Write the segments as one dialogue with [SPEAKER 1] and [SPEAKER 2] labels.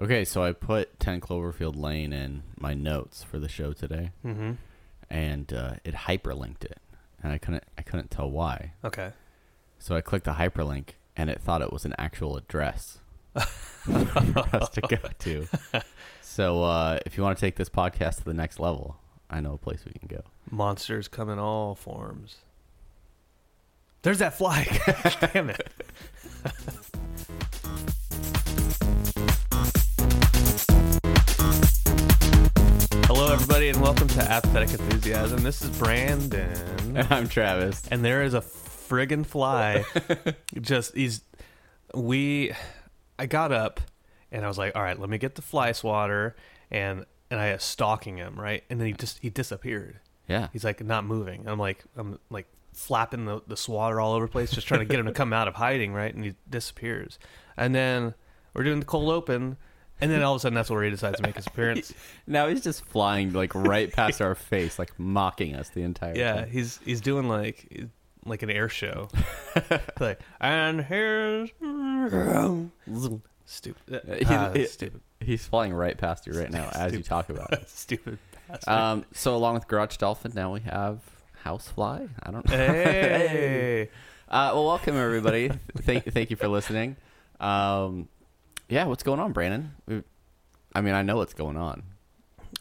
[SPEAKER 1] Okay, so I put 10 Cloverfield Lane in my notes for the show today,
[SPEAKER 2] Mm-hmm.
[SPEAKER 1] and uh, it hyperlinked it, and I couldn't I couldn't tell why.
[SPEAKER 2] Okay.
[SPEAKER 1] So I clicked the hyperlink, and it thought it was an actual address for us to go to. So uh, if you want to take this podcast to the next level, I know a place we can go.
[SPEAKER 2] Monsters come in all forms. There's that fly. Damn it. everybody, and welcome to Apathetic Enthusiasm. This is Brandon,
[SPEAKER 1] I'm Travis.
[SPEAKER 2] and there is a friggin' fly. Just he's we. I got up, and I was like, "All right, let me get the fly swatter," and and I was stalking him, right, and then he just he disappeared.
[SPEAKER 1] Yeah.
[SPEAKER 2] He's like not moving. I'm like I'm like flapping the, the swatter all over the place, just trying to get him to come out of hiding, right? And he disappears. And then we're doing the cold open, and then all of a sudden that's where he decides to make his appearance.
[SPEAKER 1] Now he's just flying like right past our face, like mocking us the entire time.
[SPEAKER 2] Yeah,
[SPEAKER 1] time.
[SPEAKER 2] he's he's doing like like an air show. like and here's stupid.
[SPEAKER 1] Uh, he's,
[SPEAKER 2] Ah, stupid.
[SPEAKER 1] he's flying right past you right now as you talk about it.
[SPEAKER 2] Stupid. bastard.
[SPEAKER 1] Um, so along with Garage Dolphin, now we have Housefly. I don't know.
[SPEAKER 2] hey.
[SPEAKER 1] Uh, well, welcome everybody. thank thank you for listening. Um, yeah, what's going on, Brandon? I mean, I know what's going on.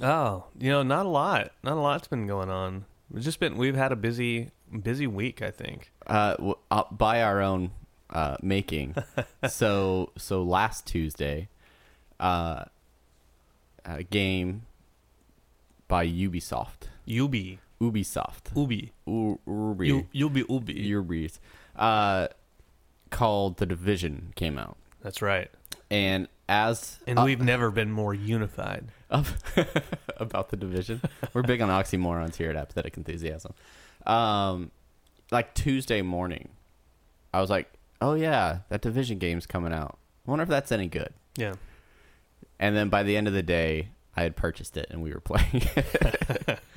[SPEAKER 2] Oh, you know, not a lot. Not a lot's been going on. We've just been we've had a busy busy week, I think.
[SPEAKER 1] Uh, w- uh, by our own uh, making. so so last Tuesday, uh, a game by Ubisoft.
[SPEAKER 2] Ubi.
[SPEAKER 1] Ubisoft.
[SPEAKER 2] Ubi.
[SPEAKER 1] U- Ubi.
[SPEAKER 2] You you'll Ubi.
[SPEAKER 1] Ubi's. Uh, called The Division came out,
[SPEAKER 2] That's right.
[SPEAKER 1] And as
[SPEAKER 2] And
[SPEAKER 1] uh,
[SPEAKER 2] we've never been more unified.
[SPEAKER 1] of about the division. We're big on oxymorons here at Apathetic Enthusiasm. Um, like Tuesday morning, I was like, "Oh yeah, that division game's coming out. I wonder if that's any good."
[SPEAKER 2] Yeah.
[SPEAKER 1] And then by the end of the day, I had purchased it and we were playing. it.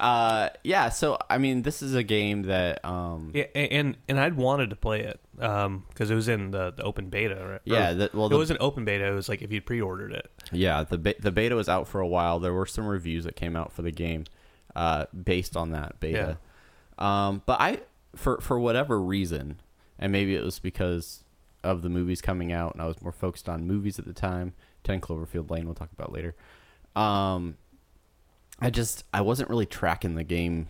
[SPEAKER 1] uh, yeah. So I mean, this is a game that um,
[SPEAKER 2] Yeah, and and I'd wanted to play it um, because it was in the, the open beta, right?
[SPEAKER 1] Yeah, the- well,
[SPEAKER 2] it wasn't open beta. It was like if you pre-ordered it.
[SPEAKER 1] Yeah, the be- the beta was out for a while. There were some reviews that came out for the game uh, based on that beta. Um, but I, for for whatever reason, and maybe it was because of the movies coming out, and I was more focused on movies at the time. Ten Cloverfield Lane, we'll talk about later. Um, I just I wasn't really tracking the game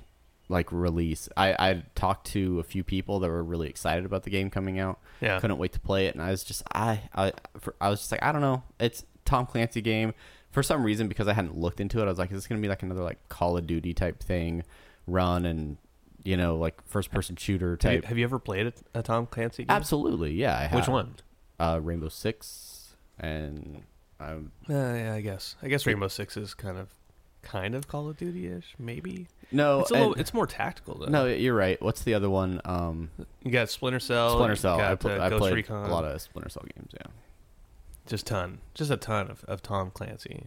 [SPEAKER 1] like release. I I talked to a few people that were really excited about the game coming out.
[SPEAKER 2] Yeah.
[SPEAKER 1] couldn't wait to play it, and I was just I I for, I was just like I don't know. It's Tom Clancy game for some reason because I hadn't looked into it. I was like, is this gonna be like another like Call of Duty type thing, run and you know like first person shooter
[SPEAKER 2] Have you,
[SPEAKER 1] type.
[SPEAKER 2] have you ever played a, a Tom Clancy game?
[SPEAKER 1] Absolutely, yeah. I have.
[SPEAKER 2] Which one?
[SPEAKER 1] Uh, Rainbow Six and um,
[SPEAKER 2] Uh, yeah, I guess. I guess Rainbow Six is kind of kind of Call of Duty ish, maybe.
[SPEAKER 1] no,
[SPEAKER 2] it's a little.
[SPEAKER 1] and-
[SPEAKER 2] It's more tactical though.
[SPEAKER 1] no, you're right. What's the other one? Um,
[SPEAKER 2] you got Splinter Cell.
[SPEAKER 1] Splinter
[SPEAKER 2] you
[SPEAKER 1] Cell. I, pl-
[SPEAKER 2] uh,
[SPEAKER 1] I
[SPEAKER 2] Ghost
[SPEAKER 1] played
[SPEAKER 2] Recon.
[SPEAKER 1] a lot of Splinter Cell games. Yeah.
[SPEAKER 2] just ton, just a ton of, of Tom Clancy.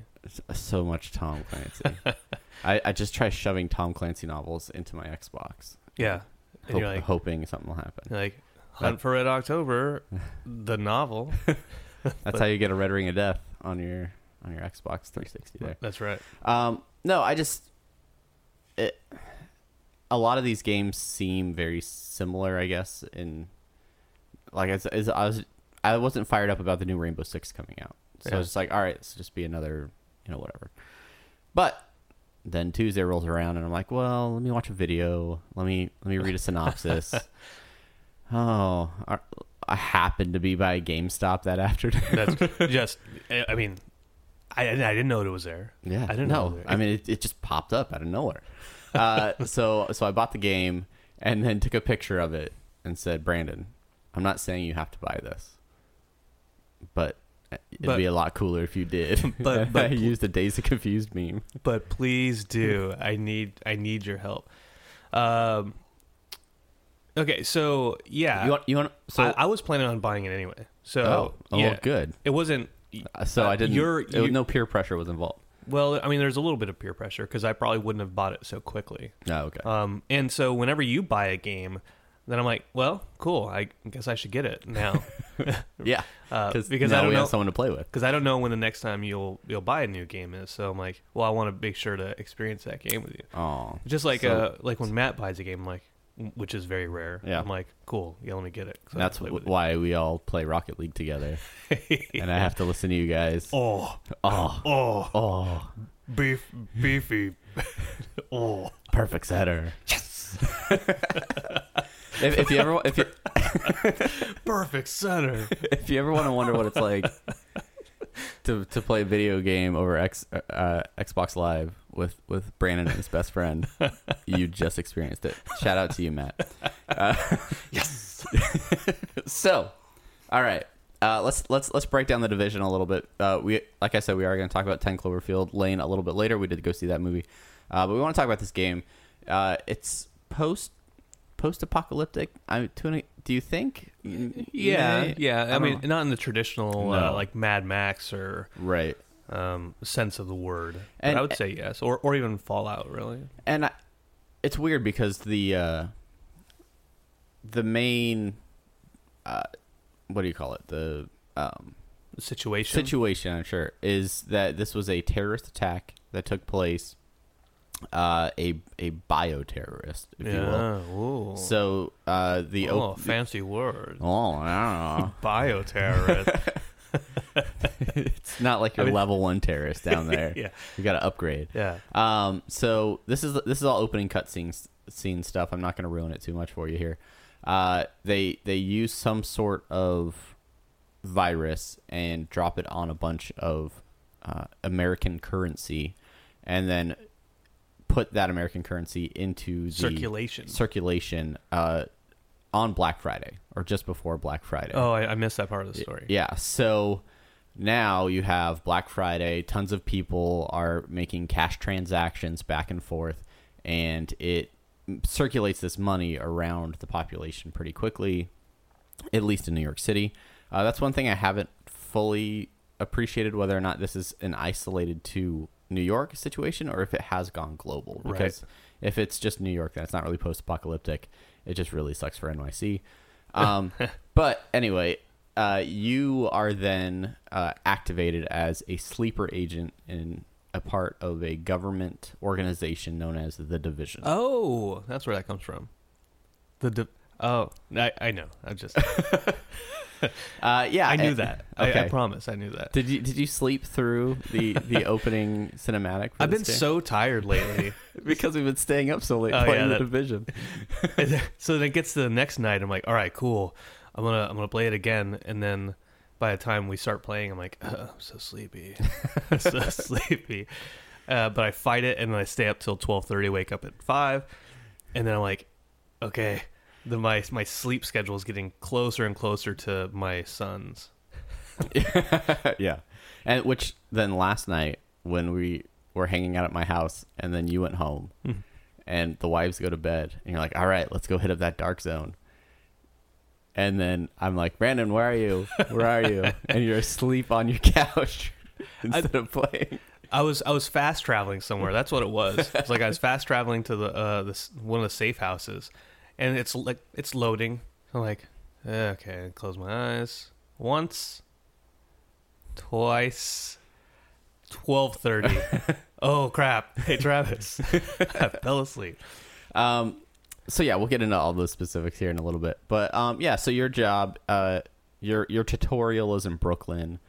[SPEAKER 1] So much Tom Clancy. I, I just try shoving Tom Clancy novels into my Xbox,
[SPEAKER 2] Yeah, and
[SPEAKER 1] hope-
[SPEAKER 2] you're like,
[SPEAKER 1] hoping something will happen.
[SPEAKER 2] you're like Hunt for Red October, the novel.
[SPEAKER 1] That's how you get a Red Ring of Death on your on your Xbox 360 there.
[SPEAKER 2] That's right.
[SPEAKER 1] Um, no, I just it. A lot of these games seem very similar, I guess. In like as, as I was, I wasn't fired up about the new Rainbow Six coming out, so I was just like, all right, let's just be another, you know, whatever. But then Tuesday rolls around, and I'm like, well, let me watch a video. Let me let me read a synopsis. oh, I- I happened to be by GameStop that afternoon.
[SPEAKER 2] That's just. I mean, I I didn't know it was there.
[SPEAKER 1] Yeah,
[SPEAKER 2] I didn't know.
[SPEAKER 1] know.
[SPEAKER 2] it was there.
[SPEAKER 1] I mean, it, it just popped up out of nowhere. Uh, so so I bought the game and then took a picture of it and said, Brandon, I'm not saying you have to buy this, but it'd
[SPEAKER 2] But-
[SPEAKER 1] be a lot cooler if you did.
[SPEAKER 2] But- but-
[SPEAKER 1] I used a Dazed and Confused meme.
[SPEAKER 2] but please do. I need I need your help. Um. Okay, so yeah,
[SPEAKER 1] you want you want so
[SPEAKER 2] I, I was planning on buying it anyway. So
[SPEAKER 1] oh, oh
[SPEAKER 2] yeah,
[SPEAKER 1] good.
[SPEAKER 2] It wasn't.
[SPEAKER 1] Uh, So
[SPEAKER 2] uh,
[SPEAKER 1] I didn't.
[SPEAKER 2] You're, you,
[SPEAKER 1] no peer pressure was involved.
[SPEAKER 2] well, I mean, there's a little bit of peer pressure because I probably wouldn't have bought it so quickly.
[SPEAKER 1] Oh, okay.
[SPEAKER 2] Um, and so whenever you buy a game, then I'm like, well, cool. I guess I should get it now
[SPEAKER 1] yeah,
[SPEAKER 2] uh,
[SPEAKER 1] because
[SPEAKER 2] I don't
[SPEAKER 1] we
[SPEAKER 2] know
[SPEAKER 1] have someone to play with.
[SPEAKER 2] because I don't know when the next time you'll you'll buy a new game is. So I'm like, well, I want to make sure to experience that game with you.
[SPEAKER 1] Oh,
[SPEAKER 2] Just like
[SPEAKER 1] So-
[SPEAKER 2] uh, like when Matt buys a game, I'm like, which is very rare.
[SPEAKER 1] Yeah.
[SPEAKER 2] I'm like, cool. Yeah, let me get it.
[SPEAKER 1] That's why we all play Rocket League together, and I have to listen to you guys.
[SPEAKER 2] oh,
[SPEAKER 1] Oh,
[SPEAKER 2] oh,
[SPEAKER 1] oh,
[SPEAKER 2] beef, beefy. oh,
[SPEAKER 1] perfect setter. Yes. if, if you ever if you
[SPEAKER 2] perfect center.
[SPEAKER 1] if you ever want to wonder what it's like to to play a video game over X uh, Xbox Live with with Brandon and his best friend, you just experienced it. Shout out to you, Matt. Uh, yes. so, all right. Uh, let's let's let's break down the division a little bit. Uh, we like I said, we are going to talk about Ten Cloverfield Lane a little bit later. We did go see that movie, uh, but we want to talk about this game. Uh, it's post post apocalyptic. I do you think?
[SPEAKER 2] Yeah, yeah. I,
[SPEAKER 1] don't
[SPEAKER 2] mean,
[SPEAKER 1] know.
[SPEAKER 2] not in the traditional uh,
[SPEAKER 1] No.
[SPEAKER 2] like Mad Max or
[SPEAKER 1] right.
[SPEAKER 2] Um, sense of the word.
[SPEAKER 1] And-
[SPEAKER 2] I would say yes, or or even Fallout. Really,
[SPEAKER 1] and I, it's weird because the uh, the main uh, what do you call it the um,
[SPEAKER 2] situation.
[SPEAKER 1] situation I'm sure is that this was a terrorist attack that took place uh, a a bioterrorist if you will.
[SPEAKER 2] Ooh.
[SPEAKER 1] so uh, the
[SPEAKER 2] oh,
[SPEAKER 1] op-
[SPEAKER 2] fancy word.
[SPEAKER 1] oh I don't know
[SPEAKER 2] Bioterrorist.
[SPEAKER 1] it's not like your
[SPEAKER 2] I mean-
[SPEAKER 1] level one terrorist down there
[SPEAKER 2] yeah.
[SPEAKER 1] you got to upgrade
[SPEAKER 2] Yeah.
[SPEAKER 1] Um, so this is this is all opening cutscene scene stuff. I'm not going to ruin it too much for you here. Uh, they they use some sort of virus and drop it on a bunch of uh, American currency, and then put that American currency into the
[SPEAKER 2] Circulation.
[SPEAKER 1] circulation uh, on Black Friday or just before Black Friday.
[SPEAKER 2] Oh, I, I missed that part of the story.
[SPEAKER 1] Yeah. So now you have Black Friday. Tons of people are making cash transactions back and forth, and it circulates this money around the population pretty quickly, at least in New York City. Uh, that's one thing I haven't fully appreciated whether or not this is an isolated to New York situation or if it has gone global.
[SPEAKER 2] Right.
[SPEAKER 1] Because if it's just New York, then it's not really post apocalyptic. It just really sucks for NYC. Um, but anyway, uh, you are then uh, activated as a sleeper agent in a part of a government organization known as the Division.
[SPEAKER 2] Oh, that's where that comes from. The di- oh, I I know. I just
[SPEAKER 1] Uh, yeah,
[SPEAKER 2] I knew
[SPEAKER 1] eh,
[SPEAKER 2] that. I,
[SPEAKER 1] Okay.
[SPEAKER 2] I promise. I knew that.
[SPEAKER 1] Did you did you sleep through the the opening cinematic? For
[SPEAKER 2] I've been
[SPEAKER 1] game?
[SPEAKER 2] so tired lately.
[SPEAKER 1] because we've been staying up so late
[SPEAKER 2] Oh,
[SPEAKER 1] playing
[SPEAKER 2] yeah,
[SPEAKER 1] the
[SPEAKER 2] that-
[SPEAKER 1] Division.
[SPEAKER 2] so then it gets to the next night. I'm like, all right, cool. I'm gonna I'm gonna play it again, and then by the time we start playing, I'm like, "Ugh, I'm so sleepy, so sleepy. Uh, but I fight it, and then I stay up till 12:30, wake up at five, and then I'm like, okay. Then my my sleep schedule is getting closer and closer to my son's.
[SPEAKER 1] yeah, and which then last night when we were hanging out at my house, and then you went home, and the wives go to bed, and you're like, "All right, let's go hit up that dark zone." And then I'm like, Brandon, where are you? Where are you? And you're asleep on your couch instead of playing.
[SPEAKER 2] I was I was fast traveling somewhere. That's what it was. It's like I was fast traveling to the uh the one of the safe houses, and it's like it's loading. I'm like, okay, close my eyes once, twice, twelve thirty. oh crap! Hey Travis, I fell asleep.
[SPEAKER 1] Um, so yeah, we'll get into all those specifics here in a little bit. But um, yeah, so your job, uh, your your tutorial is in Brooklyn,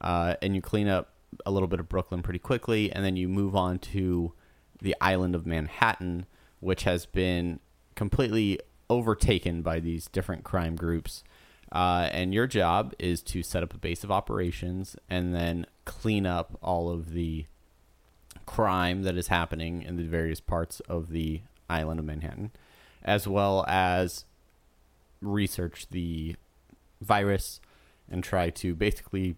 [SPEAKER 1] uh, and you clean up a little bit of Brooklyn pretty quickly, and then you move on to the island of Manhattan, which has been completely overtaken by these different crime groups. Uh, and your job is to set up a base of operations and then clean up all of the crime that is happening in the various parts of the island of Manhattan, as well as research the virus and try to basically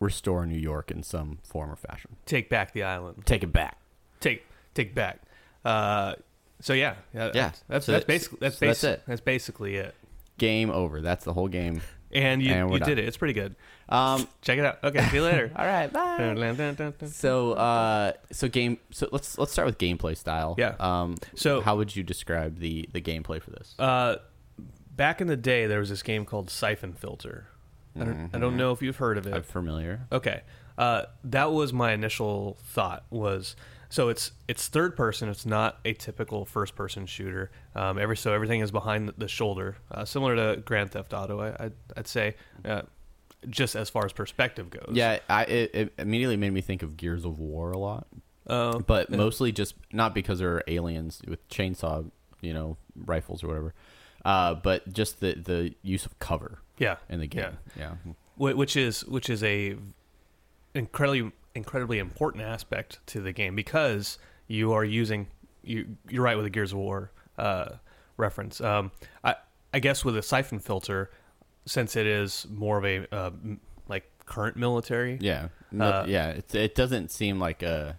[SPEAKER 1] restore New York in some form or fashion.
[SPEAKER 2] Take back the island.
[SPEAKER 1] Take it back.
[SPEAKER 2] Take take back. Uh, so yeah, yeah,
[SPEAKER 1] Yeah.
[SPEAKER 2] That's that's,
[SPEAKER 1] So
[SPEAKER 2] that's
[SPEAKER 1] that's-
[SPEAKER 2] basically that's
[SPEAKER 1] so that's it.
[SPEAKER 2] That's basically it.
[SPEAKER 1] Game over. That's the whole game.
[SPEAKER 2] And you
[SPEAKER 1] And
[SPEAKER 2] you did it. It's pretty good.
[SPEAKER 1] Um,
[SPEAKER 2] Check it out. Okay, see you later.
[SPEAKER 1] all right, bye. So, uh, so game. So let's let's start with gameplay style.
[SPEAKER 2] Yeah.
[SPEAKER 1] Um.
[SPEAKER 2] So-
[SPEAKER 1] how would you describe the the gameplay for this?
[SPEAKER 2] Uh, back in the day, there was this game called Syphon Filter. I don't, I don't know if you've heard of it.
[SPEAKER 1] I'm familiar.
[SPEAKER 2] Okay, uh, that was my initial thought. Was so it's it's third person. It's not a typical first person shooter. Um, every so everything is behind the- shoulder, uh, similar to Grand Theft Auto. I, I'd, I'd say, uh, just as far as perspective goes.
[SPEAKER 1] Yeah, I it, it immediately made me think of Gears of War a lot,
[SPEAKER 2] Uh,
[SPEAKER 1] but mostly just not because there are aliens with chainsaw, you know, rifles or whatever, uh, but just the the use of cover
[SPEAKER 2] yeah.
[SPEAKER 1] in the game. Yeah,
[SPEAKER 2] Wh- which is which is a incredibly incredibly important aspect to the game because you are using you you're right with the Gears of War uh, reference. Um, I I guess with a Syphon Filter, since it is more of a uh, like current military.
[SPEAKER 1] yeah, No-
[SPEAKER 2] Uh,
[SPEAKER 1] yeah. It it doesn't seem like a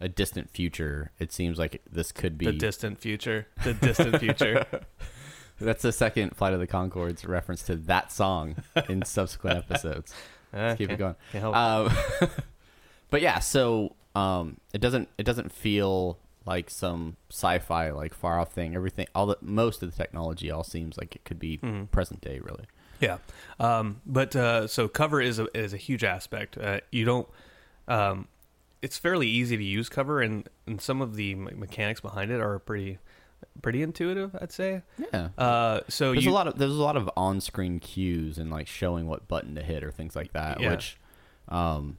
[SPEAKER 1] a distant future. It seems like this could be
[SPEAKER 2] The distant future, the distant future.
[SPEAKER 1] That's the second Flight of the Conchords reference to that song in subsequent episodes.
[SPEAKER 2] Uh,
[SPEAKER 1] Keep it going. Um, but yeah, so um, it doesn't it doesn't feel like some sci-fi like far off thing. Everything, all the most of the technology, all seems like it could be
[SPEAKER 2] Mm-hmm.
[SPEAKER 1] present day, really.
[SPEAKER 2] Yeah, um, but uh, so cover is a is a huge aspect. Uh, you don't. Um, it's fairly easy to use cover, and, and some of the me- mechanics behind it are pretty pretty intuitive. I'd say.
[SPEAKER 1] Yeah.
[SPEAKER 2] Uh, so
[SPEAKER 1] there's
[SPEAKER 2] you
[SPEAKER 1] a lot of there's a lot of on-screen cues and like showing what button to hit or things like that,
[SPEAKER 2] Yeah.
[SPEAKER 1] which, um,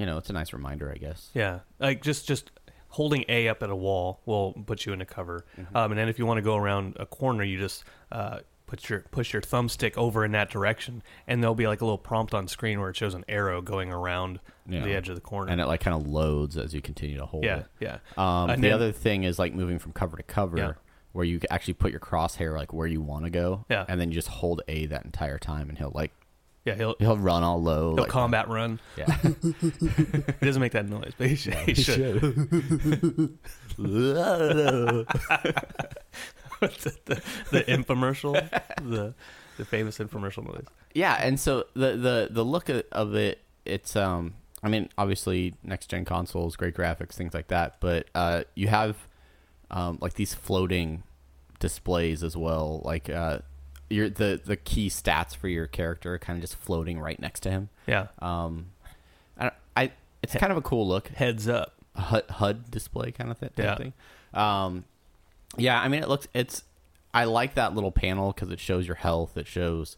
[SPEAKER 1] you know, it's a nice reminder, I guess.
[SPEAKER 2] yeah, like just just holding A up at a wall will put you into cover,
[SPEAKER 1] Mm-hmm.
[SPEAKER 2] um, and then if you want to go around a corner, you just uh, put your push your thumbstick over in that direction, and there'll be like a little prompt on screen where it shows an arrow going around
[SPEAKER 1] Yeah.
[SPEAKER 2] the edge of the corner.
[SPEAKER 1] And it like kind of loads as you continue to hold
[SPEAKER 2] yeah,
[SPEAKER 1] it.
[SPEAKER 2] yeah.
[SPEAKER 1] Um,
[SPEAKER 2] And
[SPEAKER 1] the
[SPEAKER 2] then-
[SPEAKER 1] other thing is like moving from cover to cover,
[SPEAKER 2] Yeah.
[SPEAKER 1] where you actually put your crosshair like where you want to go,
[SPEAKER 2] Yeah.
[SPEAKER 1] and then you just hold A that entire time, and he'll like
[SPEAKER 2] Yeah, he'll
[SPEAKER 1] he'll run all low.
[SPEAKER 2] he'll
[SPEAKER 1] like,
[SPEAKER 2] combat run.
[SPEAKER 1] Yeah.
[SPEAKER 2] He doesn't make that noise, but he should. he should. the, the, the infomercial, the the famous infomercial noise.
[SPEAKER 1] yeah, and so the the the look of- of it, it's um, I mean, obviously next gen consoles, great graphics, things like that, but uh, you have um like these floating displays as well, like uh, your the the key stats for your character are kind of just floating right next to him.
[SPEAKER 2] Yeah,
[SPEAKER 1] Um, I, I it's kind of a cool look.
[SPEAKER 2] heads up.
[SPEAKER 1] HUD, HUD display kind of thi- type
[SPEAKER 2] Yeah.
[SPEAKER 1] thing. Um, yeah, I mean, it looks it's. I like that little panel because it shows your health. It shows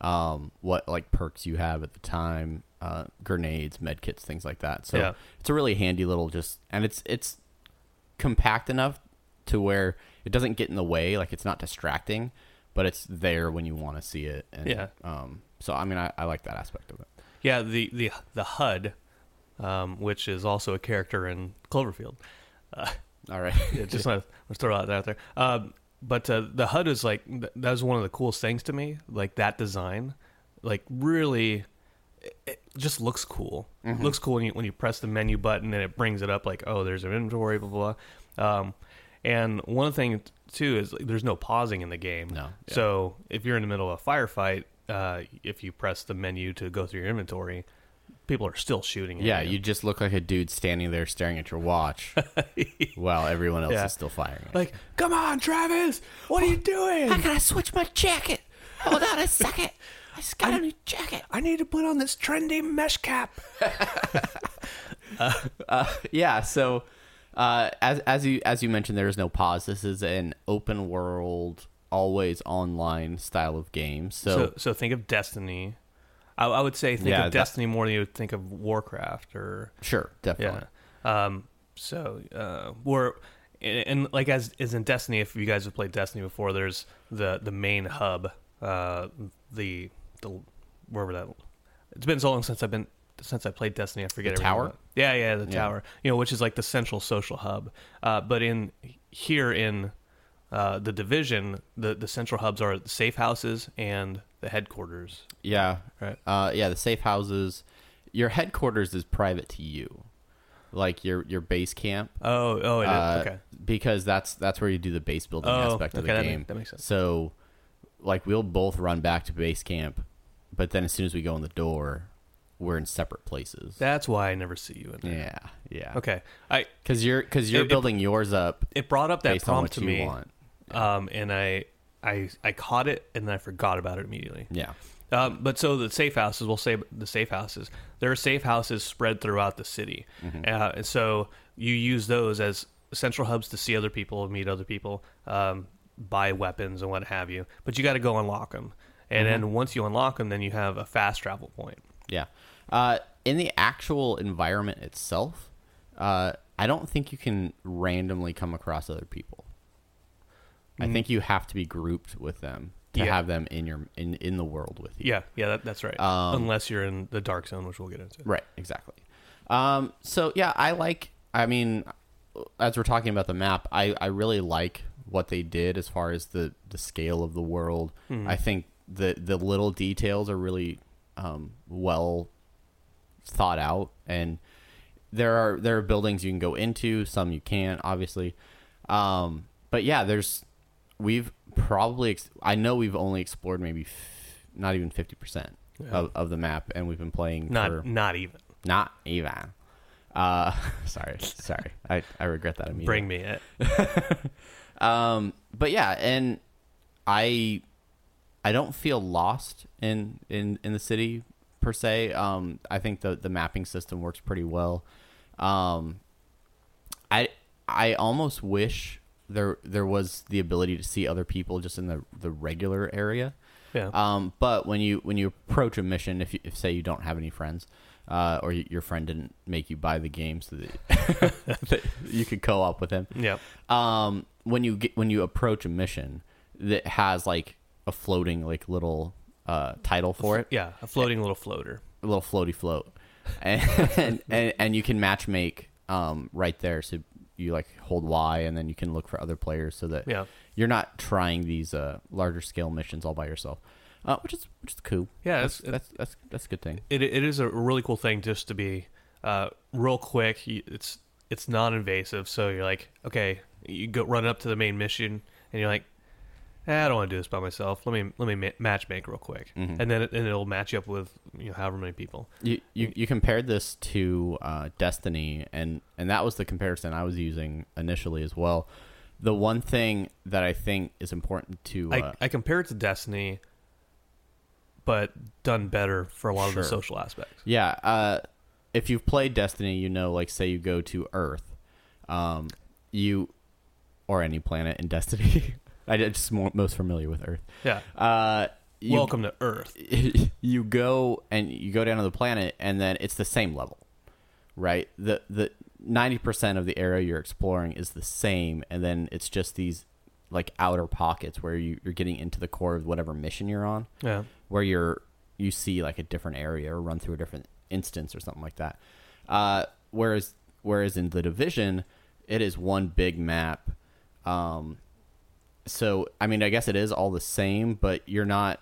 [SPEAKER 1] um, what like perks you have at the time, uh, grenades, med kits, things like that. So
[SPEAKER 2] Yeah.
[SPEAKER 1] it's a really handy little just, and it's it's compact enough to where it doesn't get in the way. Like it's not distracting, but it's there when you want to see it. And,
[SPEAKER 2] Yeah.
[SPEAKER 1] Um. So I mean, I, I like that aspect of it.
[SPEAKER 2] Yeah, the the the HUD, um, which is also a character in Cloverfield. Uh,
[SPEAKER 1] All right.
[SPEAKER 2] yeah, just want to throw that out there. Um, but uh, the HUD is like th- that was one of the coolest things to me. Like that design, like really, it, it just looks cool. Looks cool when you when you press the menu button and it brings it up like oh there's an inventory blah blah. blah. Um, And one thing too is like, there's no pausing in the game.
[SPEAKER 1] No. Yeah.
[SPEAKER 2] So if you're in the middle of a firefight, uh, if you press the menu to go through your inventory, people are still shooting. At
[SPEAKER 1] Yeah,
[SPEAKER 2] you.
[SPEAKER 1] you just look like a dude standing there staring at your watch while everyone else
[SPEAKER 2] Yeah.
[SPEAKER 1] is still firing.
[SPEAKER 2] Like, come on, Travis, what are you doing?
[SPEAKER 1] I gotta switch my jacket. Hold on a second. I just got a new jacket.
[SPEAKER 2] I need to put on this trendy mesh cap.
[SPEAKER 1] Yeah, so uh, as as you as you mentioned, there is no pause. This is an open world, always online style of game. So,
[SPEAKER 2] So, so think of Destiny. I, I would say think
[SPEAKER 1] Yeah,
[SPEAKER 2] of
[SPEAKER 1] that-
[SPEAKER 2] Destiny more than you would think of Warcraft or
[SPEAKER 1] sure, definitely.
[SPEAKER 2] yeah. Um, so uh, we're and, and like as is in Destiny. If you guys have played Destiny before, there's the the main hub, uh, the the wherever that. It's been so long since I've been since I played Destiny. I forget
[SPEAKER 1] The tower?
[SPEAKER 2] about- Yeah, yeah, the
[SPEAKER 1] Yeah.
[SPEAKER 2] tower. You know, which is like the central social hub. Uh, but in here in uh, the division, the the central hubs are the safe houses and the headquarters.
[SPEAKER 1] Yeah.
[SPEAKER 2] Right.
[SPEAKER 1] Uh, yeah, the safe houses. Your headquarters is private to you, like your your base camp.
[SPEAKER 2] Oh, oh, it is.
[SPEAKER 1] uh,
[SPEAKER 2] okay.
[SPEAKER 1] Because that's that's where you do the base building
[SPEAKER 2] Oh,
[SPEAKER 1] aspect of
[SPEAKER 2] okay,
[SPEAKER 1] the
[SPEAKER 2] that ma-
[SPEAKER 1] game.
[SPEAKER 2] that makes sense.
[SPEAKER 1] So, like, we'll both run back to base camp, but then as soon as we go in the door, we're in separate places.
[SPEAKER 2] That's why I never see you in there.
[SPEAKER 1] yeah, yeah.
[SPEAKER 2] Okay, I
[SPEAKER 1] Because you're because you're
[SPEAKER 2] It- it-
[SPEAKER 1] building yours up
[SPEAKER 2] it brought up that prompt to me,
[SPEAKER 1] want.
[SPEAKER 2] um, and I, I, I caught it and then I forgot about it immediately.
[SPEAKER 1] Yeah.
[SPEAKER 2] Um, but so the safe houses, we'll say the safe houses. There are safe houses spread throughout the city,
[SPEAKER 1] Mm-hmm.
[SPEAKER 2] uh, and so you use those as central hubs to see other people, meet other people, um, buy weapons and what have you. But you got to go unlock them, and
[SPEAKER 1] Mm-hmm.
[SPEAKER 2] then once you unlock them, then you have a fast travel point.
[SPEAKER 1] Yeah. Uh, in the actual environment itself, uh, I don't think you can randomly come across other people. I think you have to be grouped with them to
[SPEAKER 2] Mm. Yeah.
[SPEAKER 1] have them in your in, in the world with you.
[SPEAKER 2] Yeah, yeah, that, that's right.
[SPEAKER 1] Um,
[SPEAKER 2] Unless you're in the dark zone, which we'll get into.
[SPEAKER 1] Right, exactly. Um, so yeah, I like. I mean, as we're talking about the map, I I really like what they did as far as the the scale of the world. I think the the little details are really um, well thought out, and there are there are buildings you can go into, some you can't, obviously. Um, but yeah, there's we've probably ex- I know we've only explored maybe f- not even fifty percent of, of the map, and we've been playing
[SPEAKER 2] Not
[SPEAKER 1] for
[SPEAKER 2] not even.
[SPEAKER 1] not even. Uh, sorry, sorry. I, I regret that immediately.
[SPEAKER 2] Bring me it.
[SPEAKER 1] Um, but yeah, and I I don't feel lost in in in the city per se. Um, I think the the mapping system works pretty well. Um, I I almost wish there there was the ability to see other people just in the the regular area.
[SPEAKER 2] Yeah.
[SPEAKER 1] Um, but when you when you approach a mission, if you, if say you don't have any friends, uh, or your friend didn't make you buy the game so that, that you could co-op with him,
[SPEAKER 2] Yep.
[SPEAKER 1] um, when you get when you approach a mission that has like a floating like little uh, title for it,
[SPEAKER 2] Yeah, a floating little floater.
[SPEAKER 1] a little floaty float, and and, and, you can match make um, right there. So you like hold Y, and then you can look for other players so that
[SPEAKER 2] Yeah.
[SPEAKER 1] you're not trying these uh, larger scale missions all by yourself, uh, which is which is cool.
[SPEAKER 2] Yeah,
[SPEAKER 1] that's
[SPEAKER 2] it's-
[SPEAKER 1] that's, that's that's a good thing.
[SPEAKER 2] It it is a really cool thing just to be uh, real quick. It's it's non-invasive, so you're like, okay, you go run up to the main mission, and you're like, eh, I don't want to do this by myself. Let me let me ma- match make real quick,
[SPEAKER 1] Mm-hmm.
[SPEAKER 2] and then it, and it'll match you up with you know however many people.
[SPEAKER 1] You, you you compared this to uh, Destiny, and and that was the comparison I was using initially as well. The one thing that I think is important to uh,
[SPEAKER 2] I I compare it to Destiny, but done better for a lot
[SPEAKER 1] Sure.
[SPEAKER 2] of the social aspects.
[SPEAKER 1] yeah, uh, if you've played Destiny, you know, like say you go to Earth, um, you or any planet in Destiny. I just more, most familiar with Earth.
[SPEAKER 2] Yeah.
[SPEAKER 1] Uh, you,
[SPEAKER 2] Welcome to Earth.
[SPEAKER 1] you go and you go down to the planet and then it's the same level right the the 90% of the area you're exploring is the same and then it's just these like outer pockets where you, you're getting into the core of whatever mission you're on
[SPEAKER 2] Yeah.
[SPEAKER 1] where you're you see like a different area or run through a different instance or something like that uh, whereas whereas in the division it is one big map um, so I mean, I guess it is all the same, but you're not.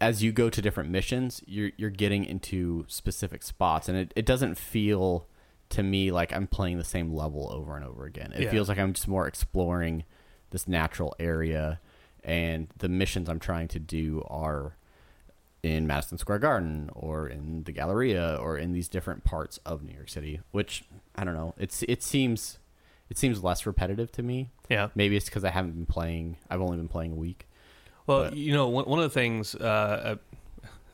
[SPEAKER 1] As you go to different missions, you're you're getting into specific spots, and it, it doesn't feel to me like I'm playing the same level over and over again. It
[SPEAKER 2] Yeah.
[SPEAKER 1] feels like I'm just more exploring this natural area, and the missions I'm trying to do are in Madison Square Garden or in the Galleria or in these different parts of New York City. Which I don't know. It's it seems it seems less repetitive to me.
[SPEAKER 2] Yeah.
[SPEAKER 1] Maybe it's because I haven't been playing. I've only been playing a week.
[SPEAKER 2] Well,
[SPEAKER 1] But-
[SPEAKER 2] you know, one, one of the things. Uh, uh,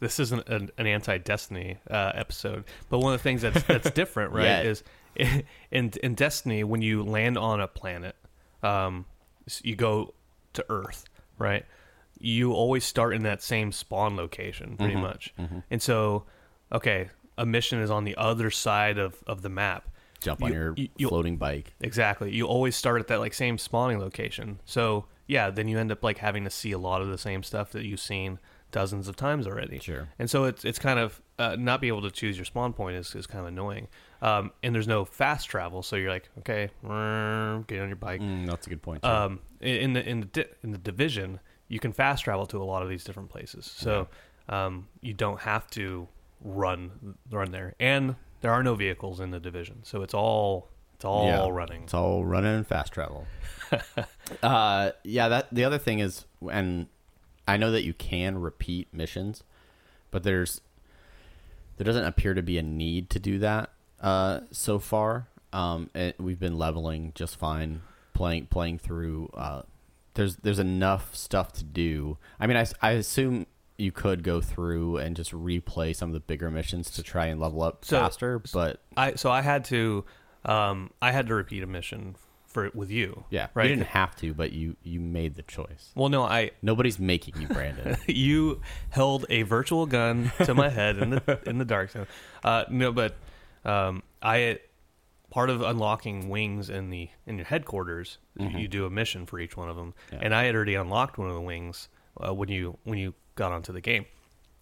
[SPEAKER 2] this isn't an, an anti-Destiny uh, episode, but one of the things that's that's different, right? Is in in Destiny when you land on a planet, um, you go to Earth, right? You always start in that same spawn location, pretty much. And so, okay, a mission is on the other side of of the map.
[SPEAKER 1] Jump on
[SPEAKER 2] You-
[SPEAKER 1] your
[SPEAKER 2] you-
[SPEAKER 1] floating bike.
[SPEAKER 2] Exactly. You always start at that like same spawning location. So yeah, then you end up like having to see a lot of the same stuff that you've seen dozens of times already.
[SPEAKER 1] Sure.
[SPEAKER 2] And so it's it's kind of uh, not be able to choose your spawn point is, is kind of annoying. Um, and there's no fast travel, so you're like, okay, get on your bike.
[SPEAKER 1] Mm, that's a good point.
[SPEAKER 2] Um, in the in the di- in the division, you can fast travel to a lot of these different places, so um, you don't have to run run there. And there are no vehicles in the division, so it's all it's all
[SPEAKER 1] Yeah.
[SPEAKER 2] running.
[SPEAKER 1] It's all running and fast travel. uh, yeah, that the other thing is, and I know that you can repeat missions, but there's there doesn't appear to be a need to do that uh, so far. Um, and we've been leveling just fine, playing playing through. Uh, there's there's enough stuff to do. I mean, I, I assume you could go through and just replay some of the bigger missions to try and level up
[SPEAKER 2] So-
[SPEAKER 1] faster. But
[SPEAKER 2] I so I had to um I had to repeat a mission for with you.
[SPEAKER 1] yeah,
[SPEAKER 2] Right.
[SPEAKER 1] you didn't have to, but you you made the choice.
[SPEAKER 2] Well, no, I
[SPEAKER 1] Nobody's making you, Brandon.
[SPEAKER 2] you held a virtual gun to my head in the in the dark zone. Uh, no, but um, I part of unlocking wings in the in your headquarters, you do a mission for each one of them,
[SPEAKER 1] Yeah.
[SPEAKER 2] and I had already unlocked one of the wings uh, when you when you got onto the game.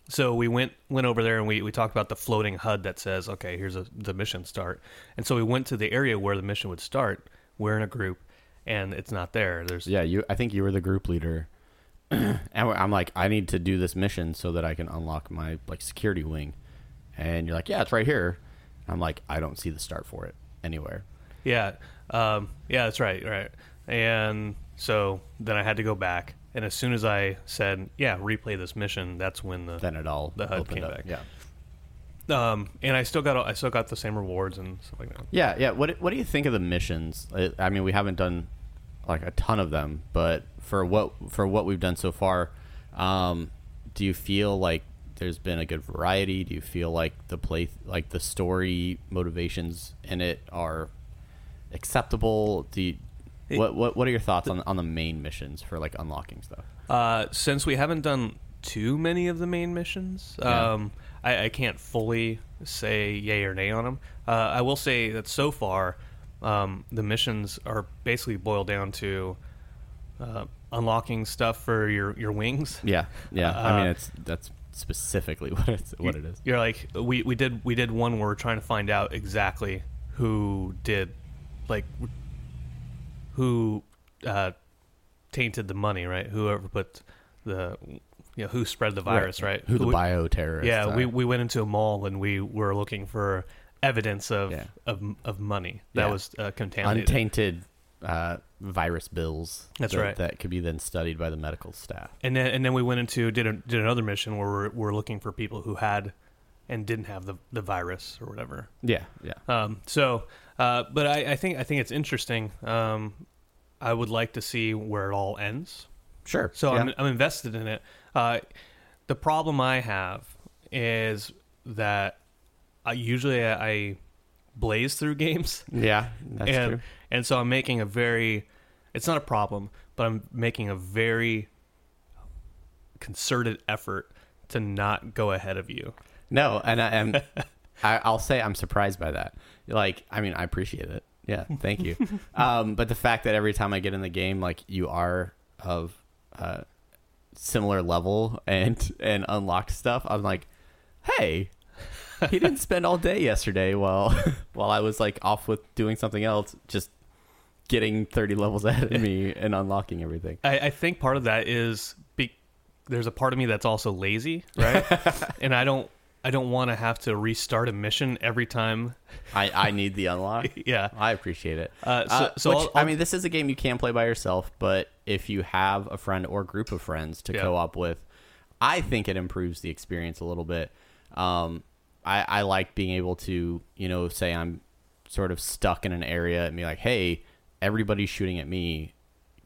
[SPEAKER 2] So we went went over there and we, we talked about the floating HUD that says, okay, here's a, the mission start. And so we went to the area where the mission would start. We're in a group, and it's not there. There's
[SPEAKER 1] yeah, you. I think you were the group leader, and I'm like, I need to do this mission so that I can unlock my like security wing, and you're like, yeah, it's right here. I'm like, I don't see the start for it anywhere.
[SPEAKER 2] Yeah, um, yeah, that's right, right. And so then I had to go back, and as soon as I said, "Yeah, replay this mission," that's when the
[SPEAKER 1] Then it all
[SPEAKER 2] The HUD
[SPEAKER 1] opened
[SPEAKER 2] came
[SPEAKER 1] up.
[SPEAKER 2] back.
[SPEAKER 1] Yeah,
[SPEAKER 2] um, and I still got I still got the same rewards and stuff like that.
[SPEAKER 1] yeah, yeah. What What do you think of the missions? I, I mean, we haven't done like a ton of them, but for what for what we've done so far, um, do you feel like there's been a good variety? Do you feel like the play like the story motivations in it are acceptable? Do you,
[SPEAKER 2] It-
[SPEAKER 1] what what what are your thoughts on on the main missions for like unlocking stuff?
[SPEAKER 2] Uh, since we haven't done too many of the main missions,
[SPEAKER 1] Yeah.
[SPEAKER 2] um, I, I can't fully say yay or nay on them. Uh, I will say that so far, um, the missions are basically boiled down to uh, unlocking stuff for your, your wings.
[SPEAKER 1] Yeah, yeah. I mean,
[SPEAKER 2] Uh,
[SPEAKER 1] it's that's specifically what it's what it is.
[SPEAKER 2] You're like we, we did we did one where we're trying to find out exactly who did like who uh, tainted the money, right? Whoever put the you know who spread the virus, right?
[SPEAKER 1] Who the
[SPEAKER 2] we-
[SPEAKER 1] bioterrorists?
[SPEAKER 2] Yeah,
[SPEAKER 1] are.
[SPEAKER 2] we, we went into a mall and we were looking for evidence of
[SPEAKER 1] Yeah.
[SPEAKER 2] of, of money that
[SPEAKER 1] Yeah.
[SPEAKER 2] was uh, contaminated.
[SPEAKER 1] untainted uh, virus bills.
[SPEAKER 2] That's
[SPEAKER 1] that,
[SPEAKER 2] right.
[SPEAKER 1] That could be then studied by the medical staff.
[SPEAKER 2] and then and then we went into did a, did another mission where we're, we're looking for people who had and didn't have the the virus or whatever.
[SPEAKER 1] Yeah, yeah.
[SPEAKER 2] Um, so, uh, but I, I think I think it's interesting. Um, I would like to see where it all ends.
[SPEAKER 1] Sure.
[SPEAKER 2] So
[SPEAKER 1] yeah.
[SPEAKER 2] I'm I'm invested in it. Uh, the problem I have is that I usually I, blaze through games,
[SPEAKER 1] yeah, that's
[SPEAKER 2] and
[SPEAKER 1] true.
[SPEAKER 2] and so I'm making a very. It's not a problem, but I'm making a very concerted effort to not go ahead of you.
[SPEAKER 1] No, and I am. I, I'll say I'm surprised by that. Like, I mean, I appreciate it. Yeah, thank you. um, but the fact that every time I get in the game, like you are of uh, similar level and and unlocked stuff, I'm like, hey, he didn't spend all day yesterday while while I was like off with doing something else, just getting 30 levels ahead of me and unlocking everything.
[SPEAKER 2] I, I think part of that is be, there's a part of me that's also lazy, right? and I don't I don't want to have to restart a mission every time.
[SPEAKER 1] I, I need the unlock.
[SPEAKER 2] Yeah.
[SPEAKER 1] I appreciate it.
[SPEAKER 2] Uh, so- so
[SPEAKER 1] which,
[SPEAKER 2] I'll-
[SPEAKER 1] I
[SPEAKER 2] I'll-
[SPEAKER 1] mean, this is a game you can play by yourself, but if you have a friend or group of friends to
[SPEAKER 2] Yeah.
[SPEAKER 1] co-op with, I think it improves the experience a little bit. Um, I, I like being able to, you know, say I'm sort of stuck in an area and be like, hey, everybody's shooting at me.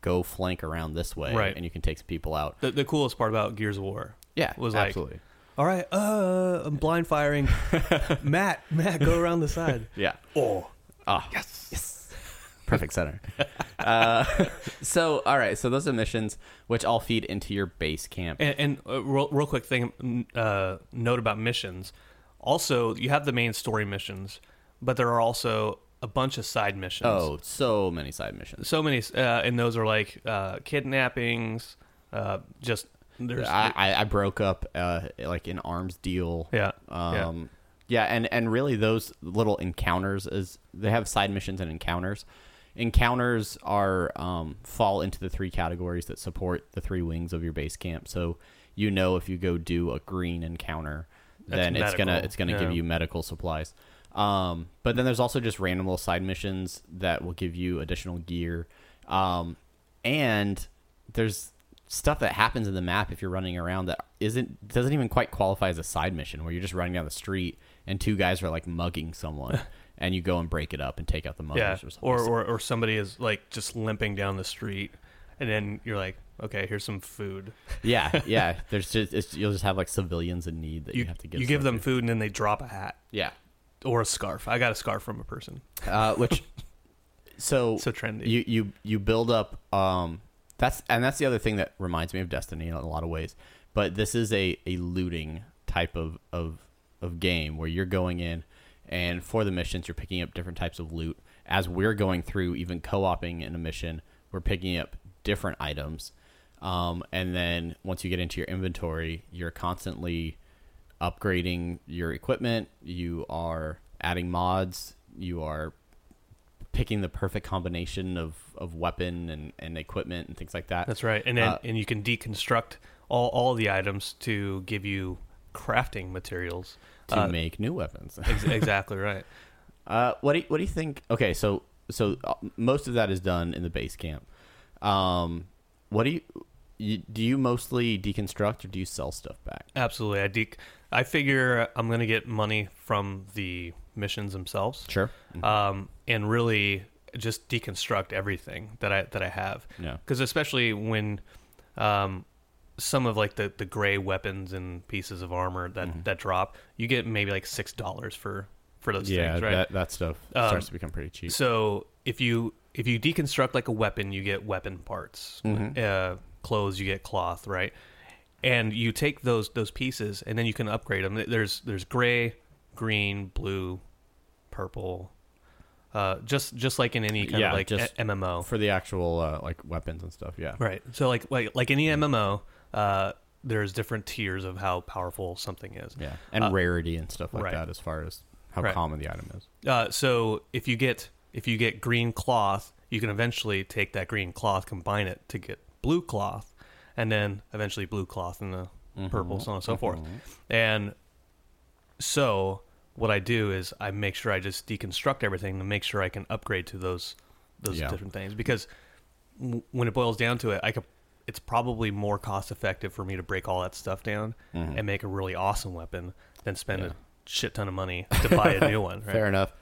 [SPEAKER 1] Go flank around this way,
[SPEAKER 2] Right.
[SPEAKER 1] and you can take some people out.
[SPEAKER 2] The, the coolest part about Gears of War,
[SPEAKER 1] Yeah,
[SPEAKER 2] was like,
[SPEAKER 1] absolutely.
[SPEAKER 2] All right, uh, I'm blind firing. Matt, Matt, go around the side.
[SPEAKER 1] yeah.
[SPEAKER 2] Oh,
[SPEAKER 1] Oh, yes. Yes. Perfect center. uh, so, all right. So, those are missions which all feed into your base camp.
[SPEAKER 2] And, and uh, real, real quick thing, uh, note about missions. Also, you have the main story missions, but there are also a bunch of side missions.
[SPEAKER 1] oh, so many side missions.
[SPEAKER 2] so many, uh, and those are like uh, kidnappings. Uh, just there's
[SPEAKER 1] I, I, I broke up uh, like an arms deal.
[SPEAKER 2] Yeah, yeah.
[SPEAKER 1] Um, yeah. and, and really those little encounters is they have side missions and encounters. Encounters are um, fall into the three categories that support the three wings of your base camp. So you know if you go do a green encounter,
[SPEAKER 2] That's
[SPEAKER 1] then it's gonna it's gonna
[SPEAKER 2] yeah.
[SPEAKER 1] give you medical supplies. Um, but then there's also just random little side missions that will give you additional gear. Um, and there's stuff that happens in the map if you're running around that isn't doesn't even quite qualify as a side mission where you're just running down the street and two guys are like mugging someone and you go and break it up and take out the muggers
[SPEAKER 2] yeah,
[SPEAKER 1] or something.
[SPEAKER 2] or, or or somebody is like just limping down the street, and then you're like, okay, here's some food.
[SPEAKER 1] yeah, yeah. There's just it's, you'll just have like civilians in need that you,
[SPEAKER 2] You
[SPEAKER 1] have to give.
[SPEAKER 2] you give them
[SPEAKER 1] to.
[SPEAKER 2] food, and then they drop a hat
[SPEAKER 1] Yeah,
[SPEAKER 2] or a scarf. I got a scarf from a person.
[SPEAKER 1] uh, which so
[SPEAKER 2] So trendy.
[SPEAKER 1] You you you build up. Um, that's and that's the other thing that reminds me of Destiny in a lot of ways. But this is a, a looting type of, of of game where you're going in and for the missions you're picking up different types of loot. As we're going through, even co-oping in a mission, we're picking up different items. Um, and then once you get into your inventory, you're constantly upgrading your equipment. You are adding mods. You are picking the perfect combination of, of weapon and, and equipment and things like that.
[SPEAKER 2] That's right, and then
[SPEAKER 1] Uh,
[SPEAKER 2] and you can deconstruct all all the items to give you crafting materials.
[SPEAKER 1] to
[SPEAKER 2] Uh,
[SPEAKER 1] make new weapons.
[SPEAKER 2] ex- exactly right.
[SPEAKER 1] uh, what do you, what do you think? Okay, so so uh, most of that is done in the base camp. Um, what do you, you do? You mostly deconstruct or do you sell stuff back?
[SPEAKER 2] Absolutely, I de- I figure I'm gonna get money from the missions themselves.
[SPEAKER 1] Sure.
[SPEAKER 2] um, and really just deconstruct everything that I that I have.
[SPEAKER 1] Yeah.
[SPEAKER 2] Because especially when um, some of like the, the gray weapons and pieces of armor that,
[SPEAKER 1] Mm-hmm.
[SPEAKER 2] that drop, you get maybe like six dollars for for those
[SPEAKER 1] Yeah,
[SPEAKER 2] things, right?
[SPEAKER 1] that that stuff
[SPEAKER 2] Um,
[SPEAKER 1] starts to become pretty cheap.
[SPEAKER 2] So if you if you deconstruct like a weapon, you get weapon parts.
[SPEAKER 1] Mm-hmm.
[SPEAKER 2] Uh, clothes, you get cloth, right? And you take those those pieces, and then you can upgrade them. There's there's gray, green, blue, purple, uh, just just like in any kind
[SPEAKER 1] Yeah,
[SPEAKER 2] of like
[SPEAKER 1] just
[SPEAKER 2] a- MMO,
[SPEAKER 1] For the actual uh, like weapons and stuff, yeah.
[SPEAKER 2] right? So like like like any MMO, uh, there's different tiers of how powerful something is.
[SPEAKER 1] Yeah, and
[SPEAKER 2] Uh,
[SPEAKER 1] rarity and stuff like
[SPEAKER 2] right.
[SPEAKER 1] that as far as how
[SPEAKER 2] Right.
[SPEAKER 1] common the item is.
[SPEAKER 2] Uh, so if you get if you get green cloth, you can eventually take that green cloth, combine it to get blue cloth, and then eventually blue cloth and the purple, so on and so forth. And so what I do is I make sure I just deconstruct everything to make sure I can upgrade to those those
[SPEAKER 1] Yeah.
[SPEAKER 2] different things because w- when it boils down to it, I could. It's probably more cost effective for me to break all that stuff down and make a really awesome weapon than spend a shit ton of money to buy a new one. Right?
[SPEAKER 1] Fair enough.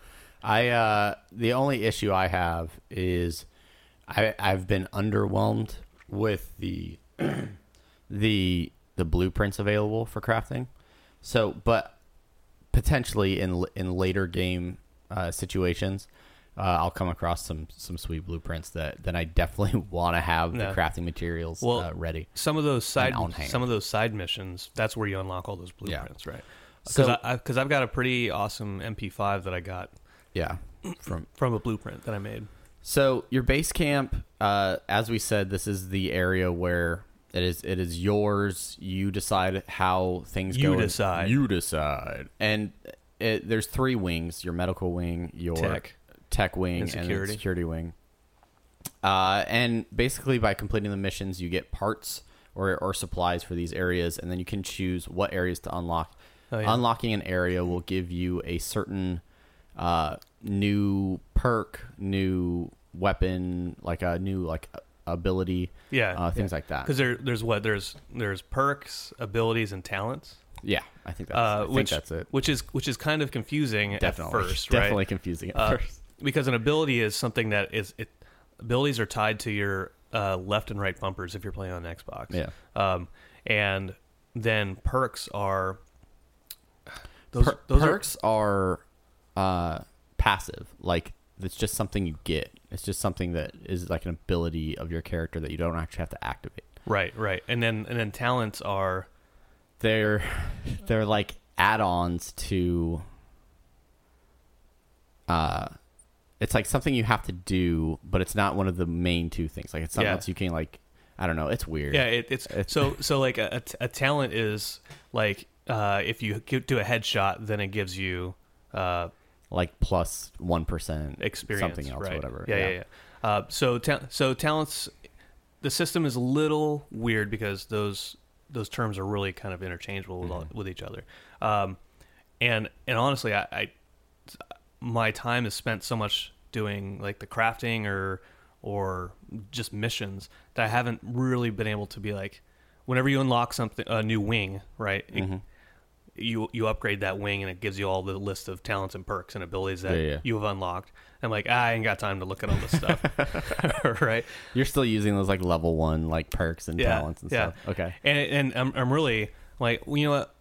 [SPEAKER 1] I uh, the only issue I have is I I've been underwhelmed with the the the blueprints available for crafting. So, but potentially in in later game uh, situations, uh, I'll come across some some sweet blueprints that that I definitely want to have
[SPEAKER 2] Yeah.
[SPEAKER 1] the crafting materials
[SPEAKER 2] Well,
[SPEAKER 1] uh, ready.
[SPEAKER 2] Some of those side some of those side missions, that's where you unlock all those
[SPEAKER 1] Yeah.
[SPEAKER 2] blueprints, right?
[SPEAKER 1] So-
[SPEAKER 2] Because I, because I've got a pretty awesome MP5 that I got
[SPEAKER 1] Yeah, from
[SPEAKER 2] from a blueprint that I made.
[SPEAKER 1] So your base camp, uh, as we said, this is the area where it is it is yours. You decide how things
[SPEAKER 2] You
[SPEAKER 1] go.
[SPEAKER 2] You decide.
[SPEAKER 1] You decide. And it, there's three wings: your medical wing, your
[SPEAKER 2] Tech.
[SPEAKER 1] tech wing,
[SPEAKER 2] And
[SPEAKER 1] and,
[SPEAKER 2] security.
[SPEAKER 1] then security wing. Uh, and basically, by completing the missions, you get parts or, or supplies for these areas, and then you can choose what areas to unlock
[SPEAKER 2] Oh, yeah.
[SPEAKER 1] unlocking an area will give you a certain uh, new perk, new weapon, like a new like ability,
[SPEAKER 2] Yeah,
[SPEAKER 1] uh, things like that.
[SPEAKER 2] Because there, there's what there's there's perks, abilities, and talents.
[SPEAKER 1] Yeah, I think that's,
[SPEAKER 2] Uh,
[SPEAKER 1] I think
[SPEAKER 2] which
[SPEAKER 1] that's it.
[SPEAKER 2] which is which is kind of confusing
[SPEAKER 1] Definitely,
[SPEAKER 2] at first, right?
[SPEAKER 1] definitely confusing at
[SPEAKER 2] Uh,
[SPEAKER 1] first.
[SPEAKER 2] because an ability is something that is it abilities are tied to your uh, left and right bumpers if you're playing on Xbox.
[SPEAKER 1] Yeah.
[SPEAKER 2] Um, and then perks are those,
[SPEAKER 1] Per-
[SPEAKER 2] those are-
[SPEAKER 1] perks are, uh, passive. Like it's just something you get. It's just something that is like an ability of your character that you don't actually have to activate.
[SPEAKER 2] right, right, and then and then talents are
[SPEAKER 1] They're they're like add-ons to. Uh, it's like something you have to do, but it's not one of the main two things. Like it's something
[SPEAKER 2] Yeah.
[SPEAKER 1] else you can like. I don't know. It's weird.
[SPEAKER 2] yeah. It, it's,
[SPEAKER 1] It's-
[SPEAKER 2] so so like a, a talent is like uh, if you do a headshot, then it gives you uh,
[SPEAKER 1] like plus one percent
[SPEAKER 2] experience,
[SPEAKER 1] something else,
[SPEAKER 2] right?
[SPEAKER 1] or whatever.
[SPEAKER 2] Yeah, yeah, yeah. Uh, so, ta- so talents, the system is a little weird because those those terms are really kind of interchangeable with,
[SPEAKER 1] Mm-hmm.
[SPEAKER 2] with each other. Um, and and honestly, I, I my time is spent so much doing like the crafting or or just missions that I haven't really been able to be like whenever you unlock something a new wing, right? it-
[SPEAKER 1] Mm-hmm.
[SPEAKER 2] You you upgrade that wing and it gives you all the list of talents and perks and abilities that
[SPEAKER 1] Yeah, yeah.
[SPEAKER 2] you have unlocked. I'm like, ah, I ain't got time to look at all this stuff, right?
[SPEAKER 1] You're still using those like level one like perks and talents and stuff. Okay.
[SPEAKER 2] And and I'm I'm really like, well, you know what?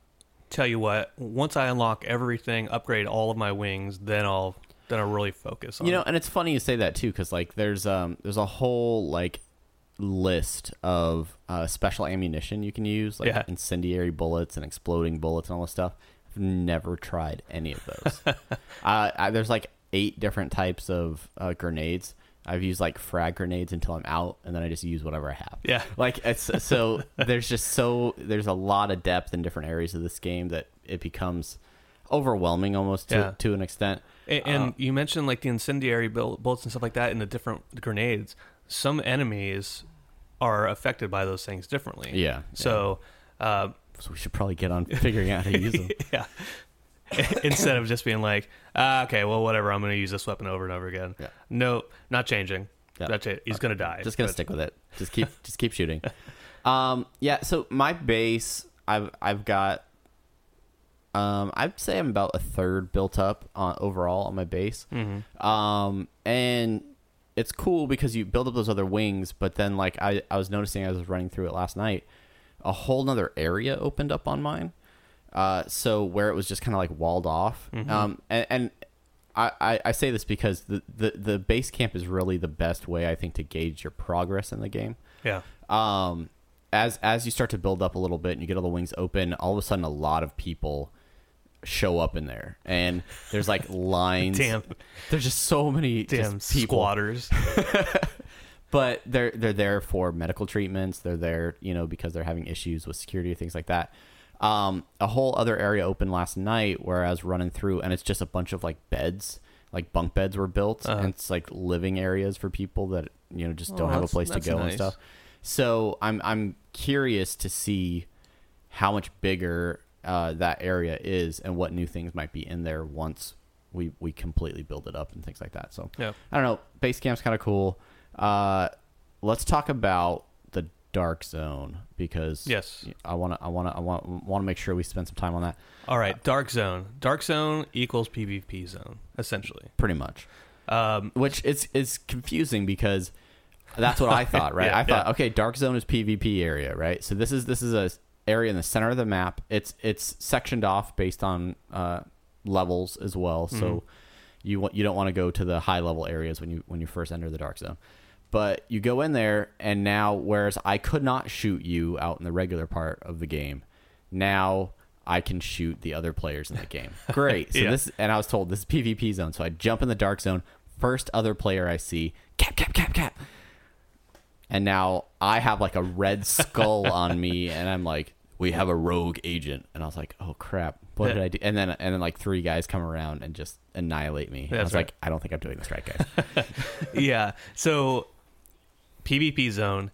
[SPEAKER 2] Tell you what, once I unlock everything, upgrade all of my wings, then I'll then I'll really focus on.
[SPEAKER 1] You know, and it's funny you say that too, because like there's um there's a whole like list of uh, special ammunition you can use, like
[SPEAKER 2] Yeah.
[SPEAKER 1] incendiary bullets and exploding bullets and all this stuff. I've never tried any of those. uh, I, there's like eight different types of uh, grenades. I've used like frag grenades until I'm out, and then I just use whatever I have.
[SPEAKER 2] Yeah.
[SPEAKER 1] like it's so there's just so there's a lot of depth in different areas of this game that it becomes overwhelming almost to,
[SPEAKER 2] Yeah.
[SPEAKER 1] to an extent.
[SPEAKER 2] And, and you mentioned like the incendiary bull- bullets and stuff like that, and the different grenades. Some enemies are affected by those things differently.
[SPEAKER 1] Yeah,
[SPEAKER 2] So, uh,
[SPEAKER 1] So we should probably get on figuring out how to use them.
[SPEAKER 2] yeah. Instead of just being like, ah, okay, well, whatever, I'm going to use this weapon over and over again.
[SPEAKER 1] Yeah.
[SPEAKER 2] No, not changing.
[SPEAKER 1] Yeah.
[SPEAKER 2] That's it. He's going to die.
[SPEAKER 1] Just gonna stick with it. Just keep just keep shooting. Um, yeah. So my base, I've I've got. Um, I'd say I'm about a third built up on, overall on my base.
[SPEAKER 2] Mm-hmm.
[SPEAKER 1] Um, and it's cool because you build up those other wings, but then like I I was noticing as I was running through it last night, a whole nother area opened up on mine. Uh, so where it was just kind of like walled off. Um, and, and I, I, I say this because the, the, the base camp is really the best way I think to gauge your progress in the game.
[SPEAKER 2] Yeah.
[SPEAKER 1] Um, as as you start to build up a little bit and you get all the wings open, all of a sudden a lot of people show up in there, and there's like lines.
[SPEAKER 2] Damn.
[SPEAKER 1] there's just so many
[SPEAKER 2] Damn
[SPEAKER 1] just people.
[SPEAKER 2] squatters.
[SPEAKER 1] But they're they're there for medical treatments. They're there, you know, because they're having issues with security things like that. Um, a whole other area opened last night where I was running through, and it's just a bunch of like beds, like bunk beds were built,
[SPEAKER 2] Uh-huh.
[SPEAKER 1] and it's like living areas for people that you know just don't
[SPEAKER 2] Oh,
[SPEAKER 1] have a place to
[SPEAKER 2] that's
[SPEAKER 1] go and stuff. So I'm I'm curious to see how much bigger uh, that area is and what new things might be in there once we we completely build it up and things like that. So
[SPEAKER 2] Yeah.
[SPEAKER 1] I don't know. Base camp's kind of cool. Uh, let's talk about the dark zone because
[SPEAKER 2] Yes.
[SPEAKER 1] I want to I want to I want want to make sure we spend some time on that.
[SPEAKER 2] All right. Dark zone. Dark zone equals PvP zone, essentially.
[SPEAKER 1] Pretty much,
[SPEAKER 2] Um,
[SPEAKER 1] which is is confusing because that's what I thought. Right?
[SPEAKER 2] Yeah,
[SPEAKER 1] I thought
[SPEAKER 2] yeah.
[SPEAKER 1] okay, dark zone is PvP area, right? So this is this is a area in the center of the map. It's it's sectioned off based on uh, levels as well. So
[SPEAKER 2] Mm-hmm.
[SPEAKER 1] you want you don't want to go to the high level areas when you when you first enter the dark zone. But you go in there and now whereas I could not shoot you out in the regular part of the game, now I can shoot the other players in the game. Great. So
[SPEAKER 2] Yeah.
[SPEAKER 1] this and I was told this is PvP zone. So I jump in the dark zone, first other player I see, cap cap cap cap. And now I have like a red skull on me and I'm like we have a rogue agent and I was like, "Oh crap. What did I do?" And then and then like three guys come around and just annihilate me. I was
[SPEAKER 2] right.
[SPEAKER 1] like, "I don't think I'm doing this right, guys."
[SPEAKER 2] yeah. So PvP zone,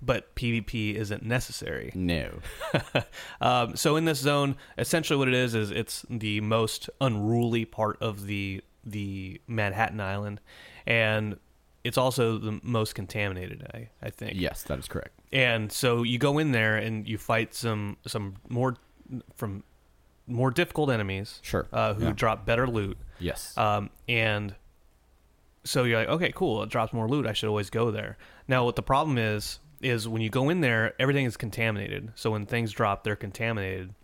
[SPEAKER 2] but PvP isn't necessary.
[SPEAKER 1] No.
[SPEAKER 2] Um, so in this zone, essentially what it is is it's the most unruly part of the the Manhattan Island, and it's also the most contaminated. I I think.
[SPEAKER 1] Yes, that is correct.
[SPEAKER 2] And so you go in there and you fight some some more from more difficult enemies.
[SPEAKER 1] Sure.
[SPEAKER 2] Uh, who
[SPEAKER 1] Yeah.
[SPEAKER 2] drop better loot.
[SPEAKER 1] Yes.
[SPEAKER 2] Um, and so you're like, okay, cool. It drops more loot. I should always go there. Now, what the problem is, is when you go in there, everything is contaminated. So when things drop, they're contaminated.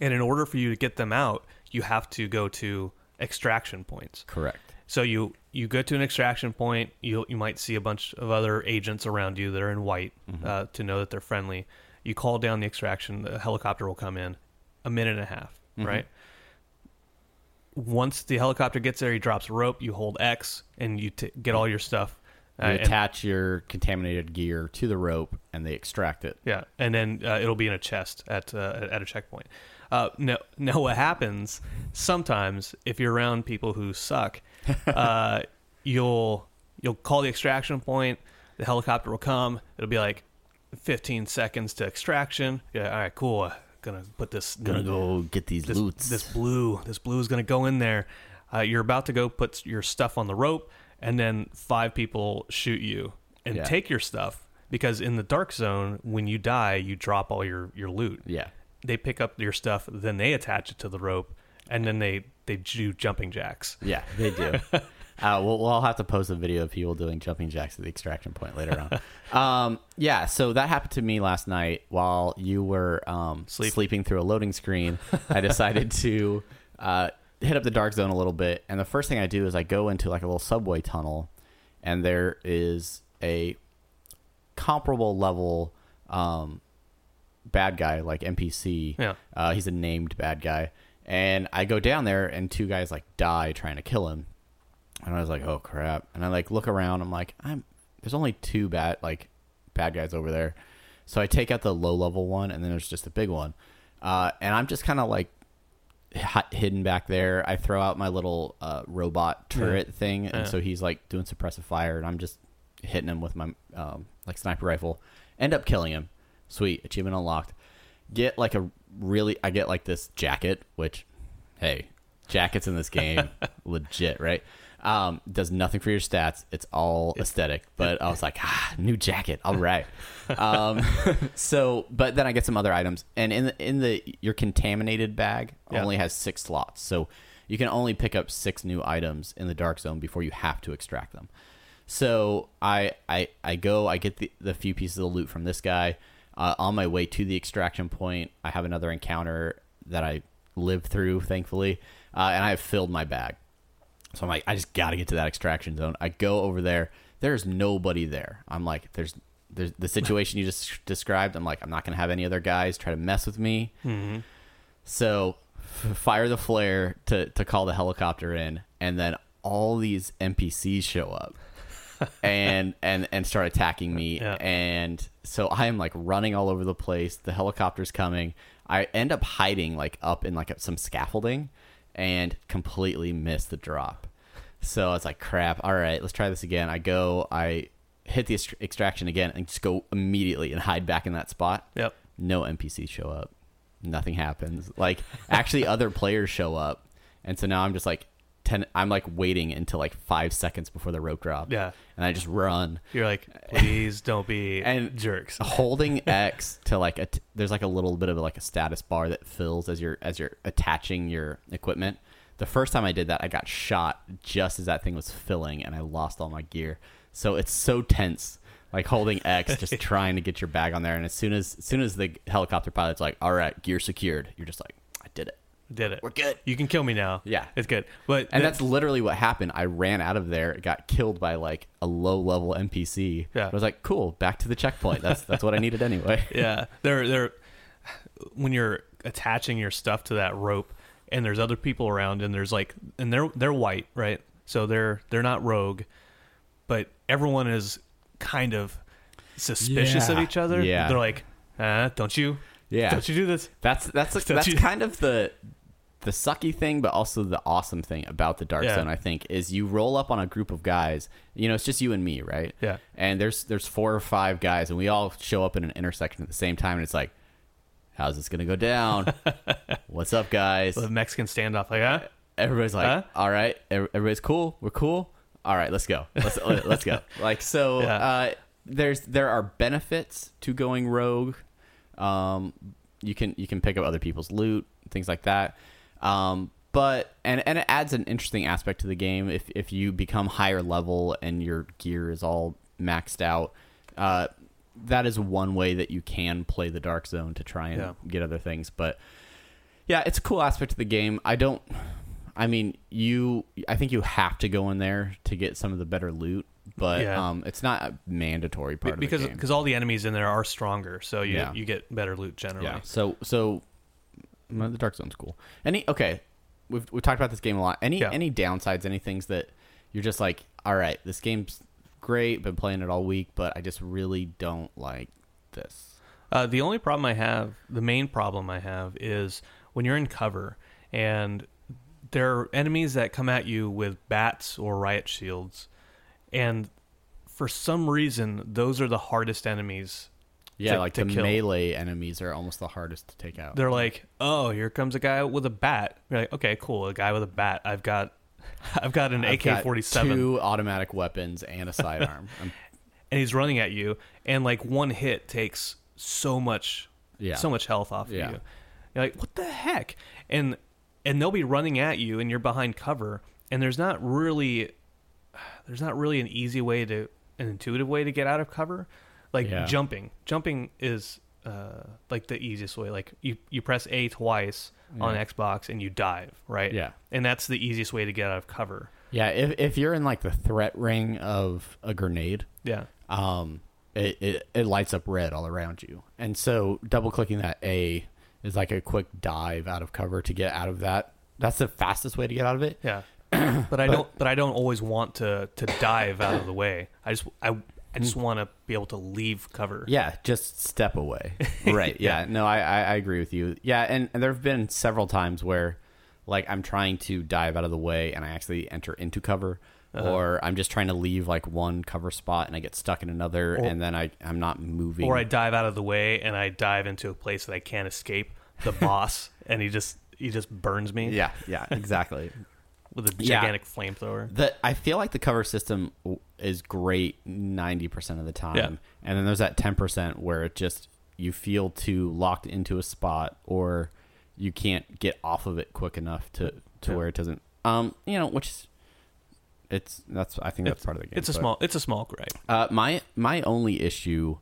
[SPEAKER 2] And in order for you to get them out, you have to go to extraction points.
[SPEAKER 1] correct.
[SPEAKER 2] So you you go to an extraction point. You you might see a bunch of other agents around you that are in white uh, to know that they're friendly. You call down the extraction. The helicopter will come in. A minute and a half, right? Once the helicopter gets there, he drops a rope. You hold X and you t- get all your stuff.
[SPEAKER 1] You
[SPEAKER 2] Uh, and-
[SPEAKER 1] attach your contaminated gear to the rope, and they extract it.
[SPEAKER 2] Yeah, and then uh, it'll be in a chest at uh, at a checkpoint. Uh, no, no. What happens sometimes if you're around people who suck, uh, you'll you'll call the extraction point. The helicopter will come. It'll be like 15 seconds to extraction. Yeah, all right, cool. Uh, gonna put this
[SPEAKER 1] Gonna go get these
[SPEAKER 2] this,
[SPEAKER 1] loots.
[SPEAKER 2] this blue this blue is going to go in there uh, you're about to go put your stuff on the rope and then five people shoot you and
[SPEAKER 1] Yeah.
[SPEAKER 2] take your stuff because in the dark zone when you die you drop all your your loot
[SPEAKER 1] yeah.
[SPEAKER 2] they pick up your stuff then they attach it to the rope and then they they do jumping jacks
[SPEAKER 1] Yeah, they do. uh, we'll, we'll have to post a video of people doing jumping jacks at the extraction point later on. um, yeah, so that happened to me last night while you were um,
[SPEAKER 2] Sleep.
[SPEAKER 1] sleeping through a loading screen. I decided to uh, hit up the dark zone a little bit, and the first thing I do is I go into like a little subway tunnel, and there is a comparable level um, bad guy like NPC.
[SPEAKER 2] Yeah.
[SPEAKER 1] Uh, he's a named bad guy. And I go down there and two guys like die trying to kill him. And I was like, "Oh crap." And I like look around, I'm like, "I'm there's only two bad like bad guys over there." So I take out the low level one and then there's just a big one. Uh, and I'm just kind of like hi- hidden back there. I throw out my little uh, robot turret thing, and
[SPEAKER 2] Yeah.
[SPEAKER 1] so he's like doing suppressive fire, and I'm just hitting him with my um, like sniper rifle. End up killing him. Sweet achievement unlocked. Get like a really, I get like this jacket, which, hey, jackets in this game, legit, right? Um, does nothing for your stats. It's all aesthetic. But I was like, ah, new jacket, all right. um, so, but then I get some other items, and in the in the your contaminated bag
[SPEAKER 2] Yeah.
[SPEAKER 1] only has six slots, so you can only pick up six new items in the dark zone before you have to extract them. So I I I go, I get the the few pieces of loot from this guy. Uh, on my way to the extraction point, I have another encounter that I lived through, thankfully, uh, and I have filled my bag. So I'm like, I just got to get to that extraction zone. I go over there. There's nobody there. I'm like, there's, there's the situation you just described. I'm like, I'm not gonna have any other guys try to mess with me. So f- fire the flare to to call the helicopter in, and then all these NPCs show up. And and and start attacking me.
[SPEAKER 2] Yeah.
[SPEAKER 1] and so i am like running all over the place. The helicopter's coming. I end up hiding like up in like some scaffolding and completely miss the drop. So i was like crap. All right let's try this again. I go i hit the extraction again and just go immediately and hide back in that spot.
[SPEAKER 2] Yep.
[SPEAKER 1] no npcs show up. Nothing happens. Like actually other players show up. And so now i'm just like 10 i'm like waiting until like five seconds before the rope drop.
[SPEAKER 2] Yeah.
[SPEAKER 1] and i just run.
[SPEAKER 2] You're like, please don't be
[SPEAKER 1] And-
[SPEAKER 2] jerks.
[SPEAKER 1] holding x to like a t- there's like a little bit of like a status bar that fills as you're as you're attaching your equipment. The first time i did that i got shot just as that thing was filling and i lost all my gear. So it's so tense like holding x just trying to get your bag on there. And as soon as as soon as the helicopter pilot's like all right gear secured you're just like i did it
[SPEAKER 2] Did it.
[SPEAKER 1] We're good.
[SPEAKER 2] You can kill me now.
[SPEAKER 1] Yeah.
[SPEAKER 2] It's good. But
[SPEAKER 1] and that's literally what happened. I ran out of there, got killed by like a low level NPC.
[SPEAKER 2] Yeah.
[SPEAKER 1] I was like, cool, back to the checkpoint. That's that's what I needed anyway.
[SPEAKER 2] yeah they're they're when you're attaching your stuff to that rope and there's other people around and there's like and they're they're white right so they're they're not rogue but everyone is kind of suspicious of each other
[SPEAKER 1] Yeah.
[SPEAKER 2] they're like uh, don't you
[SPEAKER 1] Yeah.
[SPEAKER 2] don't you do this
[SPEAKER 1] That's that's
[SPEAKER 2] Don't
[SPEAKER 1] that's
[SPEAKER 2] you-
[SPEAKER 1] kind of the the sucky thing, but also the awesome thing about the Dark
[SPEAKER 2] Yeah.
[SPEAKER 1] Zone, I think, is you roll up on a group of guys. You know, it's just you and me, right?
[SPEAKER 2] Yeah.
[SPEAKER 1] And there's there's four or five guys, and we all show up in an intersection at the same time, and it's like, how's this gonna go down? What's up, guys?
[SPEAKER 2] The Mexican standoff, like, huh?
[SPEAKER 1] Everybody's like,
[SPEAKER 2] Huh?
[SPEAKER 1] all right, everybody's cool. We're cool. All right, let's go. Let's let's go. Like so,
[SPEAKER 2] Yeah.
[SPEAKER 1] uh, there's there are benefits to going rogue. Um, you can you can pick up other people's loot, things like that. Um, but and and it adds an interesting aspect to the game if if you become higher level and your gear is all maxed out. Uh, that is one way that you can play the dark zone to try and
[SPEAKER 2] Yeah.
[SPEAKER 1] get other things, but yeah, it's a cool aspect of the game. I don't. I mean, you. I think you have to go in there to get some of the better loot, but
[SPEAKER 2] Yeah.
[SPEAKER 1] um, it's not a mandatory part
[SPEAKER 2] because
[SPEAKER 1] of the game.
[SPEAKER 2] because all the enemies in there are stronger, so you
[SPEAKER 1] Yeah.
[SPEAKER 2] you get better loot generally.
[SPEAKER 1] yeah. So so, the dark zone's cool. Any okay? We've we talked about this game a lot. Any
[SPEAKER 2] Yeah.
[SPEAKER 1] any downsides? Any things that you're just like, all right, this game's great. Been playing it all week, but I just really don't like this.
[SPEAKER 2] Uh, the only problem I have, the main problem I have, is when you're in cover and there are enemies that come at you with bats or riot shields, and for some reason those are the hardest enemies.
[SPEAKER 1] Yeah,
[SPEAKER 2] to-
[SPEAKER 1] like
[SPEAKER 2] to
[SPEAKER 1] the
[SPEAKER 2] kill.
[SPEAKER 1] melee enemies are almost the hardest to take out.
[SPEAKER 2] They're like, "Oh, here comes a guy with a bat." You're like, "Okay, cool, a guy with a bat. I've got, I've got an
[SPEAKER 1] I've
[SPEAKER 2] AK-47."
[SPEAKER 1] two automatic weapons and a sidearm.
[SPEAKER 2] And he's running at you and like one hit takes so much
[SPEAKER 1] Yeah.
[SPEAKER 2] so much health off
[SPEAKER 1] Yeah.
[SPEAKER 2] of you you're like what the heck and and they'll be running at you and you're behind cover and there's not really there's not really an easy way to an intuitive way to get out of cover like
[SPEAKER 1] Yeah.
[SPEAKER 2] jumping jumping is uh like the easiest way like you you press a twice on xbox and you dive right
[SPEAKER 1] Yeah.
[SPEAKER 2] and that's the easiest way to get out of cover
[SPEAKER 1] Yeah, if if you're in like the threat ring of a grenade,
[SPEAKER 2] yeah
[SPEAKER 1] um, it, it it lights up red all around you, and so double clicking that A is like a quick dive out of cover to get out of that. That's the fastest way to get out of it.
[SPEAKER 2] Yeah, but I don't. But I don't always want to to dive out of the way. I just I I just want to be able to leave cover.
[SPEAKER 1] Yeah, just step away. Right. yeah. No, I, I I agree with you. Yeah, and, and there have been several times where, like, I'm trying to dive out of the way and I actually enter into cover.
[SPEAKER 2] Uh-huh.
[SPEAKER 1] Or I'm just trying to leave like one cover spot and I get stuck in another,
[SPEAKER 2] Or-
[SPEAKER 1] and then I I'm not moving.
[SPEAKER 2] Or I dive out of the way and I dive into a place that I can't escape. The boss and he just he just burns me.
[SPEAKER 1] Yeah, yeah, exactly.
[SPEAKER 2] With a
[SPEAKER 1] Yeah.
[SPEAKER 2] gigantic flamethrower.
[SPEAKER 1] the I feel like the cover system is great ninety percent of the time,
[SPEAKER 2] Yeah.
[SPEAKER 1] and then there's that ten percent where it just you feel too locked into a spot, or you can't get off of it quick enough to to
[SPEAKER 2] Yeah.
[SPEAKER 1] where it doesn't. Um, you know, which is it's that's I think that's
[SPEAKER 2] It's-
[SPEAKER 1] part of the game.
[SPEAKER 2] It's a
[SPEAKER 1] but-
[SPEAKER 2] small it's a small gripe.
[SPEAKER 1] Uh, my my only issue,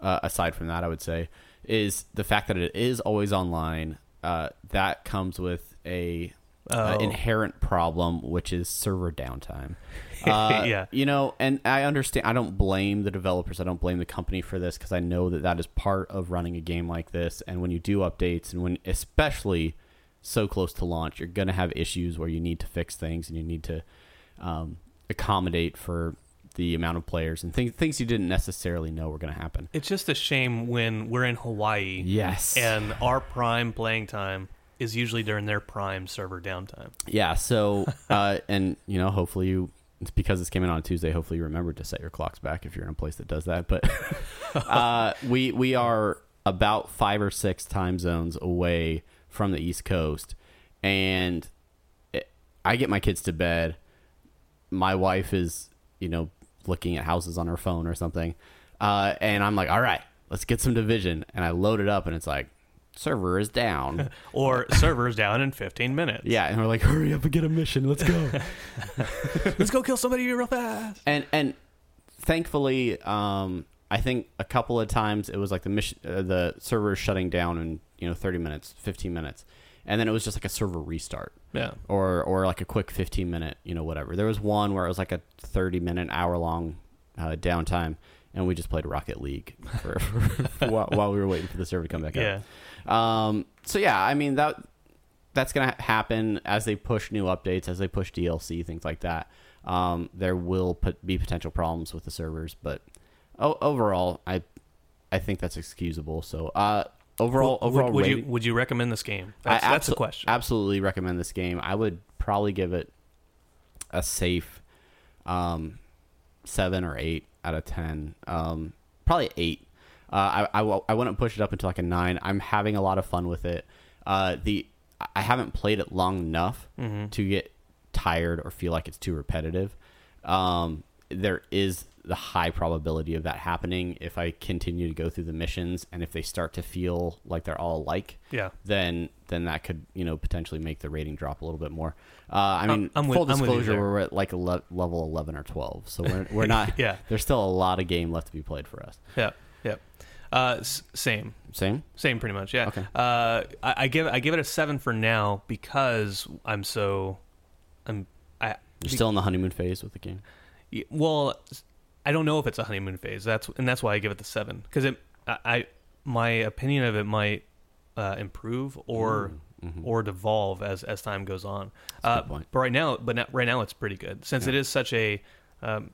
[SPEAKER 1] uh, aside from that, I would say, is the fact that it is always online. Uh, that comes with a uh,
[SPEAKER 2] Oh.
[SPEAKER 1] inherent problem, which is server downtime. Uh,
[SPEAKER 2] Yeah.
[SPEAKER 1] you know, and I understand. I don't blame the developers. I don't blame the company for this because I know that that is part of running a game like this. And when you do updates, and when especially so close to launch, you're gonna have issues where you need to fix things and you need to um, accommodate for the amount of players and things things you didn't necessarily know were going to happen.
[SPEAKER 2] It's just a shame when we're in Hawaii
[SPEAKER 1] Yes.
[SPEAKER 2] and our prime playing time is usually during their prime server downtime.
[SPEAKER 1] Yeah. So, uh, and you know, hopefully you. It's because this came in on a Tuesday. Hopefully you remember to set your clocks back if you're in a place that does that. But uh, we we are about five or six time zones away from the East Coast, and it, I get my kids to bed. My wife is, you know, looking at houses on her phone or something, uh, and I'm like, "All right, let's get some division." And I load it up, and it's like, server is down.
[SPEAKER 2] Or servers down in 15 minutes.
[SPEAKER 1] Yeah, and we're like, hurry up and get a mission. Let's go.
[SPEAKER 2] Let's go kill somebody real fast.
[SPEAKER 1] and and thankfully, um, I think a couple of times it was like the mission, uh, the server is shutting down in you know thirty minutes, fifteen minutes, and then it was just like a server restart.
[SPEAKER 2] Yeah.
[SPEAKER 1] Or or like a quick fifteen minute, you know, whatever. There was one where it was like a thirty minute, hour long uh, downtime, and we just played Rocket League for, for while, while we were waiting for the server to come back up. Um, so yeah, I mean that that's gonna happen as they push new updates, as they push DLC, things like that. Um, there will put, be potential problems with the servers, but o- overall, I I think that's excusable. So, uh, overall,
[SPEAKER 2] Would-
[SPEAKER 1] overall
[SPEAKER 2] would, you
[SPEAKER 1] rating-
[SPEAKER 2] would you recommend this game? That's,
[SPEAKER 1] I
[SPEAKER 2] that's the question.
[SPEAKER 1] Absolutely recommend this game. I would probably give it a safe um, seven or eight out of ten. Um, probably eight. Uh, I, I, I wouldn't push it up into like a nine. I'm having a lot of fun with it. Uh, the I haven't played it long enough
[SPEAKER 2] Mm-hmm.
[SPEAKER 1] to get tired or feel like it's too repetitive. Um, there is the high probability of that happening if I continue to go through the missions and if they start to feel like they're all alike
[SPEAKER 2] Yeah.
[SPEAKER 1] then then that could you know potentially make the rating drop a little bit more. Uh, I mean,
[SPEAKER 2] I'm
[SPEAKER 1] full
[SPEAKER 2] I'm with you
[SPEAKER 1] disclosure, we're at like le- level eleven or twelve, so we're we're not.
[SPEAKER 2] Yeah.
[SPEAKER 1] there's still a lot of game left to be played for us.
[SPEAKER 2] Yeah. Yeah. Uh, s- same.
[SPEAKER 1] Same.
[SPEAKER 2] Same, pretty much. Yeah.
[SPEAKER 1] Okay.
[SPEAKER 2] Uh, I, I give I give it a seven for now because I'm so, I'm I.
[SPEAKER 1] You're still in the honeymoon phase with the game.
[SPEAKER 2] Y- Well, I don't know if it's a honeymoon phase. That's and that's why I give it the seven because it. I, I my opinion of it might uh, improve or or devolve as as time goes on.
[SPEAKER 1] a
[SPEAKER 2] Uh,
[SPEAKER 1] good point.
[SPEAKER 2] but right now, but not, right now it's pretty good since it is such a um,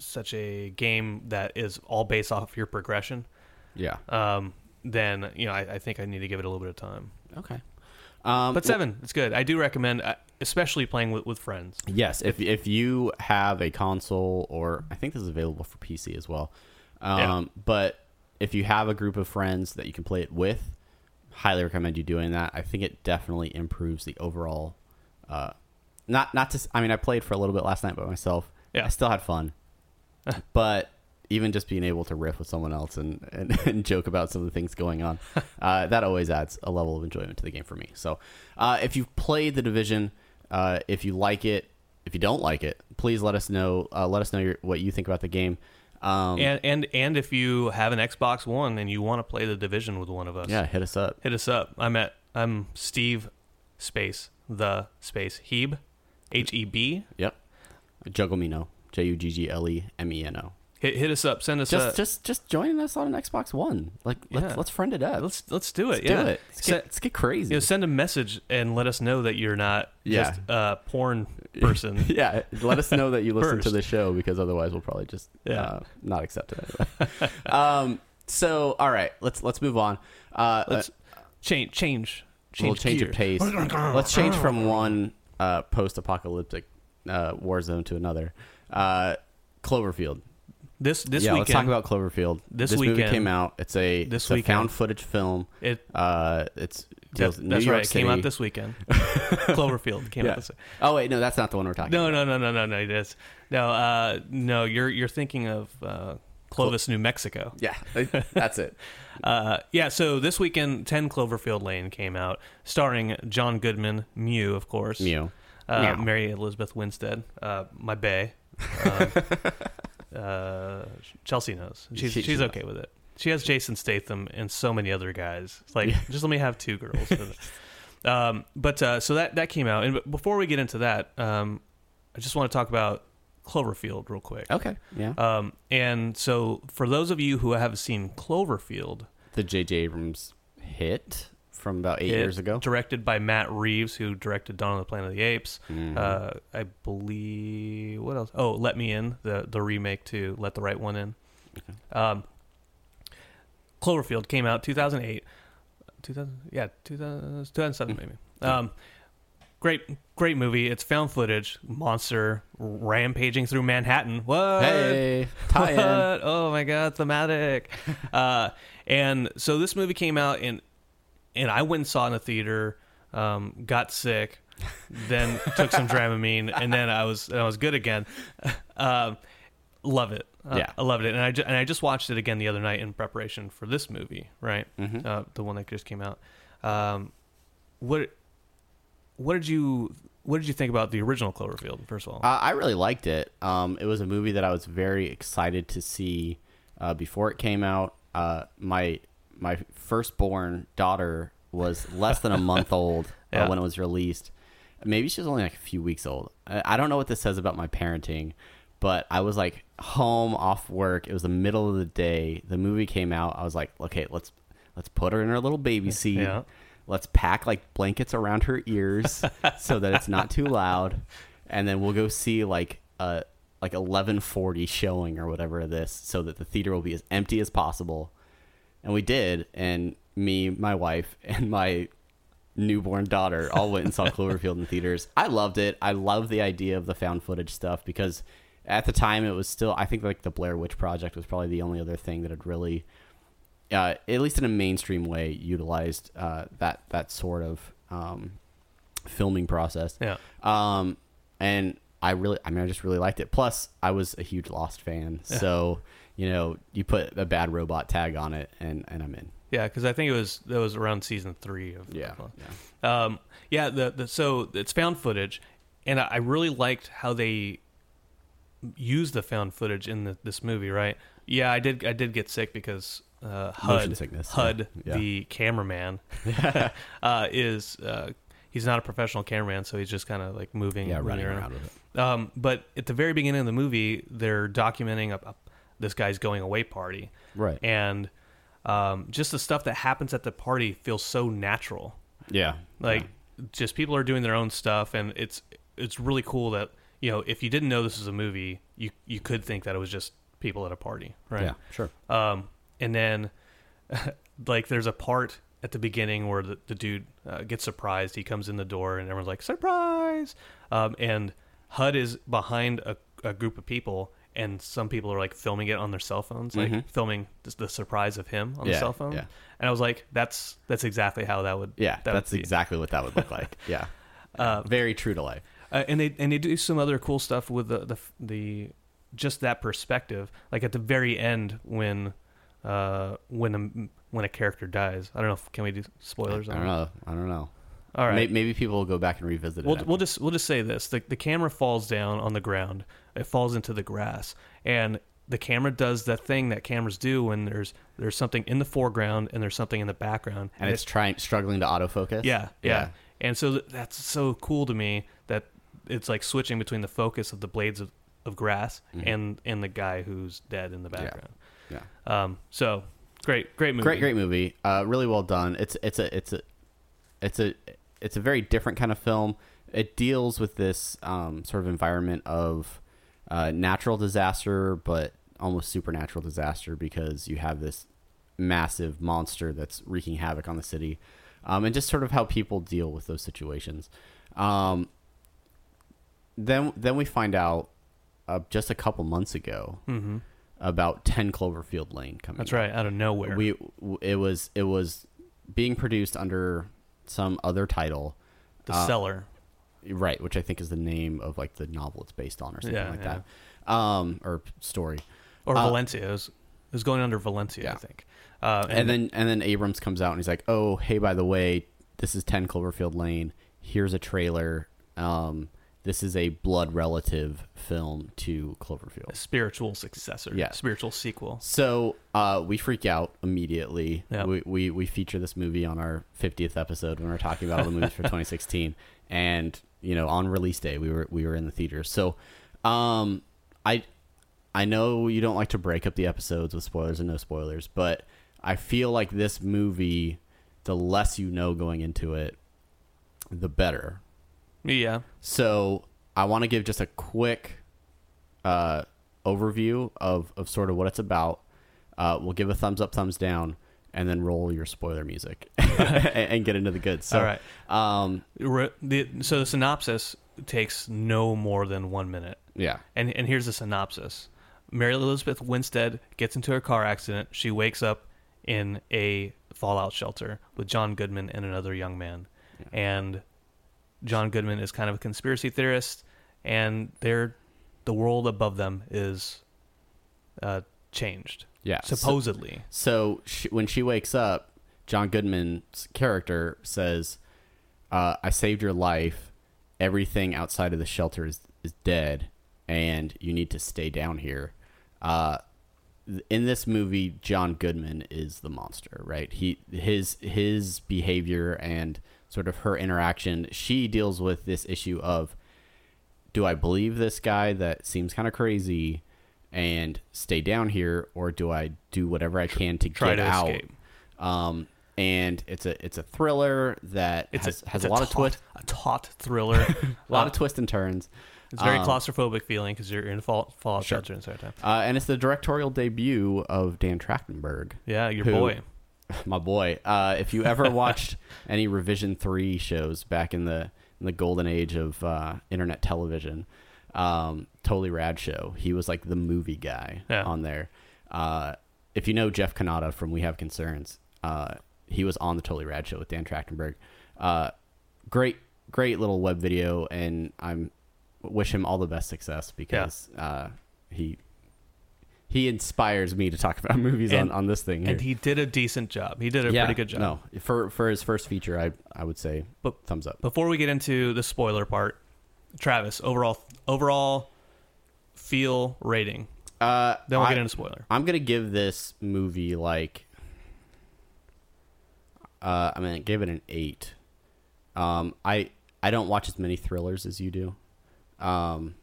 [SPEAKER 2] such a game that is all based off your progression.
[SPEAKER 1] Yeah.
[SPEAKER 2] Um, then you know I, I think I need to give it a little bit of time.
[SPEAKER 1] Okay. Um,
[SPEAKER 2] But seven, it's good. I do recommend, uh, especially playing with, with friends.
[SPEAKER 1] Yes, if if you have a console, or I think this is available for PC as well. Um,
[SPEAKER 2] Yeah.
[SPEAKER 1] But if you have a group of friends that you can play it with, highly recommend you doing that. I think it definitely improves the overall. Uh, not not to. I mean, I played for a little bit last night by myself.
[SPEAKER 2] Yeah.
[SPEAKER 1] I still had fun, but even just being able to riff with someone else and, and, and joke about some of the things going on, uh, that always adds a level of enjoyment to the game for me. So, uh, if you've played the division, uh, if you like it, if you don't like it, please let us know. Uh, let us know your, what you think about the game. Um,
[SPEAKER 2] And and and if you have an Xbox One and you want to play the Division with one of us,
[SPEAKER 1] yeah, hit us up.
[SPEAKER 2] hit us up. I'm at I'm Steve Space the Space Heb, H E B.
[SPEAKER 1] Yep, Jugglemeno, J U G G L E M E N O.
[SPEAKER 2] Hit, hit us up. Send us
[SPEAKER 1] Just
[SPEAKER 2] a.
[SPEAKER 1] just just join us on an Xbox One. Like let's
[SPEAKER 2] Yeah.
[SPEAKER 1] let's friend it up.
[SPEAKER 2] let's let's do it.
[SPEAKER 1] Let's
[SPEAKER 2] yeah,
[SPEAKER 1] do it. Let's get, let's get crazy.
[SPEAKER 2] you know, send a message and let us know that you're not
[SPEAKER 1] Yeah.
[SPEAKER 2] just a porn person.
[SPEAKER 1] yeah, let us know that you listen to the show because otherwise we'll probably just
[SPEAKER 2] Yeah.
[SPEAKER 1] uh, not accept it anyway. um, so all right, let's let's move on. Uh,
[SPEAKER 2] Let's change change change.
[SPEAKER 1] we'll change of pace. let's change from one uh, post-apocalyptic uh, war zone to another. Uh, Cloverfield.
[SPEAKER 2] This this
[SPEAKER 1] yeah,
[SPEAKER 2] weekend.
[SPEAKER 1] let's talk about Cloverfield.
[SPEAKER 2] This
[SPEAKER 1] movie
[SPEAKER 2] weekend-
[SPEAKER 1] came out. It's a
[SPEAKER 2] this
[SPEAKER 1] it's a
[SPEAKER 2] weekend.
[SPEAKER 1] found footage film.
[SPEAKER 2] it.
[SPEAKER 1] Uh, it's
[SPEAKER 2] That, that's
[SPEAKER 1] York
[SPEAKER 2] right. It came out this weekend. Cloverfield came
[SPEAKER 1] Yeah.
[SPEAKER 2] out this.
[SPEAKER 1] Oh wait, no, that's not the one we're talking.
[SPEAKER 2] No,
[SPEAKER 1] about.
[SPEAKER 2] no, no, no, no, no. It is no, uh, no. You're you're thinking of uh, Clovis, New Mexico.
[SPEAKER 1] Yeah, that's it.
[SPEAKER 2] Uh, yeah. So this weekend, Ten Cloverfield Lane came out, starring John Goodman, Mew, of course,
[SPEAKER 1] Mew.
[SPEAKER 2] uh, Mary Elizabeth Winstead, uh, my bae. Um, uh, Chelsea knows. She's
[SPEAKER 1] She- she
[SPEAKER 2] she's
[SPEAKER 1] knows.
[SPEAKER 2] okay with it. She has Jason Statham and so many other guys. It's like, just let me have two girls. it. um, but uh, so that that came out, and b- before we get into that, um, I just want to talk about Cloverfield real quick.
[SPEAKER 1] Okay. Yeah.
[SPEAKER 2] Um, and so for those of you who have seen Cloverfield,
[SPEAKER 1] the J.J. Abrams hit from about eight
[SPEAKER 2] it-
[SPEAKER 1] years ago.
[SPEAKER 2] directed by Matt Reeves, who directed Dawn of the Planet of the Apes.
[SPEAKER 1] Mhm.
[SPEAKER 2] Uh, I believe what else? Oh, Let Me In, the the remake to Let the Right One In. Um, Cloverfield came out 2008, 2000 yeah 2000, 2007 maybe. Um, great great movie. It's found footage monster rampaging through Manhattan. What?
[SPEAKER 1] Hey, tie in.
[SPEAKER 2] What? Oh my god, thematic. uh, and so this movie came out and and I went and saw it in the theater. Um, got sick, then took some Dramamine, and then I was I was good again. Um, love it. Uh,
[SPEAKER 1] Yeah.
[SPEAKER 2] I loved it, and I ju- and I just watched it again the other night in preparation for this movie, right?
[SPEAKER 1] Mhm.
[SPEAKER 2] Uh, the one that just came out. Um, what what did you what did you think about the original Cloverfield? First of all,
[SPEAKER 1] Uh, I really liked it. Um, it was a movie that I was very excited to see uh, before it came out. Uh, my my firstborn daughter was less than a month old uh, when it was released. Maybe she was only like a few weeks old. I, I don't know what this says about my parenting, but I was like home off work. It was the middle of the day. The movie came out. I was like, okay, let's let's put her in her little baby seat.
[SPEAKER 2] Yeah.
[SPEAKER 1] Let's pack like blankets around her ears so that it's not too loud, and then we'll go see like a like eleven forty showing or whatever of this, so that the theater will be as empty as possible. And we did, and me, my wife, and my newborn daughter all went and saw Cloverfield in theaters. I loved it. I love the idea of the found footage stuff because at the time it was still I think like the Blair Witch Project was probably the only other thing that had really uh, at least in a mainstream way utilized uh, that that sort of um, filming process.
[SPEAKER 2] Yeah.
[SPEAKER 1] Um, and I really, I mean, I just really liked it. Plus, I was a huge Lost fan, so you know, you put a bad robot tag on it, and and I'm in.
[SPEAKER 2] Yeah, because I think it was that was around season three of
[SPEAKER 1] Yeah, yeah.
[SPEAKER 2] Um, yeah, the, the so it's found footage, and I, I really liked how they used the found footage in the, this movie. Right? Yeah, I did. I did get sick because uh, Hud,
[SPEAKER 1] sickness,
[SPEAKER 2] Hud,
[SPEAKER 1] yeah.
[SPEAKER 2] The cameraman, uh, is uh, he's not a professional cameraman, so he's just kind of like moving,
[SPEAKER 1] Yeah, running around with it.
[SPEAKER 2] Um, but at the very beginning of the movie, they're documenting a, a, this guy's going away party,
[SPEAKER 1] Right.
[SPEAKER 2] And um, just the stuff that happens at the party feels so natural.
[SPEAKER 1] Yeah,
[SPEAKER 2] Like just people are doing their own stuff, and it's it's really cool that you know if you didn't know this was a movie, you you could think that it was just people at a party, right?
[SPEAKER 1] yeah, sure.
[SPEAKER 2] Um, and then, like, there's a part at the beginning where the, the dude uh, gets surprised. He comes in the door, and everyone's like, "Surprise!" Um, and Hud is behind a, a group of people, and some people are like filming it on their cell phones, like filming the, the surprise of him on the.
[SPEAKER 1] Yeah,
[SPEAKER 2] cell phone.
[SPEAKER 1] yeah.
[SPEAKER 2] And I was like, "That's that's exactly how that would
[SPEAKER 1] Yeah,
[SPEAKER 2] that would
[SPEAKER 1] that's
[SPEAKER 2] be."
[SPEAKER 1] exactly what that would look like. Yeah, uh, very true to life.
[SPEAKER 2] Uh, and they and they do some other cool stuff with the the the just that perspective. Like at the very end when uh when a when a character dies. I don't know. if Can we do spoilers?
[SPEAKER 1] I
[SPEAKER 2] on
[SPEAKER 1] don't
[SPEAKER 2] that?
[SPEAKER 1] know. I don't know.
[SPEAKER 2] All right.
[SPEAKER 1] Maybe, maybe people will go back and revisit it.
[SPEAKER 2] We'll,
[SPEAKER 1] after.
[SPEAKER 2] we'll just we'll just say this: the the camera falls down on the ground. It falls into the grass, and the camera does that thing that cameras do when there's there's something in the foreground and there's something in the background,
[SPEAKER 1] and it's trying struggling to autofocus.
[SPEAKER 2] yeah, yeah. And so th- that's so cool to me that it's like switching between the focus of the blades of, of grass and and the guy who's dead in the background.
[SPEAKER 1] yeah.
[SPEAKER 2] Um, so great, great movie.
[SPEAKER 1] Great, great movie. Uh, really well done. It's it's a it's a it's a it's a very different kind of film. It deals with this um, sort of environment of uh, natural disaster, but almost supernatural disaster because you have this massive monster that's wreaking havoc on the city, um, and just sort of how people deal with those situations. Um, then then we find out uh, just a couple months ago about Ten Cloverfield Lane coming.
[SPEAKER 2] Mm-hmm. That's
[SPEAKER 1] out
[SPEAKER 2] right, out of nowhere.
[SPEAKER 1] we it was it was being produced under some other title
[SPEAKER 2] the
[SPEAKER 1] uh,
[SPEAKER 2] cellar.
[SPEAKER 1] right which i think is the name of like the novel it's based on or something
[SPEAKER 2] Yeah,
[SPEAKER 1] like
[SPEAKER 2] yeah.
[SPEAKER 1] that um or story
[SPEAKER 2] or
[SPEAKER 1] uh,
[SPEAKER 2] Valencia. It was, going under Valencia, I think. Uh,
[SPEAKER 1] and, then and then abrams comes out and he's like oh hey by the way this is 10 cloverfield lane here's a trailer um this is a blood relative film to cloverfield
[SPEAKER 2] a spiritual successor,
[SPEAKER 1] Yeah.
[SPEAKER 2] spiritual sequel.
[SPEAKER 1] So uh, we freak out immediately.
[SPEAKER 2] Yep.
[SPEAKER 1] We, we we feature this movie on our 50th episode when we're talking about all the movies for 2016, and you know on release day we were we were in the theater. So um, I I know you don't like to break up the episodes with spoilers and no spoilers, but I feel like this movie, the less you know going into it, the better.
[SPEAKER 2] Yeah,
[SPEAKER 1] So I want to give just a quick uh, overview of, of sort of what it's about. Uh, we'll give a thumbs up, thumbs down, and then roll your spoiler music and, and get into the goods. So,
[SPEAKER 2] All right.
[SPEAKER 1] Um,
[SPEAKER 2] Re- the, so the synopsis takes no more than one minute.
[SPEAKER 1] yeah.
[SPEAKER 2] And and here's the synopsis: Mary Elizabeth Winstead gets into a car accident. She wakes up in a fallout shelter with John Goodman and another young man, and John Goodman is kind of a conspiracy theorist, and they're the world above them is uh, changed.
[SPEAKER 1] Yeah,
[SPEAKER 2] supposedly.
[SPEAKER 1] So she, when she wakes up, John Goodman's character says, uh, "I saved your life. Everything outside of the shelter is is dead, and you need to stay down here." Uh, in this movie, John Goodman is the monster, right? He his his behavior and sort of her interaction. She deals with this issue of do I believe this guy that seems kind of crazy and stay down here, or do I do whatever I can to
[SPEAKER 2] Try
[SPEAKER 1] get
[SPEAKER 2] to
[SPEAKER 1] out?
[SPEAKER 2] escape.
[SPEAKER 1] Um, and it's a it's a thriller that
[SPEAKER 2] It's
[SPEAKER 1] has,
[SPEAKER 2] a,
[SPEAKER 1] has a lot
[SPEAKER 2] taut,
[SPEAKER 1] of twist,
[SPEAKER 2] a taut thriller.
[SPEAKER 1] a lot of twists and turns.
[SPEAKER 2] It's very
[SPEAKER 1] Um,
[SPEAKER 2] claustrophobic feeling because you're in a fall, fallout
[SPEAKER 1] Sure.
[SPEAKER 2] shelter inside time.
[SPEAKER 1] Uh, and it's the directorial debut of Dan Trachtenberg.
[SPEAKER 2] Yeah, your
[SPEAKER 1] who,
[SPEAKER 2] boy.
[SPEAKER 1] my boy. Uh, if you ever watched any Revision Three shows back in the in the golden age of uh, internet television, um, totally rad show. He was like the movie guy
[SPEAKER 2] Yeah.
[SPEAKER 1] on there. Uh, if you know Jeff Cannata from We Have Concerns, uh, he was on the Totally Rad show with Dan Trachtenberg. Uh, great, great little web video, and I'm wish him all the best success because uh, he he inspires me to talk about movies
[SPEAKER 2] And-
[SPEAKER 1] on, on this thing here.
[SPEAKER 2] And he did a decent job. He did a
[SPEAKER 1] yeah,
[SPEAKER 2] pretty good job.
[SPEAKER 1] No, for for his first feature, I I would say
[SPEAKER 2] But-
[SPEAKER 1] thumbs up.
[SPEAKER 2] Before we get into the spoiler part, Travis, overall overall feel rating.
[SPEAKER 1] Uh,
[SPEAKER 2] Then we'll
[SPEAKER 1] I-
[SPEAKER 2] get into spoiler.
[SPEAKER 1] I'm gonna give this movie like uh, I mean, gonna give it an eight. Um, I I don't watch as many thrillers as you do, um,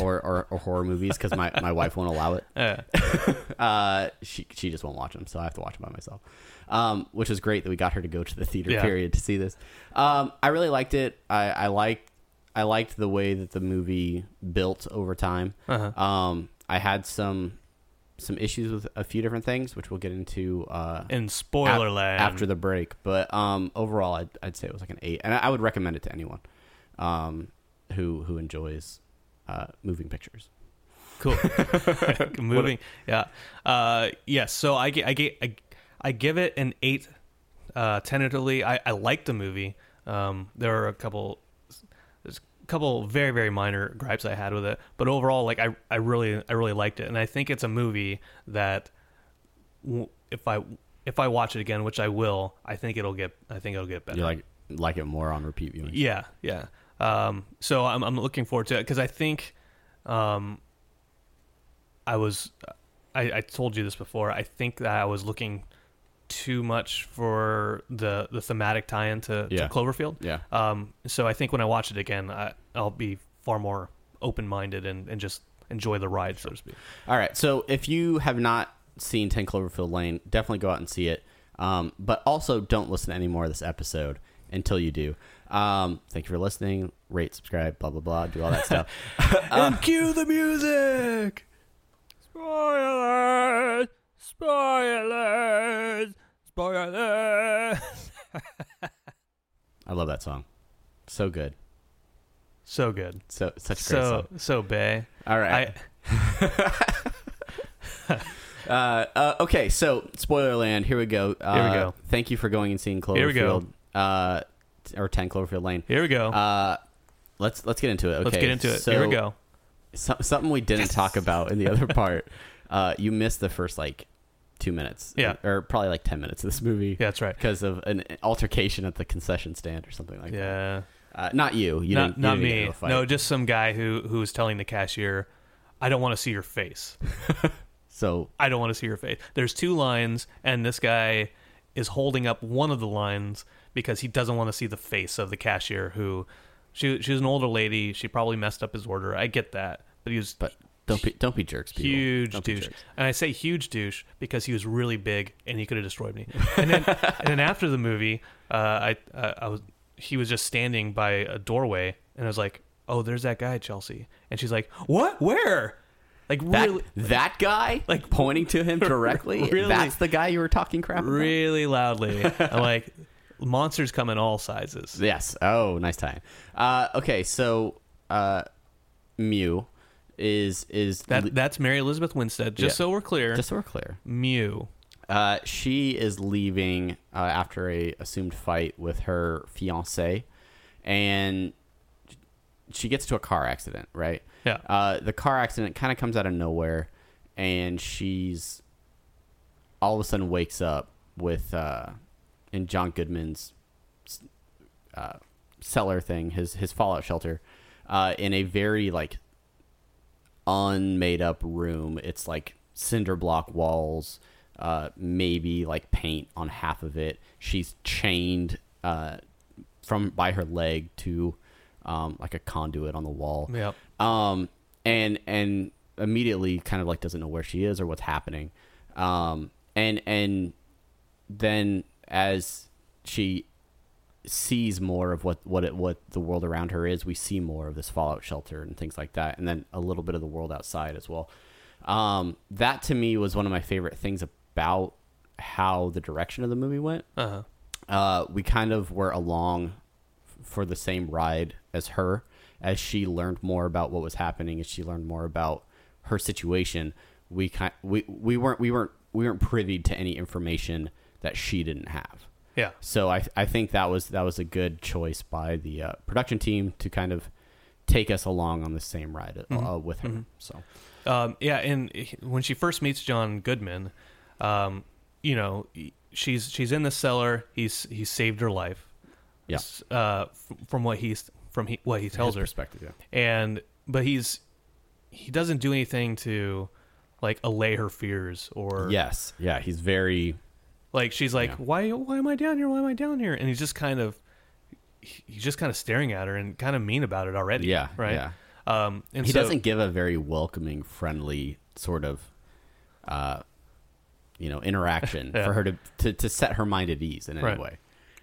[SPEAKER 1] or or, or horror movies because my, my wife won't allow it. Uh, she she just won't watch them, so I have to watch them by myself. Um, which is great that we got her to go to the theater
[SPEAKER 2] Yeah.
[SPEAKER 1] period to see this. Um, I really liked it. I I liked I liked the way that the movie built over time.
[SPEAKER 2] Uh-huh.
[SPEAKER 1] Um, I had some some issues with a few different things, which we'll get into uh,
[SPEAKER 2] In spoiler land.
[SPEAKER 1] after the break. But um, overall, I'd, I'd say it was like an eight, and I, I would recommend it to anyone um, who who enjoys uh, moving pictures.
[SPEAKER 2] Cool. Moving. Yeah. Uh, yes. So I, I, I, I give it an eight uh, tentatively. I, I like the movie. Um, there are a couple, there's a couple very very minor gripes I had with it, but overall, like I, I really I really liked it, and I think it's a movie that w- if I if I watch it again, which I will, I think it'll get I think it'll get better.
[SPEAKER 1] You like like it more on repeat viewing.
[SPEAKER 2] Yeah, yeah. Um, so I'm I'm looking forward to it because I think, um, I was, I, I told you this before. I think that I was looking too much for the the thematic tie-in to,
[SPEAKER 1] Yeah.
[SPEAKER 2] to Cloverfield.
[SPEAKER 1] Yeah.
[SPEAKER 2] Um, so I think when I watch it again, I, I'll be far more open-minded and, and just enjoy the ride, so to speak.
[SPEAKER 1] All right. So if you have not seen 10 Cloverfield Lane, definitely go out and see it. Um, but also don't listen to any more of this episode until you do. Um, thank you for listening. Rate, subscribe, blah, blah, blah. Do all that stuff.
[SPEAKER 2] and cue the music. Spoilers! Spoilers! Spoilers!
[SPEAKER 1] I love that song. So good.
[SPEAKER 2] So good.
[SPEAKER 1] So such a great
[SPEAKER 2] So
[SPEAKER 1] song.
[SPEAKER 2] so bay.
[SPEAKER 1] All right.
[SPEAKER 2] I
[SPEAKER 1] Uh, uh, okay, so spoiler land. Here we go. Uh,
[SPEAKER 2] Here we go.
[SPEAKER 1] Thank you for going and seeing Cloverfield.
[SPEAKER 2] Here we go.
[SPEAKER 1] Uh, or 10 Cloverfield Lane.
[SPEAKER 2] here we go.
[SPEAKER 1] Uh, let's let's get into it. Okay,
[SPEAKER 2] Let's get into it.
[SPEAKER 1] So,
[SPEAKER 2] here we go.
[SPEAKER 1] so- something we didn't talk about in the other part. Uh, you missed the first like two minutes.
[SPEAKER 2] Yeah.
[SPEAKER 1] or probably like ten minutes of this movie.
[SPEAKER 2] Yeah, that's right.
[SPEAKER 1] because of an altercation at the concession stand or something like that.
[SPEAKER 2] Yeah.
[SPEAKER 1] Uh, not you. You
[SPEAKER 2] not
[SPEAKER 1] didn't. you
[SPEAKER 2] not
[SPEAKER 1] didn't get
[SPEAKER 2] me.
[SPEAKER 1] into a fight.
[SPEAKER 2] No, just some guy who who was telling the cashier, "I don't want to see your face.
[SPEAKER 1] So
[SPEAKER 2] I don't want to see your face." There's two lines, and this guy is holding up one of the lines because he doesn't want to see the face of the cashier. Who she she was an older lady. She probably messed up his order. I get that, but he was
[SPEAKER 1] but don't be don't be jerks. People.
[SPEAKER 2] huge
[SPEAKER 1] Don't
[SPEAKER 2] douche.
[SPEAKER 1] jerks.
[SPEAKER 2] And I say huge douche because he was really big and he could have destroyed me. And then and then after the movie, uh, I uh, I was he was just standing by a doorway and I was like, "Oh, there's that guy, Chelsea." And she's like, "What? Where?" Like
[SPEAKER 1] That
[SPEAKER 2] really
[SPEAKER 1] that guy
[SPEAKER 2] Like-
[SPEAKER 1] like pointing to him directly.
[SPEAKER 2] Really?
[SPEAKER 1] That's the guy you were talking crap about.
[SPEAKER 2] really loudly. I'm like monsters come in all sizes.
[SPEAKER 1] Yes. Oh, nice time. Uh, okay, so uh, Mew is is
[SPEAKER 2] That that's Mary Elizabeth Winstead. Just
[SPEAKER 1] Yeah.
[SPEAKER 2] so we're clear,
[SPEAKER 1] just so we're clear.
[SPEAKER 2] Mew.
[SPEAKER 1] Uh, she is leaving uh, after a assumed fight with her fiance, and she gets to a car accident. Right.
[SPEAKER 2] Yeah.
[SPEAKER 1] Uh, the car accident kind of comes out of nowhere, and she's all of a sudden wakes up with uh, in John Goodman's uh, cellar thing, his his fallout shelter, uh, in a very like unmade up room. It's like cinder block walls, uh, maybe like paint on half of it. She's chained uh, from by her leg to um, like a conduit on the wall.
[SPEAKER 2] Yep.
[SPEAKER 1] Um, and and immediately kind of like doesn't know where she is or what's happening. Um, and and then as she sees more of what what it what the world around her is, we see more of this fallout shelter and things like that, and then a little bit of the world outside as well. Um, that to me was one of my favorite things about how the direction of the movie went.
[SPEAKER 2] Uh-huh.
[SPEAKER 1] Uh, we kind of were along f- for the same ride as her as she learned more about what was happening as she learned more about her situation we kind we, we weren't we weren't we weren't privy to any information that she didn't have
[SPEAKER 2] Yeah.
[SPEAKER 1] so I I think that was that was a good choice by the uh, production team to kind of take us along on the same ride uh, with her so
[SPEAKER 2] Um, yeah, and when she first meets John Goodman, um, you know, she's she's in the cellar. He's he's saved her life.
[SPEAKER 1] Yeah.
[SPEAKER 2] Uh, f- from what he's from he, what he tells
[SPEAKER 1] his
[SPEAKER 2] her,
[SPEAKER 1] perspective yeah
[SPEAKER 2] and but he's he doesn't do anything to like allay her fears or
[SPEAKER 1] yes yeah he's very
[SPEAKER 2] like she's like
[SPEAKER 1] Yeah.
[SPEAKER 2] why why am I down here why am I down here and he's just kind of he's just kind of staring at her and kind of mean about it already
[SPEAKER 1] Yeah,
[SPEAKER 2] right
[SPEAKER 1] yeah.
[SPEAKER 2] um and
[SPEAKER 1] he
[SPEAKER 2] so,
[SPEAKER 1] doesn't give a very welcoming, friendly sort of, uh, you know, interaction
[SPEAKER 2] Yeah.
[SPEAKER 1] for her to, to to set her mind at ease in any
[SPEAKER 2] Right.
[SPEAKER 1] way.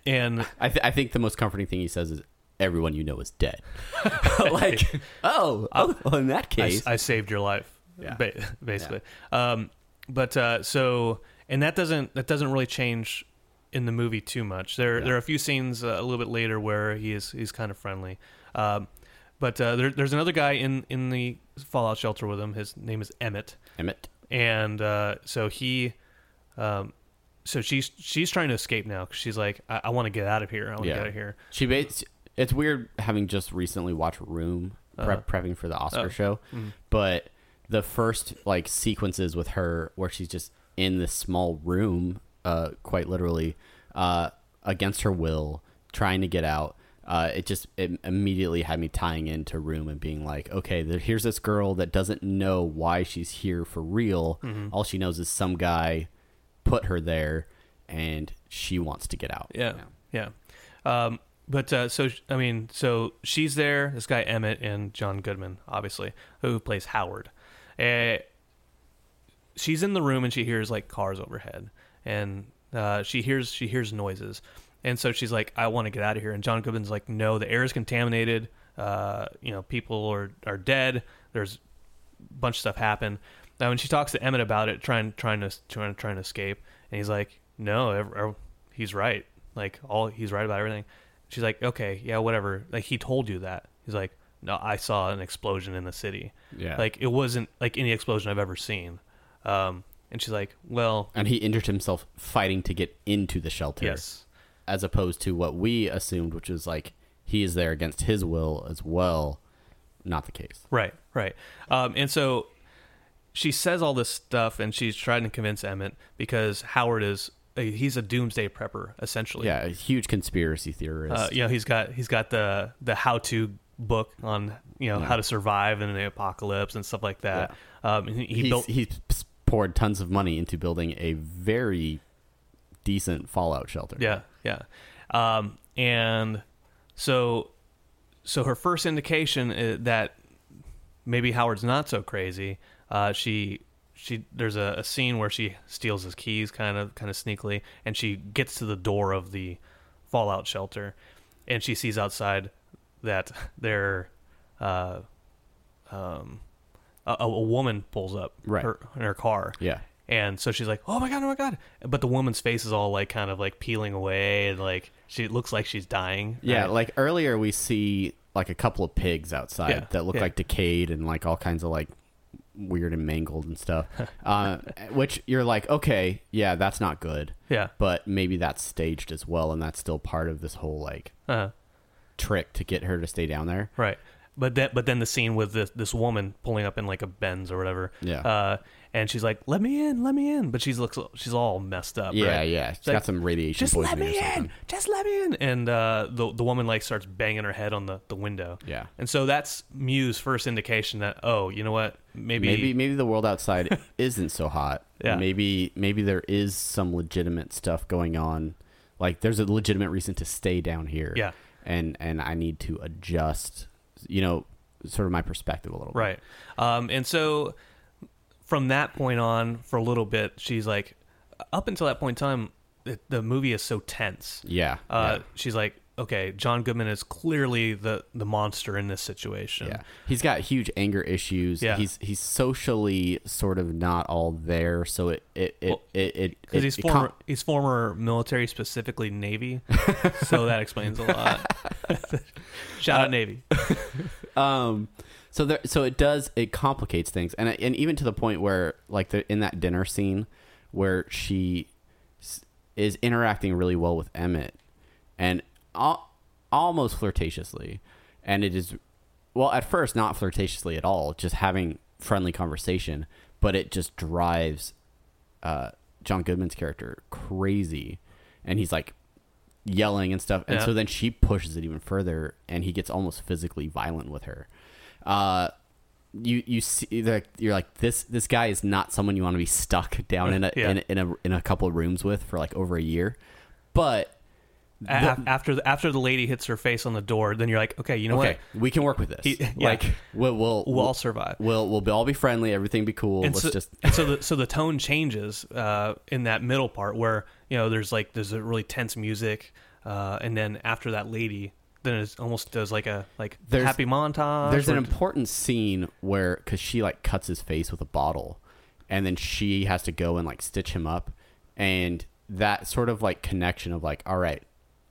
[SPEAKER 2] and
[SPEAKER 1] I th- I think the most comforting thing he says is everyone you know is dead. like, oh, oh, well, in that case,
[SPEAKER 2] I saved your life,
[SPEAKER 1] Yeah.
[SPEAKER 2] ba- basically. Um, but uh, so, and that doesn't that doesn't really change in the movie too much. There
[SPEAKER 1] Yeah.
[SPEAKER 2] there are a few scenes uh, a little bit later where he is he's kind of friendly. Um, but uh, there, there's another guy in in the Fallout shelter with him. His name is Emmett,
[SPEAKER 1] Emmett.
[SPEAKER 2] and uh, so he. Um, so she's she's trying to escape now because she's like, I, I want to get out of here. I want to
[SPEAKER 1] Yeah,
[SPEAKER 2] get out of here.
[SPEAKER 1] She bas- It's weird having just recently watched Room, prep, prepping for the Oscar
[SPEAKER 2] Oh.
[SPEAKER 1] show, but the first like sequences with her where she's just in this small room, uh, quite literally, uh, against her will, trying to get out. Uh, it just it immediately had me tying into Room and being like, okay, there, here's this girl that doesn't know why she's here for real. All she knows is some guy put her there, and she wants to get out.
[SPEAKER 2] Yeah, yeah. Um, but uh, so I mean, so she's there. This guy Emmett and John Goodman, obviously, who plays Howard. Uh, she's in the room and she hears like cars overhead, and uh, she hears she hears noises, and so she's like, "I want to get out of here." And John Goodman's like, "No, the air is contaminated. Uh, you know, people are are dead. There's a bunch of stuff happen." Now, when she talks to Emmett about it, trying trying to trying trying to escape, and he's like, "No, he's right. Like all he's right about everything." She's like, "Okay, yeah, whatever. Like he told you that." He's like, "No, I saw an explosion in the city.
[SPEAKER 1] Yeah.
[SPEAKER 2] like it wasn't like any explosion I've ever seen." Um, and she's like, "Well,
[SPEAKER 1] and he injured himself fighting to get into the shelter.
[SPEAKER 2] yes,
[SPEAKER 1] As opposed to what we assumed, which was like he is there against his will as well. Not the case.
[SPEAKER 2] Right, right. Um, and so she says all this stuff, and she's trying to convince Emmett because Howard is he's a doomsday prepper essentially.
[SPEAKER 1] Yeah, a huge conspiracy theorist.
[SPEAKER 2] Uh, you know, he's got he's got the the how to book on you know how to survive in the apocalypse and stuff like that. Um, he, he built
[SPEAKER 1] he's poured tons of money into building a very decent fallout shelter.
[SPEAKER 2] Yeah, yeah. Um, and so, so her first indication is that maybe Howard's not so crazy. Uh, she, she, there's a, a scene where she steals his keys, kind of, kind of sneakily, and she gets to the door of the fallout shelter, and she sees outside that there, uh, um, a, a woman pulls up
[SPEAKER 1] Right.
[SPEAKER 2] her, in her car.
[SPEAKER 1] Yeah.
[SPEAKER 2] And so she's like, "Oh my god, oh my god!" But the woman's face is all like kind of like peeling away, and like she looks like she's dying.
[SPEAKER 1] Yeah,
[SPEAKER 2] Right?
[SPEAKER 1] like earlier we see like a couple of pigs outside
[SPEAKER 2] Yeah,
[SPEAKER 1] that look
[SPEAKER 2] yeah.
[SPEAKER 1] like decayed and like all kinds of like weird and mangled and stuff. uh, which you're like, okay, yeah, that's not good.
[SPEAKER 2] yeah,
[SPEAKER 1] But maybe that's staged as well, and that's still part of this whole like
[SPEAKER 2] uh,
[SPEAKER 1] trick to get her to stay down there.
[SPEAKER 2] right. But then, but then the scene with this this woman pulling up in like a Benz or whatever.
[SPEAKER 1] Yeah.
[SPEAKER 2] Uh, and she's like, "Let me in, let me in," but she's looks she's all messed up.
[SPEAKER 1] Yeah,
[SPEAKER 2] right?
[SPEAKER 1] yeah. She's
[SPEAKER 2] like,
[SPEAKER 1] got some radiation
[SPEAKER 2] Just let me in. Just let me in. And uh, the the woman like starts banging her head on the, the window.
[SPEAKER 1] Yeah.
[SPEAKER 2] And so that's Mew's first indication that oh, you know what? Maybe
[SPEAKER 1] Maybe maybe the world outside isn't so hot.
[SPEAKER 2] Yeah.
[SPEAKER 1] Maybe maybe there is some legitimate stuff going on. Like there's a legitimate reason to stay down here.
[SPEAKER 2] Yeah.
[SPEAKER 1] And and I need to adjust, you know, sort of my perspective a little bit.
[SPEAKER 2] Right. Um, and so from that point on, for a little bit, she's like, up until that point in time, the, the movie is so tense.
[SPEAKER 1] Yeah.
[SPEAKER 2] Uh,
[SPEAKER 1] yeah.
[SPEAKER 2] She's like, okay, John Goodman is clearly the the monster in this situation.
[SPEAKER 1] Yeah, he's got huge anger issues.
[SPEAKER 2] Yeah.
[SPEAKER 1] he's he's socially sort of not all there. So it it it
[SPEAKER 2] Well,
[SPEAKER 1] it, it, it-
[SPEAKER 2] he's
[SPEAKER 1] it
[SPEAKER 2] former
[SPEAKER 1] com-
[SPEAKER 2] he's former military, specifically Navy, so that explains a lot. Shout
[SPEAKER 1] Uh,
[SPEAKER 2] out Navy.
[SPEAKER 1] um so there so it does it complicates things and and even to the point where like the in that dinner scene where she is interacting really well with Emmett and al- almost flirtatiously. And it is well at first not flirtatiously at all just having friendly conversation but it just drives uh John Goodman's character crazy. And he's like yelling and stuff. And
[SPEAKER 2] Yeah.
[SPEAKER 1] so then she pushes it even further and he gets almost physically violent with her. Uh you you see that you're like this this guy is not someone you want to be stuck down in a,
[SPEAKER 2] Yeah.
[SPEAKER 1] in, a in a in a couple of rooms with for like over a year. But
[SPEAKER 2] af- after the, after the lady hits her face on the door, then you're like, okay, you know
[SPEAKER 1] okay
[SPEAKER 2] what?
[SPEAKER 1] we can work with this
[SPEAKER 2] He- yeah.
[SPEAKER 1] like we'll we'll
[SPEAKER 2] We'll all survive.
[SPEAKER 1] we'll we'll be, all be friendly everything be cool
[SPEAKER 2] and
[SPEAKER 1] let's
[SPEAKER 2] so,
[SPEAKER 1] just
[SPEAKER 2] and so the so the tone changes uh, in that middle part where you know there's like there's a really tense music, uh, and then after that lady, then it almost does like a like
[SPEAKER 1] There's-
[SPEAKER 2] happy montage.
[SPEAKER 1] There's an important scene where because she like cuts his face with a bottle, and then she has to go and like stitch him up, and that sort of like connection of like, all right,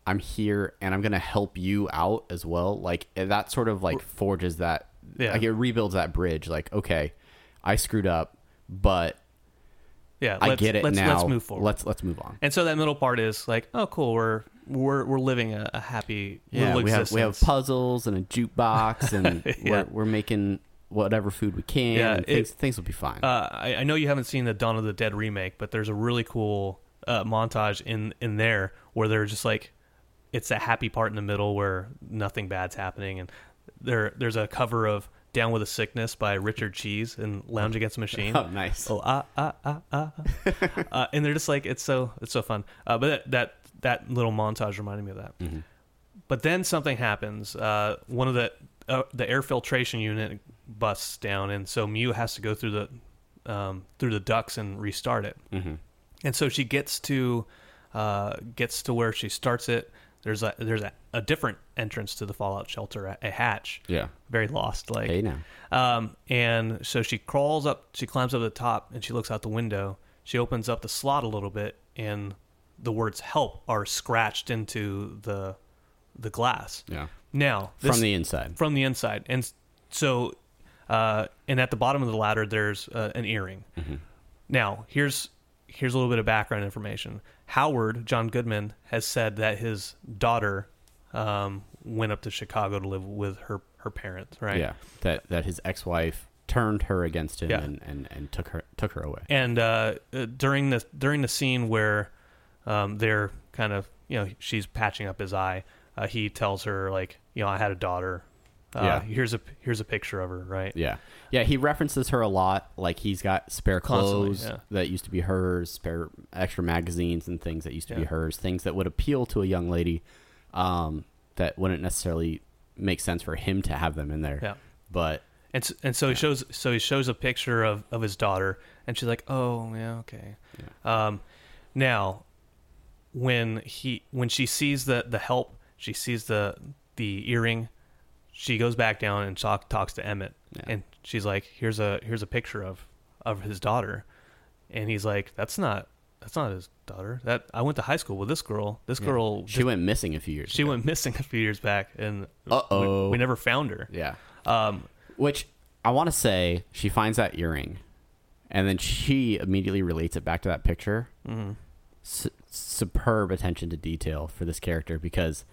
[SPEAKER 1] I'm here and I'm gonna help you out as well. Like that sort of like forges that,
[SPEAKER 2] Yeah.
[SPEAKER 1] like it rebuilds that bridge. Like okay, I screwed up, but
[SPEAKER 2] yeah.
[SPEAKER 1] I get it
[SPEAKER 2] let's,
[SPEAKER 1] now.
[SPEAKER 2] Let's move forward.
[SPEAKER 1] Let's let's move on.
[SPEAKER 2] and so that middle part is like, oh, cool. We're we're we're living a, a happy
[SPEAKER 1] Yeah,
[SPEAKER 2] little
[SPEAKER 1] we have we have puzzles and a jukebox, and
[SPEAKER 2] Yeah.
[SPEAKER 1] we're we're making whatever food we can.
[SPEAKER 2] Yeah, it-
[SPEAKER 1] things things will be fine.
[SPEAKER 2] Uh, I, I know you haven't seen the Dawn of the Dead remake, but there's a really cool uh, montage in in there where they're just like, it's a happy part in the middle where nothing bad's happening, and there there's a cover of Down with a Sickness by Richard Cheese and Lounge Against the Machine.
[SPEAKER 1] oh, nice.
[SPEAKER 2] Oh ah ah ah ah, uh, and they're just like it's so it's so fun. Uh, but that, that that little montage reminded me of that.
[SPEAKER 1] Mm-hmm.
[SPEAKER 2] But then something happens. Uh, one of the uh, the air filtration unit busts down, and so Mew has to go through the um, through the ducts and restart it.
[SPEAKER 1] Mm-hmm.
[SPEAKER 2] And so she gets to uh, gets to where she starts it. There's a there's a, a different entrance to the fallout shelter, a, a hatch.
[SPEAKER 1] Yeah.
[SPEAKER 2] Very lost. Like
[SPEAKER 1] Hey now.
[SPEAKER 2] um, and so she crawls up, she climbs up the top, and she looks out the window. She opens up the slot a little bit, and the words "help" are scratched into the the glass.
[SPEAKER 1] Yeah.
[SPEAKER 2] Now this-
[SPEAKER 1] From the inside.
[SPEAKER 2] from the inside, and so uh, and at the bottom of the ladder, there's uh, an earring.
[SPEAKER 1] Mm-hmm.
[SPEAKER 2] Now here's here's a little bit of background information. Howard John Goodman has said that his daughter um, went up to Chicago to live with her her parents. Right.
[SPEAKER 1] Yeah. That that his ex wife turned her against him
[SPEAKER 2] Yeah.
[SPEAKER 1] and, and, and took her took her away.
[SPEAKER 2] and uh, uh, during the during the scene where um, they're kind of you know she's patching up his eye, uh, he tells her like you know I had a daughter. Uh,
[SPEAKER 1] Yeah.
[SPEAKER 2] Here's a here's a picture of her. Right.
[SPEAKER 1] Yeah. Yeah, he references her a lot. Like he's got spare clothes
[SPEAKER 2] yeah.
[SPEAKER 1] that used to be hers, spare extra magazines and things that used to be hers, things that would appeal to a young lady um, that wouldn't necessarily make sense for him to have them in there.
[SPEAKER 2] Yeah.
[SPEAKER 1] But
[SPEAKER 2] And s- and so he shows so he shows a picture of, of his daughter, and she's like, "Oh yeah, okay." Um, now, when he when she sees the the help, she sees the the earring. She goes back down and talk, talks to Emmett,
[SPEAKER 1] Yeah.
[SPEAKER 2] and she's like, "Here's a here's a picture of of his daughter," and he's like, "That's not that's not his daughter. That I went to high school with this girl. This girl
[SPEAKER 1] she went missing a few years
[SPEAKER 2] she
[SPEAKER 1] ago.
[SPEAKER 2] went missing a few years back, and we-
[SPEAKER 1] Uh-oh.
[SPEAKER 2] we, never found her."
[SPEAKER 1] Yeah.
[SPEAKER 2] Um,
[SPEAKER 1] Which I want to say, she finds that earring, and then she immediately relates it back to that picture.
[SPEAKER 2] mhm.
[SPEAKER 1] S- superb attention to detail for this character because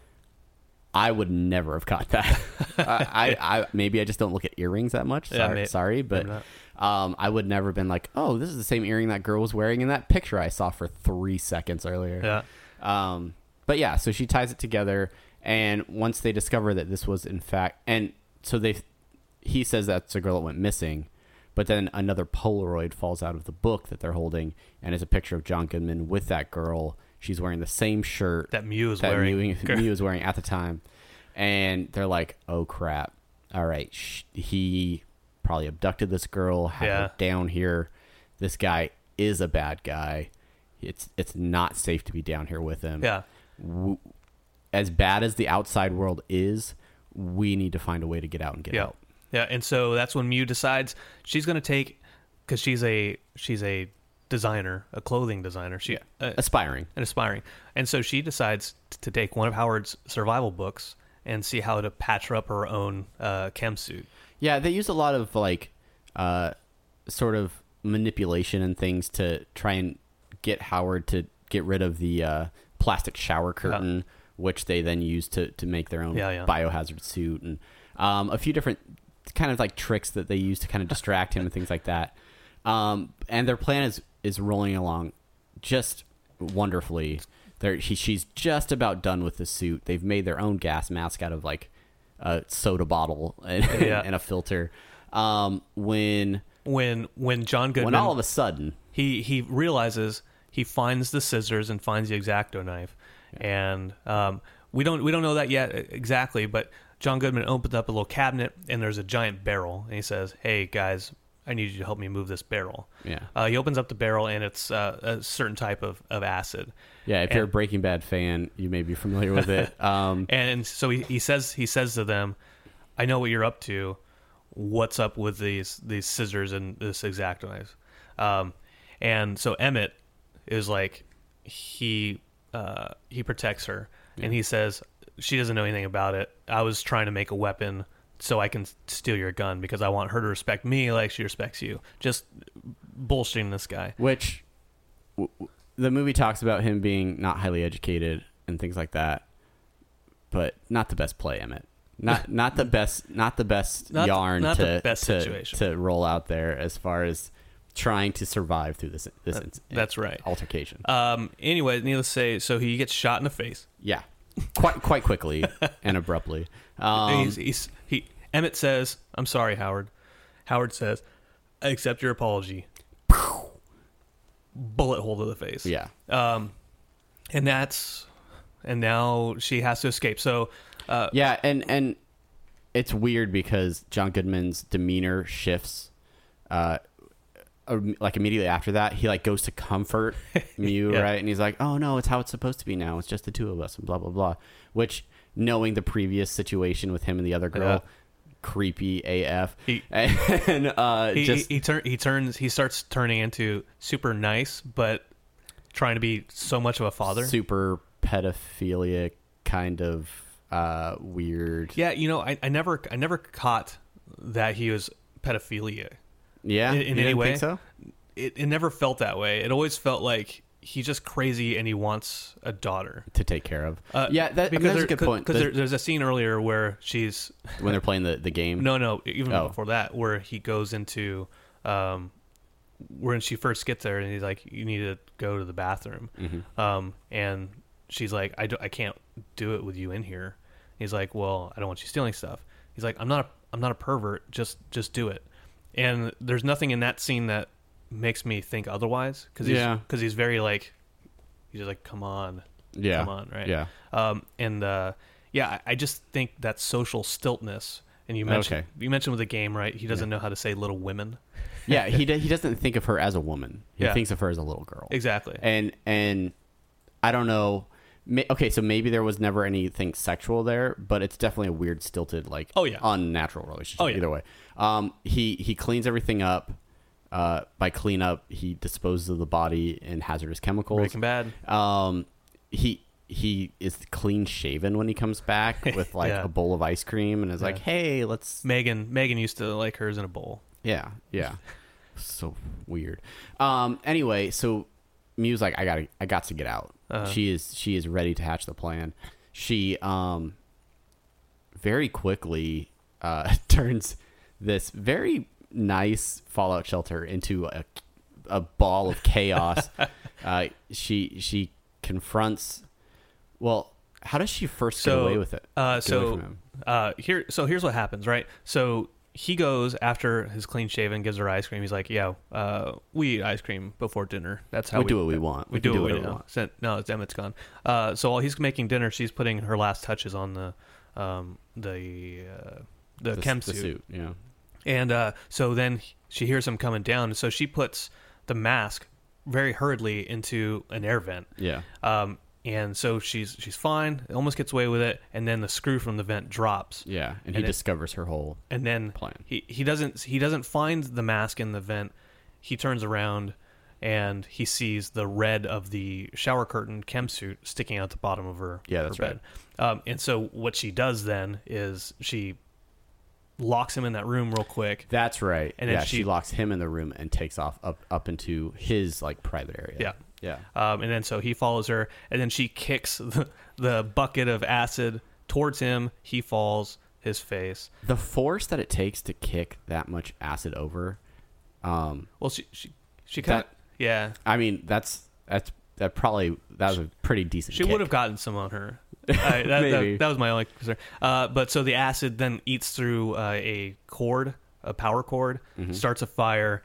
[SPEAKER 1] I would never have caught that. I, I, I maybe I just don't look at earrings that much.
[SPEAKER 2] Yeah,
[SPEAKER 1] Sorry, sorry but um, I would never have been like, oh, this is the same earring that girl was wearing in that picture I saw for three seconds earlier.
[SPEAKER 2] Yeah.
[SPEAKER 1] Um, but yeah, so she ties it together, and once they discover that this was in fact, and so they, he says that's a girl that went missing, but then another Polaroid falls out of the book that they're holding, and it's a picture of John Goodman with that girl. She's wearing the same shirt
[SPEAKER 2] that Mew is
[SPEAKER 1] that
[SPEAKER 2] wearing.
[SPEAKER 1] Mew, Mew was wearing at the time, and they're like, "Oh crap! All right, sh- he probably abducted this girl, had
[SPEAKER 2] Yeah.
[SPEAKER 1] her down here. This guy is a bad guy. It's it's not safe to be down here with him."
[SPEAKER 2] yeah.
[SPEAKER 1] W- as bad as the outside world is, we need to find a way to get out and get
[SPEAKER 2] Yeah,
[SPEAKER 1] out.
[SPEAKER 2] yeah, and so that's when Mew decides she's going to take because she's a she's a designer, a clothing designer. She uh,
[SPEAKER 1] Aspiring.
[SPEAKER 2] and aspiring, and so she decides t- to take one of Howard's survival books and see how to patch up her own uh, chem suit.
[SPEAKER 1] Yeah, they use a lot of like uh, sort of manipulation and things to try and get Howard to get rid of the uh, plastic shower curtain, which they then use to, to make their own
[SPEAKER 2] Yeah, yeah.
[SPEAKER 1] biohazard suit, and um, a few different kind of like tricks that they use to kind of distract him and things like that. Um, and their plan is is rolling along just wonderfully. They're, he, she's just about done with the suit. They've made their own gas mask out of like a soda bottle and,
[SPEAKER 2] Yeah.
[SPEAKER 1] and a filter. Um, when
[SPEAKER 2] When when John Goodman
[SPEAKER 1] when all of a sudden,
[SPEAKER 2] he he realizes he finds the scissors and finds the exacto knife, and um, we don't we don't know that yet exactly, but John Goodman opens up a little cabinet and there's a giant barrel, and he says, "Hey guys, I need you to help me move this barrel."
[SPEAKER 1] Yeah.
[SPEAKER 2] Uh, he opens up the barrel and it's uh, a certain type of, of acid.
[SPEAKER 1] yeah, if you're a Breaking Bad fan, you may be familiar with it. Um,
[SPEAKER 2] And so he, he says he says to them, "I know what you're up to. What's up with these these scissors and this exacto knife?" Um, and so Emmett is like he uh, he protects her, and he says she doesn't know anything about it. I was trying to make a weapon so I can steal your gun because I want her to respect me like she respects you. Just bullshitting this guy.
[SPEAKER 1] which w- w- the movie talks about him being not highly educated and things like that, but not the best play, Emmett. Not not the best not the best
[SPEAKER 2] Not
[SPEAKER 1] yarn
[SPEAKER 2] not
[SPEAKER 1] to
[SPEAKER 2] the best
[SPEAKER 1] to,
[SPEAKER 2] situation.
[SPEAKER 1] to roll out there as far as trying to survive through this this
[SPEAKER 2] That- that's right.
[SPEAKER 1] altercation.
[SPEAKER 2] Um, anyway, needless to say, so he gets shot in the face.
[SPEAKER 1] yeah, quite quite quickly and abruptly. Um,
[SPEAKER 2] he's, he's, he Emmett says, "I'm sorry, Howard." Howard says, "I accept your apology." Bullet hole to the face.
[SPEAKER 1] yeah,
[SPEAKER 2] Um, and that's, and now she has to escape. So, uh,
[SPEAKER 1] Yeah, and and it's weird because John Goodman's demeanor shifts. Uh, like immediately after that, he like goes to comfort Mew,
[SPEAKER 2] Yeah.
[SPEAKER 1] right? And he's like, "Oh no, it's how it's supposed to be now. It's just the two of us," and blah blah blah. Which, knowing the previous situation with him and the other girl,
[SPEAKER 2] Yeah.
[SPEAKER 1] creepy AF.
[SPEAKER 2] He-
[SPEAKER 1] and uh,
[SPEAKER 2] he
[SPEAKER 1] just
[SPEAKER 2] he, he, turn, he turns he starts turning into super nice, but trying to be so much of a father.
[SPEAKER 1] super pedophilic kind of uh, weird.
[SPEAKER 2] yeah, you know, I, I never I never caught that he was pedophilia.
[SPEAKER 1] yeah.
[SPEAKER 2] in- in any way?
[SPEAKER 1] think so?
[SPEAKER 2] It, it never felt that way. It always felt like he's just crazy and he wants a daughter.
[SPEAKER 1] To take care of.
[SPEAKER 2] Uh,
[SPEAKER 1] yeah, that, I mean,
[SPEAKER 2] because
[SPEAKER 1] that's a good point.
[SPEAKER 2] Because
[SPEAKER 1] The-
[SPEAKER 2] there, there's a scene earlier where she's
[SPEAKER 1] when they're playing the, the game.
[SPEAKER 2] no, no, even
[SPEAKER 1] Oh.
[SPEAKER 2] before that, where he goes into um, when she first gets there, and he's like, "You need to go to the bathroom,"
[SPEAKER 1] Mm-hmm.
[SPEAKER 2] um, and she's like, I, do, "I can't do it with you in here." He's like, "Well, I don't want you stealing stuff." He's like, "I'm not, a, I'm not a pervert. Just, just do it." And there's nothing in that scene that makes me think otherwise because he's,
[SPEAKER 1] Yeah.
[SPEAKER 2] because he's very like, he's just like, "Come on,
[SPEAKER 1] yeah,
[SPEAKER 2] come on, right?"
[SPEAKER 1] Yeah,
[SPEAKER 2] Um, and uh, yeah, I I just think that social stiltness. And you mentioned
[SPEAKER 1] Okay.
[SPEAKER 2] you mentioned with the game, right? He doesn't know how to say "little women."
[SPEAKER 1] yeah. He d- he doesn't think of her as a woman. He
[SPEAKER 2] Yeah.
[SPEAKER 1] thinks of her as a little girl.
[SPEAKER 2] Exactly.
[SPEAKER 1] And and I don't know. Okay, so maybe there was never anything sexual there, but it's definitely a weird, stilted, like
[SPEAKER 2] Oh, yeah.
[SPEAKER 1] unnatural relationship.
[SPEAKER 2] Oh, yeah.
[SPEAKER 1] Either way, um, he he cleans everything up. Uh, by cleanup, he disposes of the body in hazardous chemicals.
[SPEAKER 2] Breaking Bad.
[SPEAKER 1] Um, he he is clean shaven when he comes back with like
[SPEAKER 2] Yeah.
[SPEAKER 1] a bowl of ice cream and is like, "Hey, let's
[SPEAKER 2] Megan Megan used to like hers in a bowl.
[SPEAKER 1] yeah, yeah." so weird. Um. Anyway, so Mew's like, "I got to I got to get out."
[SPEAKER 2] Uh-huh.
[SPEAKER 1] She is she is ready to hatch the plan. She um very quickly uh turns this very nice fallout shelter into a a ball of chaos. uh, she she confronts. Well, how does she first get away with it?
[SPEAKER 2] Uh, so uh, here so here's what happens, right? So he goes after his clean shaven, gives her ice cream. He's like, "Yeah, uh, we eat ice cream before dinner. That's how
[SPEAKER 1] We
[SPEAKER 2] we,
[SPEAKER 1] do what we want.
[SPEAKER 2] We,
[SPEAKER 1] We
[SPEAKER 2] do,
[SPEAKER 1] do
[SPEAKER 2] what we
[SPEAKER 1] we want.
[SPEAKER 2] So, no, it's Emmett's gone. Uh, so while he's making dinner, she's putting her last touches on the um, the uh, the,
[SPEAKER 1] The-
[SPEAKER 2] chem
[SPEAKER 1] the
[SPEAKER 2] suit.
[SPEAKER 1] suit. Yeah.
[SPEAKER 2] And uh, so then she hears him coming down, so she puts the mask very hurriedly into an air vent.
[SPEAKER 1] Yeah.
[SPEAKER 2] Um, and so she's she's fine, almost gets away with it, and then the screw from the vent drops.
[SPEAKER 1] Yeah, and, he
[SPEAKER 2] it-
[SPEAKER 1] discovers her whole.
[SPEAKER 2] and then
[SPEAKER 1] plan.
[SPEAKER 2] he he doesn't he doesn't find the mask in the vent. He turns around and he sees the red of the shower curtain chem suit sticking out the bottom of her,
[SPEAKER 1] Yeah,
[SPEAKER 2] her
[SPEAKER 1] that's
[SPEAKER 2] bed. Um, and so what she does then is she locks him in that room real quick.
[SPEAKER 1] That's right.
[SPEAKER 2] And then
[SPEAKER 1] yeah, she,
[SPEAKER 2] she-
[SPEAKER 1] locks him in the room and takes off up up into his like private area.
[SPEAKER 2] Yeah.
[SPEAKER 1] yeah.
[SPEAKER 2] Um, and then so he follows her, and then she kicks the, the bucket of acid towards him. He falls, his face.
[SPEAKER 1] The force that it takes to kick that much acid over, um,
[SPEAKER 2] Well, she she she kind of yeah.
[SPEAKER 1] I mean, that's that's that probably that was a pretty decent.
[SPEAKER 2] She
[SPEAKER 1] kick.
[SPEAKER 2] would have gotten some on her. I, that, that,
[SPEAKER 1] Maybe.
[SPEAKER 2] that was my only concern. Uh, but so the acid then eats through uh, a cord, a power cord, starts a fire.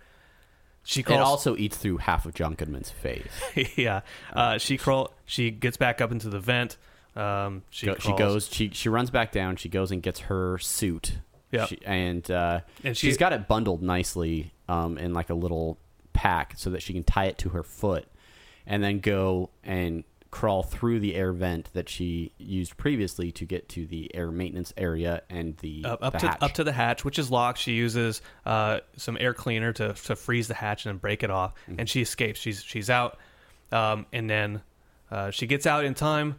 [SPEAKER 2] She
[SPEAKER 1] Mm-hmm. It also eats through half of John Goodman's face.
[SPEAKER 2] yeah. Uh, she crawl. She gets back up into the vent. Um, she
[SPEAKER 1] Go- she goes. She she runs back down. She goes and gets her suit.
[SPEAKER 2] Yeah.
[SPEAKER 1] And uh,
[SPEAKER 2] And she-
[SPEAKER 1] she's got it bundled nicely um, in like a little pack so that she can tie it to her foot, and then go and crawl through the air vent that she used previously to get to the air maintenance area and the
[SPEAKER 2] up, up
[SPEAKER 1] the
[SPEAKER 2] to
[SPEAKER 1] hatch.
[SPEAKER 2] up to the hatch, which is locked. She uses uh, some air cleaner to to freeze the hatch and then break it off,
[SPEAKER 1] Mm-hmm.
[SPEAKER 2] and she escapes. She's she's out, um, and then uh, she gets out in time,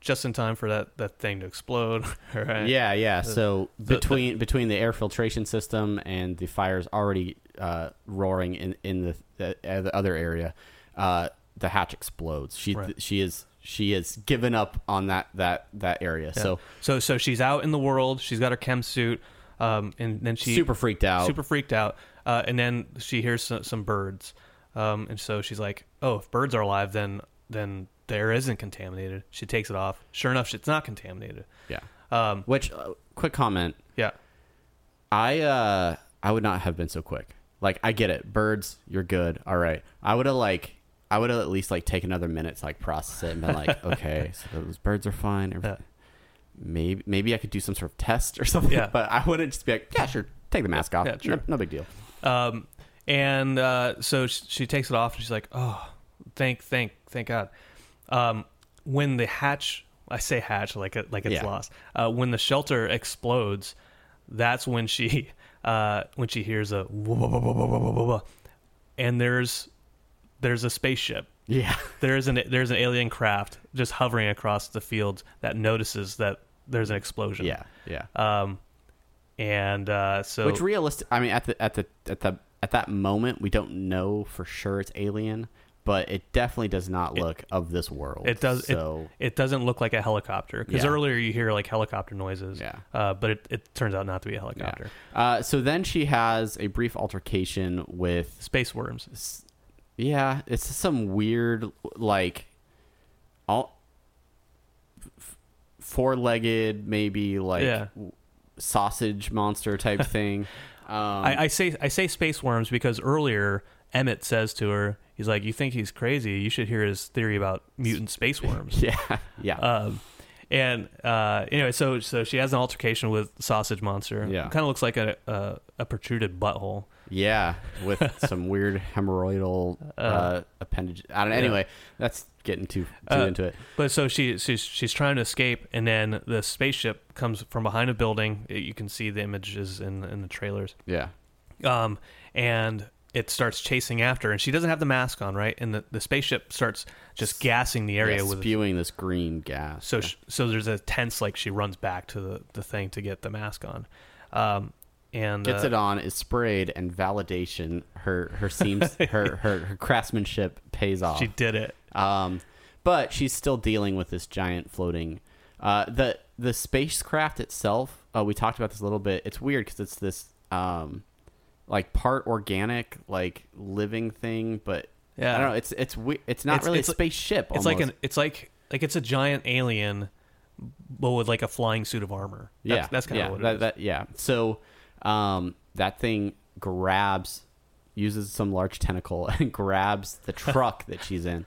[SPEAKER 2] just in time for that that thing to explode. right?
[SPEAKER 1] Yeah, yeah. So
[SPEAKER 2] the-
[SPEAKER 1] between between the air filtration system and the fires already uh, roaring in in the the, uh, the other area, uh, the hatch explodes. She
[SPEAKER 2] Right.
[SPEAKER 1] she is she is given up on that that that area.
[SPEAKER 2] Yeah.
[SPEAKER 1] So
[SPEAKER 2] so so she's out in the world. She's got her chem suit, um, and then she
[SPEAKER 1] super freaked out.
[SPEAKER 2] super freaked out. Uh, and then she hears some, some birds, um, and so she's like, "Oh, if birds are alive, then then the air isn't contaminated." She takes it off. Sure enough, it's not contaminated.
[SPEAKER 1] yeah.
[SPEAKER 2] Um,
[SPEAKER 1] Which uh, quick comment.
[SPEAKER 2] yeah,
[SPEAKER 1] I uh I would not have been so quick. Like I get it, birds, you're good. All right. I would have like I would have at least like taken another minute to like process it and been like, okay, so those birds are fine.
[SPEAKER 2] Yeah.
[SPEAKER 1] Maybe maybe I could do some sort of test or something.
[SPEAKER 2] Yeah.
[SPEAKER 1] But I wouldn't just be like, yeah, sure, take the mask off.
[SPEAKER 2] Yeah, sure.
[SPEAKER 1] no, no big deal.
[SPEAKER 2] Um, and uh, so she, she takes it off, and she's like, "Oh, thank, thank, thank God." Um, when the hatch, I say hatch like it, like it's
[SPEAKER 1] Yeah.
[SPEAKER 2] lost. Uh, when the shelter explodes, that's when she uh, when she hears a whoa, whoa, whoa. and there's there's a spaceship.
[SPEAKER 1] Yeah.
[SPEAKER 2] There's an there's an alien craft just hovering across the field that notices that there's an explosion.
[SPEAKER 1] Yeah. Yeah.
[SPEAKER 2] Um, and uh, so
[SPEAKER 1] Which realistic I mean at the at the at the at that moment we don't know for sure it's alien, but it definitely does not look of this world.
[SPEAKER 2] It does.
[SPEAKER 1] So
[SPEAKER 2] it, it doesn't look like a helicopter because
[SPEAKER 1] Yeah.
[SPEAKER 2] earlier you hear like helicopter noises.
[SPEAKER 1] Yeah.
[SPEAKER 2] Uh, but it, it turns out not to be a
[SPEAKER 1] yeah.
[SPEAKER 2] helicopter.
[SPEAKER 1] Uh, so then she has a brief altercation with
[SPEAKER 2] Space worms.
[SPEAKER 1] Yeah, it's some weird like all f- four-legged maybe like
[SPEAKER 2] Yeah.
[SPEAKER 1] sausage monster type thing. Um,
[SPEAKER 2] I, I say I say space worms because earlier Emmett says to her, he's like, "You think he's crazy? You should hear his theory about mutant space worms."
[SPEAKER 1] yeah, yeah.
[SPEAKER 2] um, and uh, anyway, so so she has an altercation with Sausage Monster.
[SPEAKER 1] Yeah.
[SPEAKER 2] kind of looks like a, a a protruded butthole.
[SPEAKER 1] Yeah, with some weird hemorrhoidal uh, appendage. I don't know. Anyway, that's getting too too
[SPEAKER 2] Uh,
[SPEAKER 1] into it.
[SPEAKER 2] But so she she's she's trying to escape, and then the spaceship comes from behind a building. You can see the images in in the trailers.
[SPEAKER 1] Yeah.
[SPEAKER 2] Um, and it starts chasing after, and she doesn't have the mask on, right? And the, the spaceship starts just gassing the area
[SPEAKER 1] yeah,
[SPEAKER 2] with.
[SPEAKER 1] spewing this green gas.
[SPEAKER 2] So sh so there's a tense like she runs back to the the thing to get the mask on. Um, and
[SPEAKER 1] gets
[SPEAKER 2] uh,
[SPEAKER 1] it on, is sprayed, and validation. Her her seems her, her her craftsmanship pays off.
[SPEAKER 2] She did it.
[SPEAKER 1] Um, but she's still dealing with this giant floating. Uh, the the spacecraft itself. Uh, we talked about this a little bit. It's weird because it's this um, like part organic, like living thing, but
[SPEAKER 2] Yeah.
[SPEAKER 1] I don't know. It's it's we- It's not
[SPEAKER 2] It's-
[SPEAKER 1] really
[SPEAKER 2] it's
[SPEAKER 1] a
[SPEAKER 2] like-
[SPEAKER 1] spaceship.
[SPEAKER 2] It's like an it's like like it's a giant alien, but with like a flying suit of armor. That's,
[SPEAKER 1] yeah,
[SPEAKER 2] that's kind
[SPEAKER 1] yeah,
[SPEAKER 2] of what it
[SPEAKER 1] that,
[SPEAKER 2] is.
[SPEAKER 1] that- yeah. So um, that thing grabs, uses some large tentacle and grabs the truck that she's in.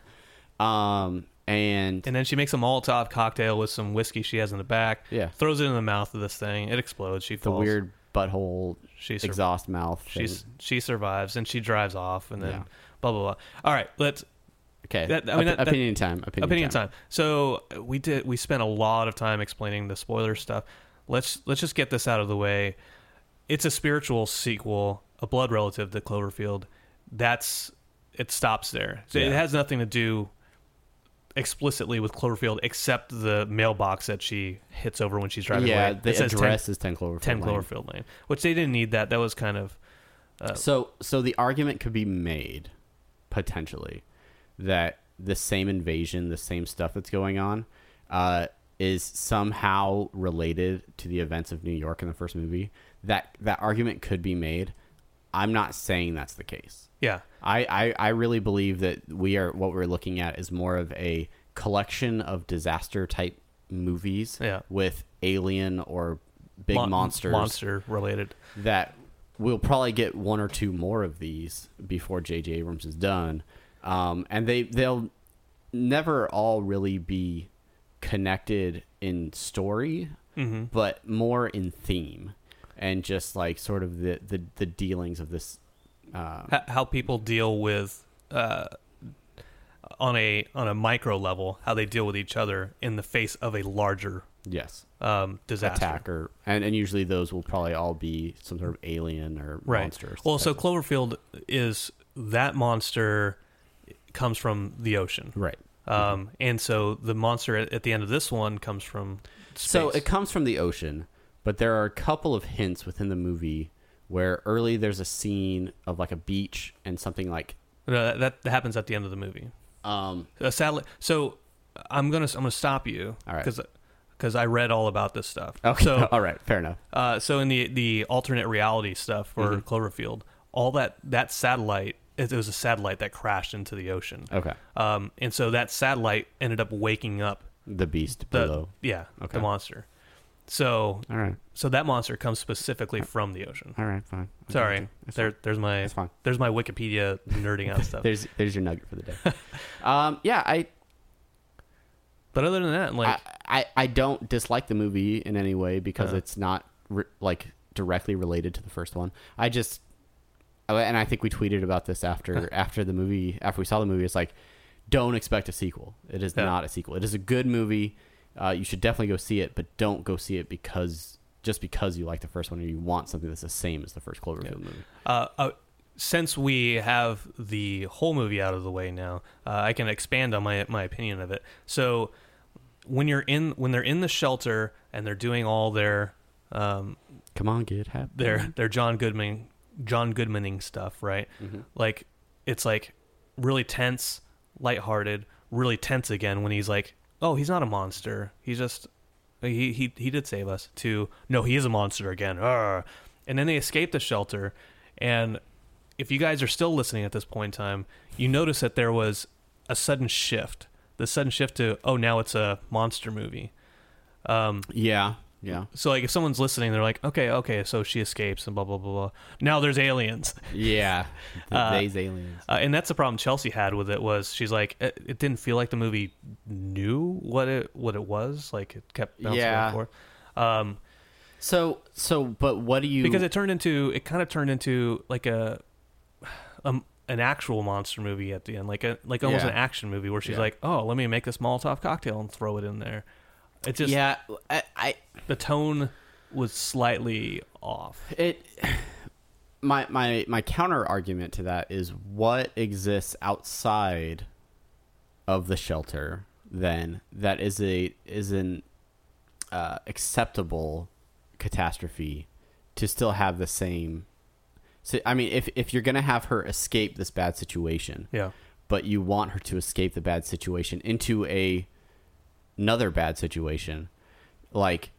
[SPEAKER 1] Um, and
[SPEAKER 2] And then she makes a Molotov cocktail with some whiskey she has in the back.
[SPEAKER 1] Yeah.
[SPEAKER 2] Throws it in the mouth of this thing. It explodes. She
[SPEAKER 1] the weird butthole
[SPEAKER 2] She sur-
[SPEAKER 1] exhaust mouth.
[SPEAKER 2] She's she survives and she drives off and then
[SPEAKER 1] Yeah.
[SPEAKER 2] blah blah blah. All right, let's
[SPEAKER 1] Okay.
[SPEAKER 2] That- I mean,
[SPEAKER 1] Op-
[SPEAKER 2] that- that-
[SPEAKER 1] opinion time. Opinion,
[SPEAKER 2] opinion time. So uh, we did. We spent a lot of time explaining the spoiler stuff. Let's let's just get this out of the way. It's a spiritual sequel, a blood relative to Cloverfield. That's it. Stops there. So It has nothing to do explicitly with Cloverfield, except the mailbox that she hits over when she's driving
[SPEAKER 1] Yeah,
[SPEAKER 2] away.
[SPEAKER 1] the
[SPEAKER 2] It says 10
[SPEAKER 1] address is 10 Cloverfield
[SPEAKER 2] 10
[SPEAKER 1] Lane.
[SPEAKER 2] Cloverfield Lane, which they didn't need that. That was kind of
[SPEAKER 1] So, so the argument could be made, potentially, that the same invasion, the same stuff that's going on, uh, is somehow related to the events of New York in the first movie. That that argument could be made. I'm not saying that's the case.
[SPEAKER 2] yeah.
[SPEAKER 1] I, I, I really believe that we are what we're looking at is more of a collection of disaster type movies
[SPEAKER 2] Yeah.
[SPEAKER 1] with alien or big
[SPEAKER 2] Mon-
[SPEAKER 1] monsters
[SPEAKER 2] monster related.
[SPEAKER 1] that we'll probably get one or two more of these before J.J. Abrams is done, um, and they they'll never all really be connected in story,
[SPEAKER 2] Mm-hmm.
[SPEAKER 1] but more in theme and just like sort of the the, the dealings of this. Uh,
[SPEAKER 2] H- how people deal with uh, on a on a micro level, how they deal with each other in the face of a larger
[SPEAKER 1] yes,
[SPEAKER 2] um, disaster.
[SPEAKER 1] attack or and, and usually those will probably all be some sort of alien or
[SPEAKER 2] right.
[SPEAKER 1] monster.
[SPEAKER 2] Well, so Cloverfield is that monster comes from the ocean,
[SPEAKER 1] right.
[SPEAKER 2] um, and so the monster at, at the end of this one comes from space.
[SPEAKER 1] So it comes from the ocean, but there are a couple of hints within the movie where early there's a scene of like a beach and something like
[SPEAKER 2] No, that, that happens at the end of the movie.
[SPEAKER 1] um
[SPEAKER 2] A satellite. So I'm gonna I'm gonna stop you
[SPEAKER 1] All right.
[SPEAKER 2] because I read all about this stuff.
[SPEAKER 1] okay
[SPEAKER 2] So
[SPEAKER 1] all right fair enough
[SPEAKER 2] Uh, so in the the alternate reality stuff for
[SPEAKER 1] Mm-hmm.
[SPEAKER 2] Cloverfield, all that that satellite it was a satellite that crashed into the ocean.
[SPEAKER 1] okay
[SPEAKER 2] Um, and so that satellite ended up waking up
[SPEAKER 1] the beast
[SPEAKER 2] the
[SPEAKER 1] below
[SPEAKER 2] yeah
[SPEAKER 1] Okay.
[SPEAKER 2] the monster. So
[SPEAKER 1] all right
[SPEAKER 2] so that monster comes specifically from the ocean.
[SPEAKER 1] all right fine Okay,
[SPEAKER 2] Sorry, there
[SPEAKER 1] fine.
[SPEAKER 2] there's my there's my Wikipedia nerding out stuff.
[SPEAKER 1] there's there's your nugget for the day um yeah I
[SPEAKER 2] But other than that, like
[SPEAKER 1] I, I I don't dislike the movie in any way because
[SPEAKER 2] Uh-huh.
[SPEAKER 1] it's not re- like directly related to the first one. I just and I think we tweeted about this after after the movie after we saw the movie. It's like don't expect a sequel. It is
[SPEAKER 2] Yeah.
[SPEAKER 1] not a sequel. It is a good movie. Uh, you should definitely go see it, but don't go see it because just because you like the first one or you want something that's the same as the first Cloverfield movie.
[SPEAKER 2] uh, uh, since we have the whole movie out of the way now, uh, I can expand on my my opinion of it. So when you're in when they're in the shelter and they're doing all their um,
[SPEAKER 1] Come on, get happy.
[SPEAKER 2] their their John Goodman John Goodmaning stuff, right? Like it's like really tense, lighthearted, really tense again when he's like, "Oh, he's not a monster. He's just he he he did save us." To no, he is a monster again. Arr. And then they escape the shelter, and if you guys are still listening at this point in time, you notice that there was a sudden shift. The sudden shift to oh, now it's a monster movie. Um,
[SPEAKER 1] Yeah, yeah,
[SPEAKER 2] so like if someone's listening, they're like, okay, okay, so she escapes and blah blah blah blah. Now there's aliens,
[SPEAKER 1] yeah. The,
[SPEAKER 2] Uh,
[SPEAKER 1] aliens.
[SPEAKER 2] uh, and that's the problem Chelsea had with it was she's like, it, it didn't feel like the movie knew what it what it was. Like it kept bouncing
[SPEAKER 1] Yeah.
[SPEAKER 2] back and forth. Um,
[SPEAKER 1] So so, but what do you?
[SPEAKER 2] because it turned into it kind of turned into like a um an actual monster movie at the end, like a like almost
[SPEAKER 1] Yeah.
[SPEAKER 2] an action movie where she's
[SPEAKER 1] Yeah.
[SPEAKER 2] like, oh, let me make this Molotov cocktail and throw it in there. It just
[SPEAKER 1] yeah, I, I
[SPEAKER 2] the tone was slightly off.
[SPEAKER 1] it my my my counter argument to that is what exists outside of the shelter then that is a is an uh, acceptable catastrophe to still have the same so I mean if if you're going to have her escape this bad situation
[SPEAKER 2] Yeah.
[SPEAKER 1] but you want her to escape the bad situation into a another bad situation. Like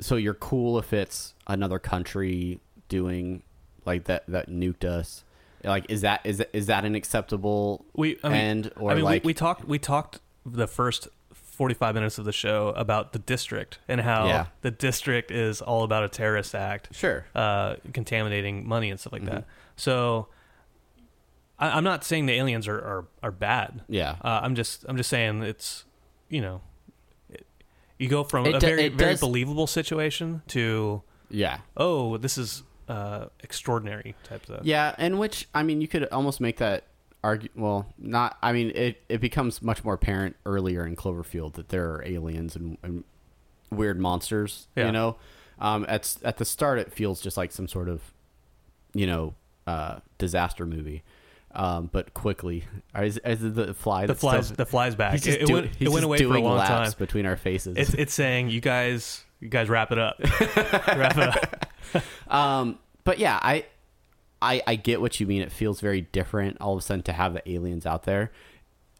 [SPEAKER 1] so you're cool if it's another country doing like that that nuked us. Like is that is that, is that an acceptable
[SPEAKER 2] we I mean,
[SPEAKER 1] end or
[SPEAKER 2] I mean,
[SPEAKER 1] like
[SPEAKER 2] we, we talked we talked the first 45 minutes of the show about the district and how
[SPEAKER 1] Yeah.
[SPEAKER 2] the district is all about a terrorist act
[SPEAKER 1] sure.
[SPEAKER 2] uh, contaminating money and stuff like
[SPEAKER 1] Mm-hmm.
[SPEAKER 2] that so I, i'm not saying the aliens are are, are bad.
[SPEAKER 1] Yeah.
[SPEAKER 2] Uh, i'm just i'm just saying it's you know you go from
[SPEAKER 1] It
[SPEAKER 2] a very very
[SPEAKER 1] does-
[SPEAKER 2] believable situation to
[SPEAKER 1] yeah
[SPEAKER 2] oh this is uh, extraordinary type of
[SPEAKER 1] yeah and which i mean you could almost make that argue. Well, not. I mean, it it becomes much more apparent earlier in Cloverfield that there are aliens and, and weird monsters.
[SPEAKER 2] Yeah.
[SPEAKER 1] You know, um, at at the start, it feels just like some sort of, you know, uh, disaster movie. Um, but quickly, As, it the fly?
[SPEAKER 2] The flies,
[SPEAKER 1] still-
[SPEAKER 2] the flies back.
[SPEAKER 1] He's just
[SPEAKER 2] it, it went, it went away for a long time.
[SPEAKER 1] between our faces.
[SPEAKER 2] It's it's saying you guys, you guys wrap it up, wrap it up.
[SPEAKER 1] Um, but yeah, I, I, I get what you mean. It feels very different all of a sudden to have the aliens out there.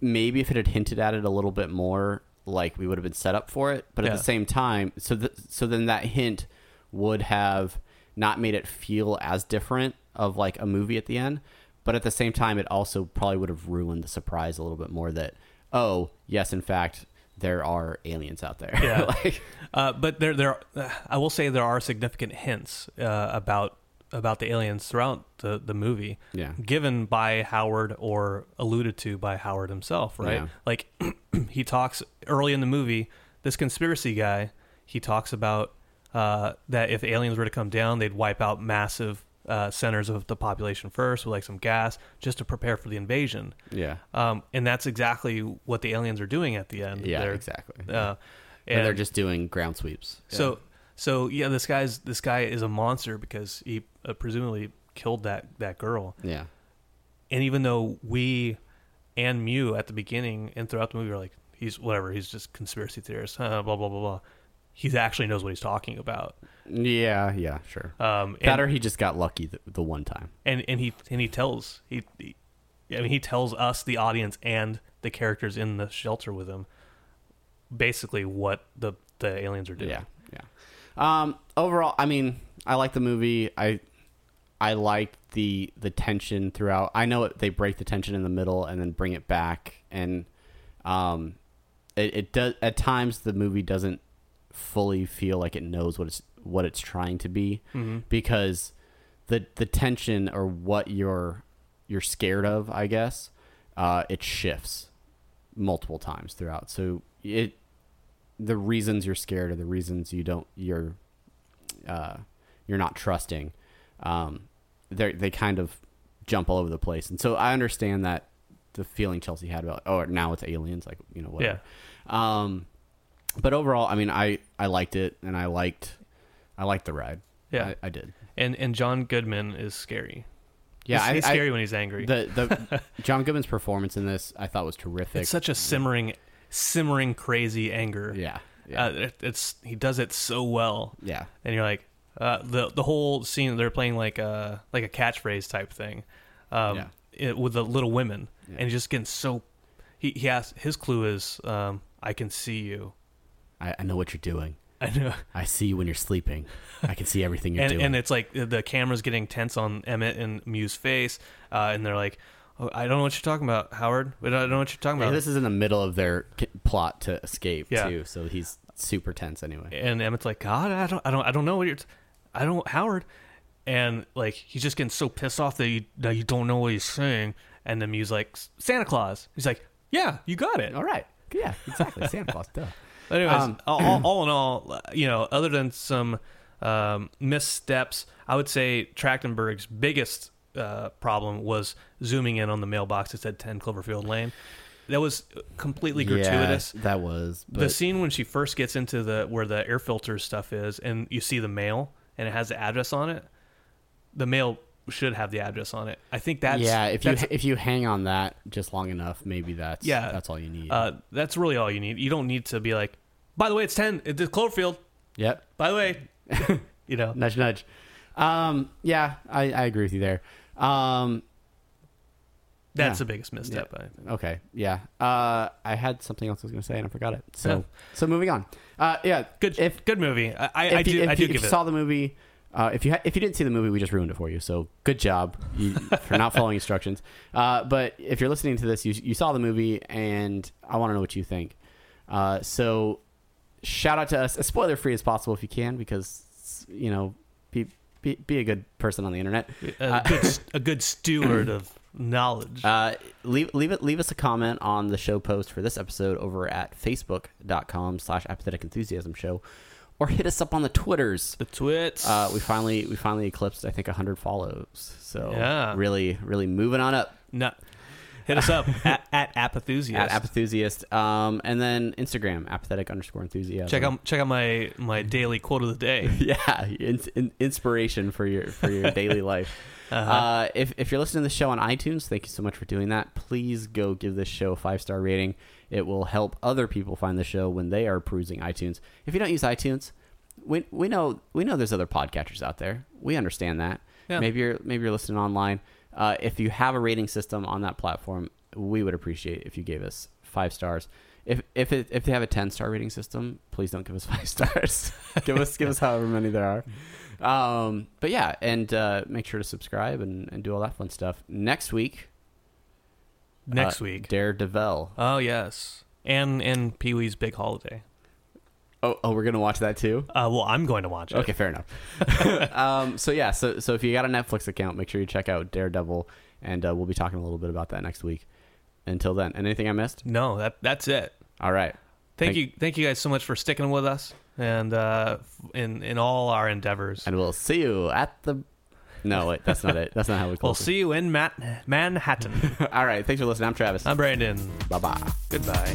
[SPEAKER 1] Maybe if it had hinted at it a little bit more, like we would have been set up for it. But at
[SPEAKER 2] Yeah.
[SPEAKER 1] the same time, so th- so then that hint would have not made it feel as different of like a movie at the end. But at the same time, it also probably would have ruined the surprise a little bit more. That oh yes, in fact, there are aliens out there.
[SPEAKER 2] Yeah.
[SPEAKER 1] like,
[SPEAKER 2] Uh, but there, there, uh, I will say there are significant hints uh, about about the aliens throughout the the movie.
[SPEAKER 1] Yeah.
[SPEAKER 2] given by Howard or alluded to by Howard himself. Right,
[SPEAKER 1] Yeah.
[SPEAKER 2] like he talks early in the movie. This conspiracy guy, he talks about uh, that if aliens were to come down, they'd wipe out massive uh, centers of the population first with like some gas, just to prepare for the invasion.
[SPEAKER 1] yeah,
[SPEAKER 2] Um, and that's exactly what the aliens are doing at the end.
[SPEAKER 1] yeah,
[SPEAKER 2] They're-
[SPEAKER 1] exactly.
[SPEAKER 2] Uh,
[SPEAKER 1] and they're just doing ground sweeps.
[SPEAKER 2] so so yeah, this guy's this guy is a monster because he uh, presumably killed that that girl.
[SPEAKER 1] yeah.
[SPEAKER 2] And even though we and Mew at the beginning and throughout the movie are like he's whatever, he's just conspiracy theorist, blah blah blah blah. He actually knows what he's talking about.
[SPEAKER 1] Yeah, yeah, sure.
[SPEAKER 2] Um, and,
[SPEAKER 1] or he just got lucky the, the one time.
[SPEAKER 2] and and he and he tells he, he I mean he tells us the audience and the characters in the shelter with him basically what the the aliens are doing.
[SPEAKER 1] Yeah, yeah. Um, overall, I mean, I like the movie. I I like the the tension throughout. I know it, they break the tension in the middle and then bring it back, and um, it, it does at times the movie doesn't fully feel like it knows what it's what it's trying to be because the the tension or what you're you're scared of, I guess, uh, it shifts multiple times throughout. So it the reasons you're scared or the reasons you don't you're uh, you're not trusting um, they they kind of jump all over the place. And so I understand that the feeling Chelsea had about oh now it's aliens like you know whatever. Um, but overall I mean I I liked it and I liked I liked the ride
[SPEAKER 2] Yeah.
[SPEAKER 1] I, I did
[SPEAKER 2] And and John Goodman is scary.
[SPEAKER 1] yeah
[SPEAKER 2] he's,
[SPEAKER 1] I,
[SPEAKER 2] he's
[SPEAKER 1] I-
[SPEAKER 2] scary when he's angry.
[SPEAKER 1] the the John Goodman's performance in this I thought was terrific
[SPEAKER 2] it's such a simmering, simmering crazy anger.
[SPEAKER 1] yeah yeah
[SPEAKER 2] Uh, it, it's he does it so well,
[SPEAKER 1] yeah
[SPEAKER 2] and you're like, uh, the the whole scene they're playing like a like a catchphrase type thing, um,
[SPEAKER 1] Yeah.
[SPEAKER 2] it, with the Little Women,
[SPEAKER 1] Yeah.
[SPEAKER 2] and he's just getting so. He he has his clue is um, I can see you.
[SPEAKER 1] I, I know what you're doing
[SPEAKER 2] I know.
[SPEAKER 1] I see you when you're sleeping I can see everything you're
[SPEAKER 2] and,
[SPEAKER 1] doing
[SPEAKER 2] and it's like the camera's getting tense on Emmett and Mew's face, uh, and they're like, oh, "I don't know what you're talking about, Howard. I don't know what you're talking
[SPEAKER 1] Yeah,
[SPEAKER 2] about."
[SPEAKER 1] this is in the middle of their k- plot to escape
[SPEAKER 2] Yeah.
[SPEAKER 1] too, so he's super tense anyway.
[SPEAKER 2] and Emmett's like, God, I don't, I don't, I don't know what you're, t- I don't, Howard, and like he's just getting so pissed off that you, that you don't know what he's saying, and then Mew's like, Santa Claus. He's like, Yeah, you got it.
[SPEAKER 1] All right, yeah, exactly. Santa Claus, duh.
[SPEAKER 2] Anyways,
[SPEAKER 1] Um,
[SPEAKER 2] all, all, in all, you know, other than some um, missteps, I would say Trachtenberg's biggest uh, problem was zooming in on the mailbox that said 10 Cloverfield Lane. That was completely gratuitous.
[SPEAKER 1] Yeah, that was but,
[SPEAKER 2] the scene when she first gets into the where the air filter stuff is, and you see the mail and it has the address on it. The mail should have the address on it. I think that's
[SPEAKER 1] yeah, if you
[SPEAKER 2] that's,
[SPEAKER 1] if you hang on that just long enough, maybe that's
[SPEAKER 2] Yeah.
[SPEAKER 1] that's all you need.
[SPEAKER 2] uh, that's really all you need. You don't need to be like, by the way, it's ten. It's Cloverfield.
[SPEAKER 1] yep,
[SPEAKER 2] By the way, you know.
[SPEAKER 1] nudge, nudge. Um, yeah, I, I agree with you there. Um,
[SPEAKER 2] That's
[SPEAKER 1] Yeah.
[SPEAKER 2] the biggest misstep. I think.
[SPEAKER 1] okay, yeah. Uh, I had something else I was going to say and I forgot it. So
[SPEAKER 2] Yeah.
[SPEAKER 1] so moving on. Uh, yeah,
[SPEAKER 2] Good,
[SPEAKER 1] If
[SPEAKER 2] good movie. I, I,
[SPEAKER 1] if
[SPEAKER 2] I do,
[SPEAKER 1] if
[SPEAKER 2] I do
[SPEAKER 1] if
[SPEAKER 2] give
[SPEAKER 1] you
[SPEAKER 2] it.
[SPEAKER 1] saw the movie, uh, if you ha- if you didn't see the movie, we just ruined it for you. So good job you, for not following instructions. Uh, but if you're listening to this, you you saw the movie, and I want to know what you think. Uh, so shout out to us as spoiler free as possible if you can, because you know be be, be a good person on the internet.
[SPEAKER 2] a, good, a good steward of knowledge.
[SPEAKER 1] Uh, leave leave it leave us a comment on the show post for this episode over at facebook.com slash apathetic enthusiasm show or hit us up on the twitters
[SPEAKER 2] the twits.
[SPEAKER 1] uh, we finally we finally eclipsed I think 100 follows. So
[SPEAKER 2] Yeah.
[SPEAKER 1] really really moving on up.
[SPEAKER 2] no, hit us up at, at Apathusiast.
[SPEAKER 1] at apathusiast. Um, and then Instagram, apathetic underscore enthusiast.
[SPEAKER 2] check out check out my my daily quote of the day.
[SPEAKER 1] yeah, in, in, inspiration for your for your daily life.
[SPEAKER 2] Uh-huh.
[SPEAKER 1] uh if if you're listening to the show on iTunes, thank you so much for doing that. Please go give this show a five star rating. It will help other people find the show when they are perusing iTunes. If you don't use iTunes, we we know we know there's other podcatchers out there. We understand that.
[SPEAKER 2] Yeah.
[SPEAKER 1] Maybe you're maybe you're listening online. Uh, if you have a rating system on that platform, we would appreciate if you gave us five stars. If if it, if they have a ten star rating system, please don't give us five stars. give us give us however many there are. Um, but yeah, and uh, make sure to subscribe and, and do all that fun stuff. Next week,
[SPEAKER 2] Next
[SPEAKER 1] uh,
[SPEAKER 2] week.
[SPEAKER 1] Daredevil.
[SPEAKER 2] Oh yes, and and Pee Wee's Big Holiday.
[SPEAKER 1] Oh, oh, we're gonna watch that too.
[SPEAKER 2] Uh, well, I'm going to watch it.
[SPEAKER 1] Okay, fair enough. um, so yeah, so so if you got a Netflix account, make sure you check out Daredevil, and uh, we'll be talking a little bit about that next week. Until then, anything I missed?
[SPEAKER 2] No, that that's it.
[SPEAKER 1] All right.
[SPEAKER 2] Thank,
[SPEAKER 1] Thank-
[SPEAKER 2] you, thank you guys so much for sticking with us and uh, in in all our endeavors.
[SPEAKER 1] And we'll see you at the. No, wait, that's not it. That's not how we
[SPEAKER 2] call
[SPEAKER 1] it.
[SPEAKER 2] We'll see you in Mat- Manhattan.
[SPEAKER 1] All right, thanks for listening. I'm Travis.
[SPEAKER 2] I'm Brandon.
[SPEAKER 1] bye bye.
[SPEAKER 2] Goodbye.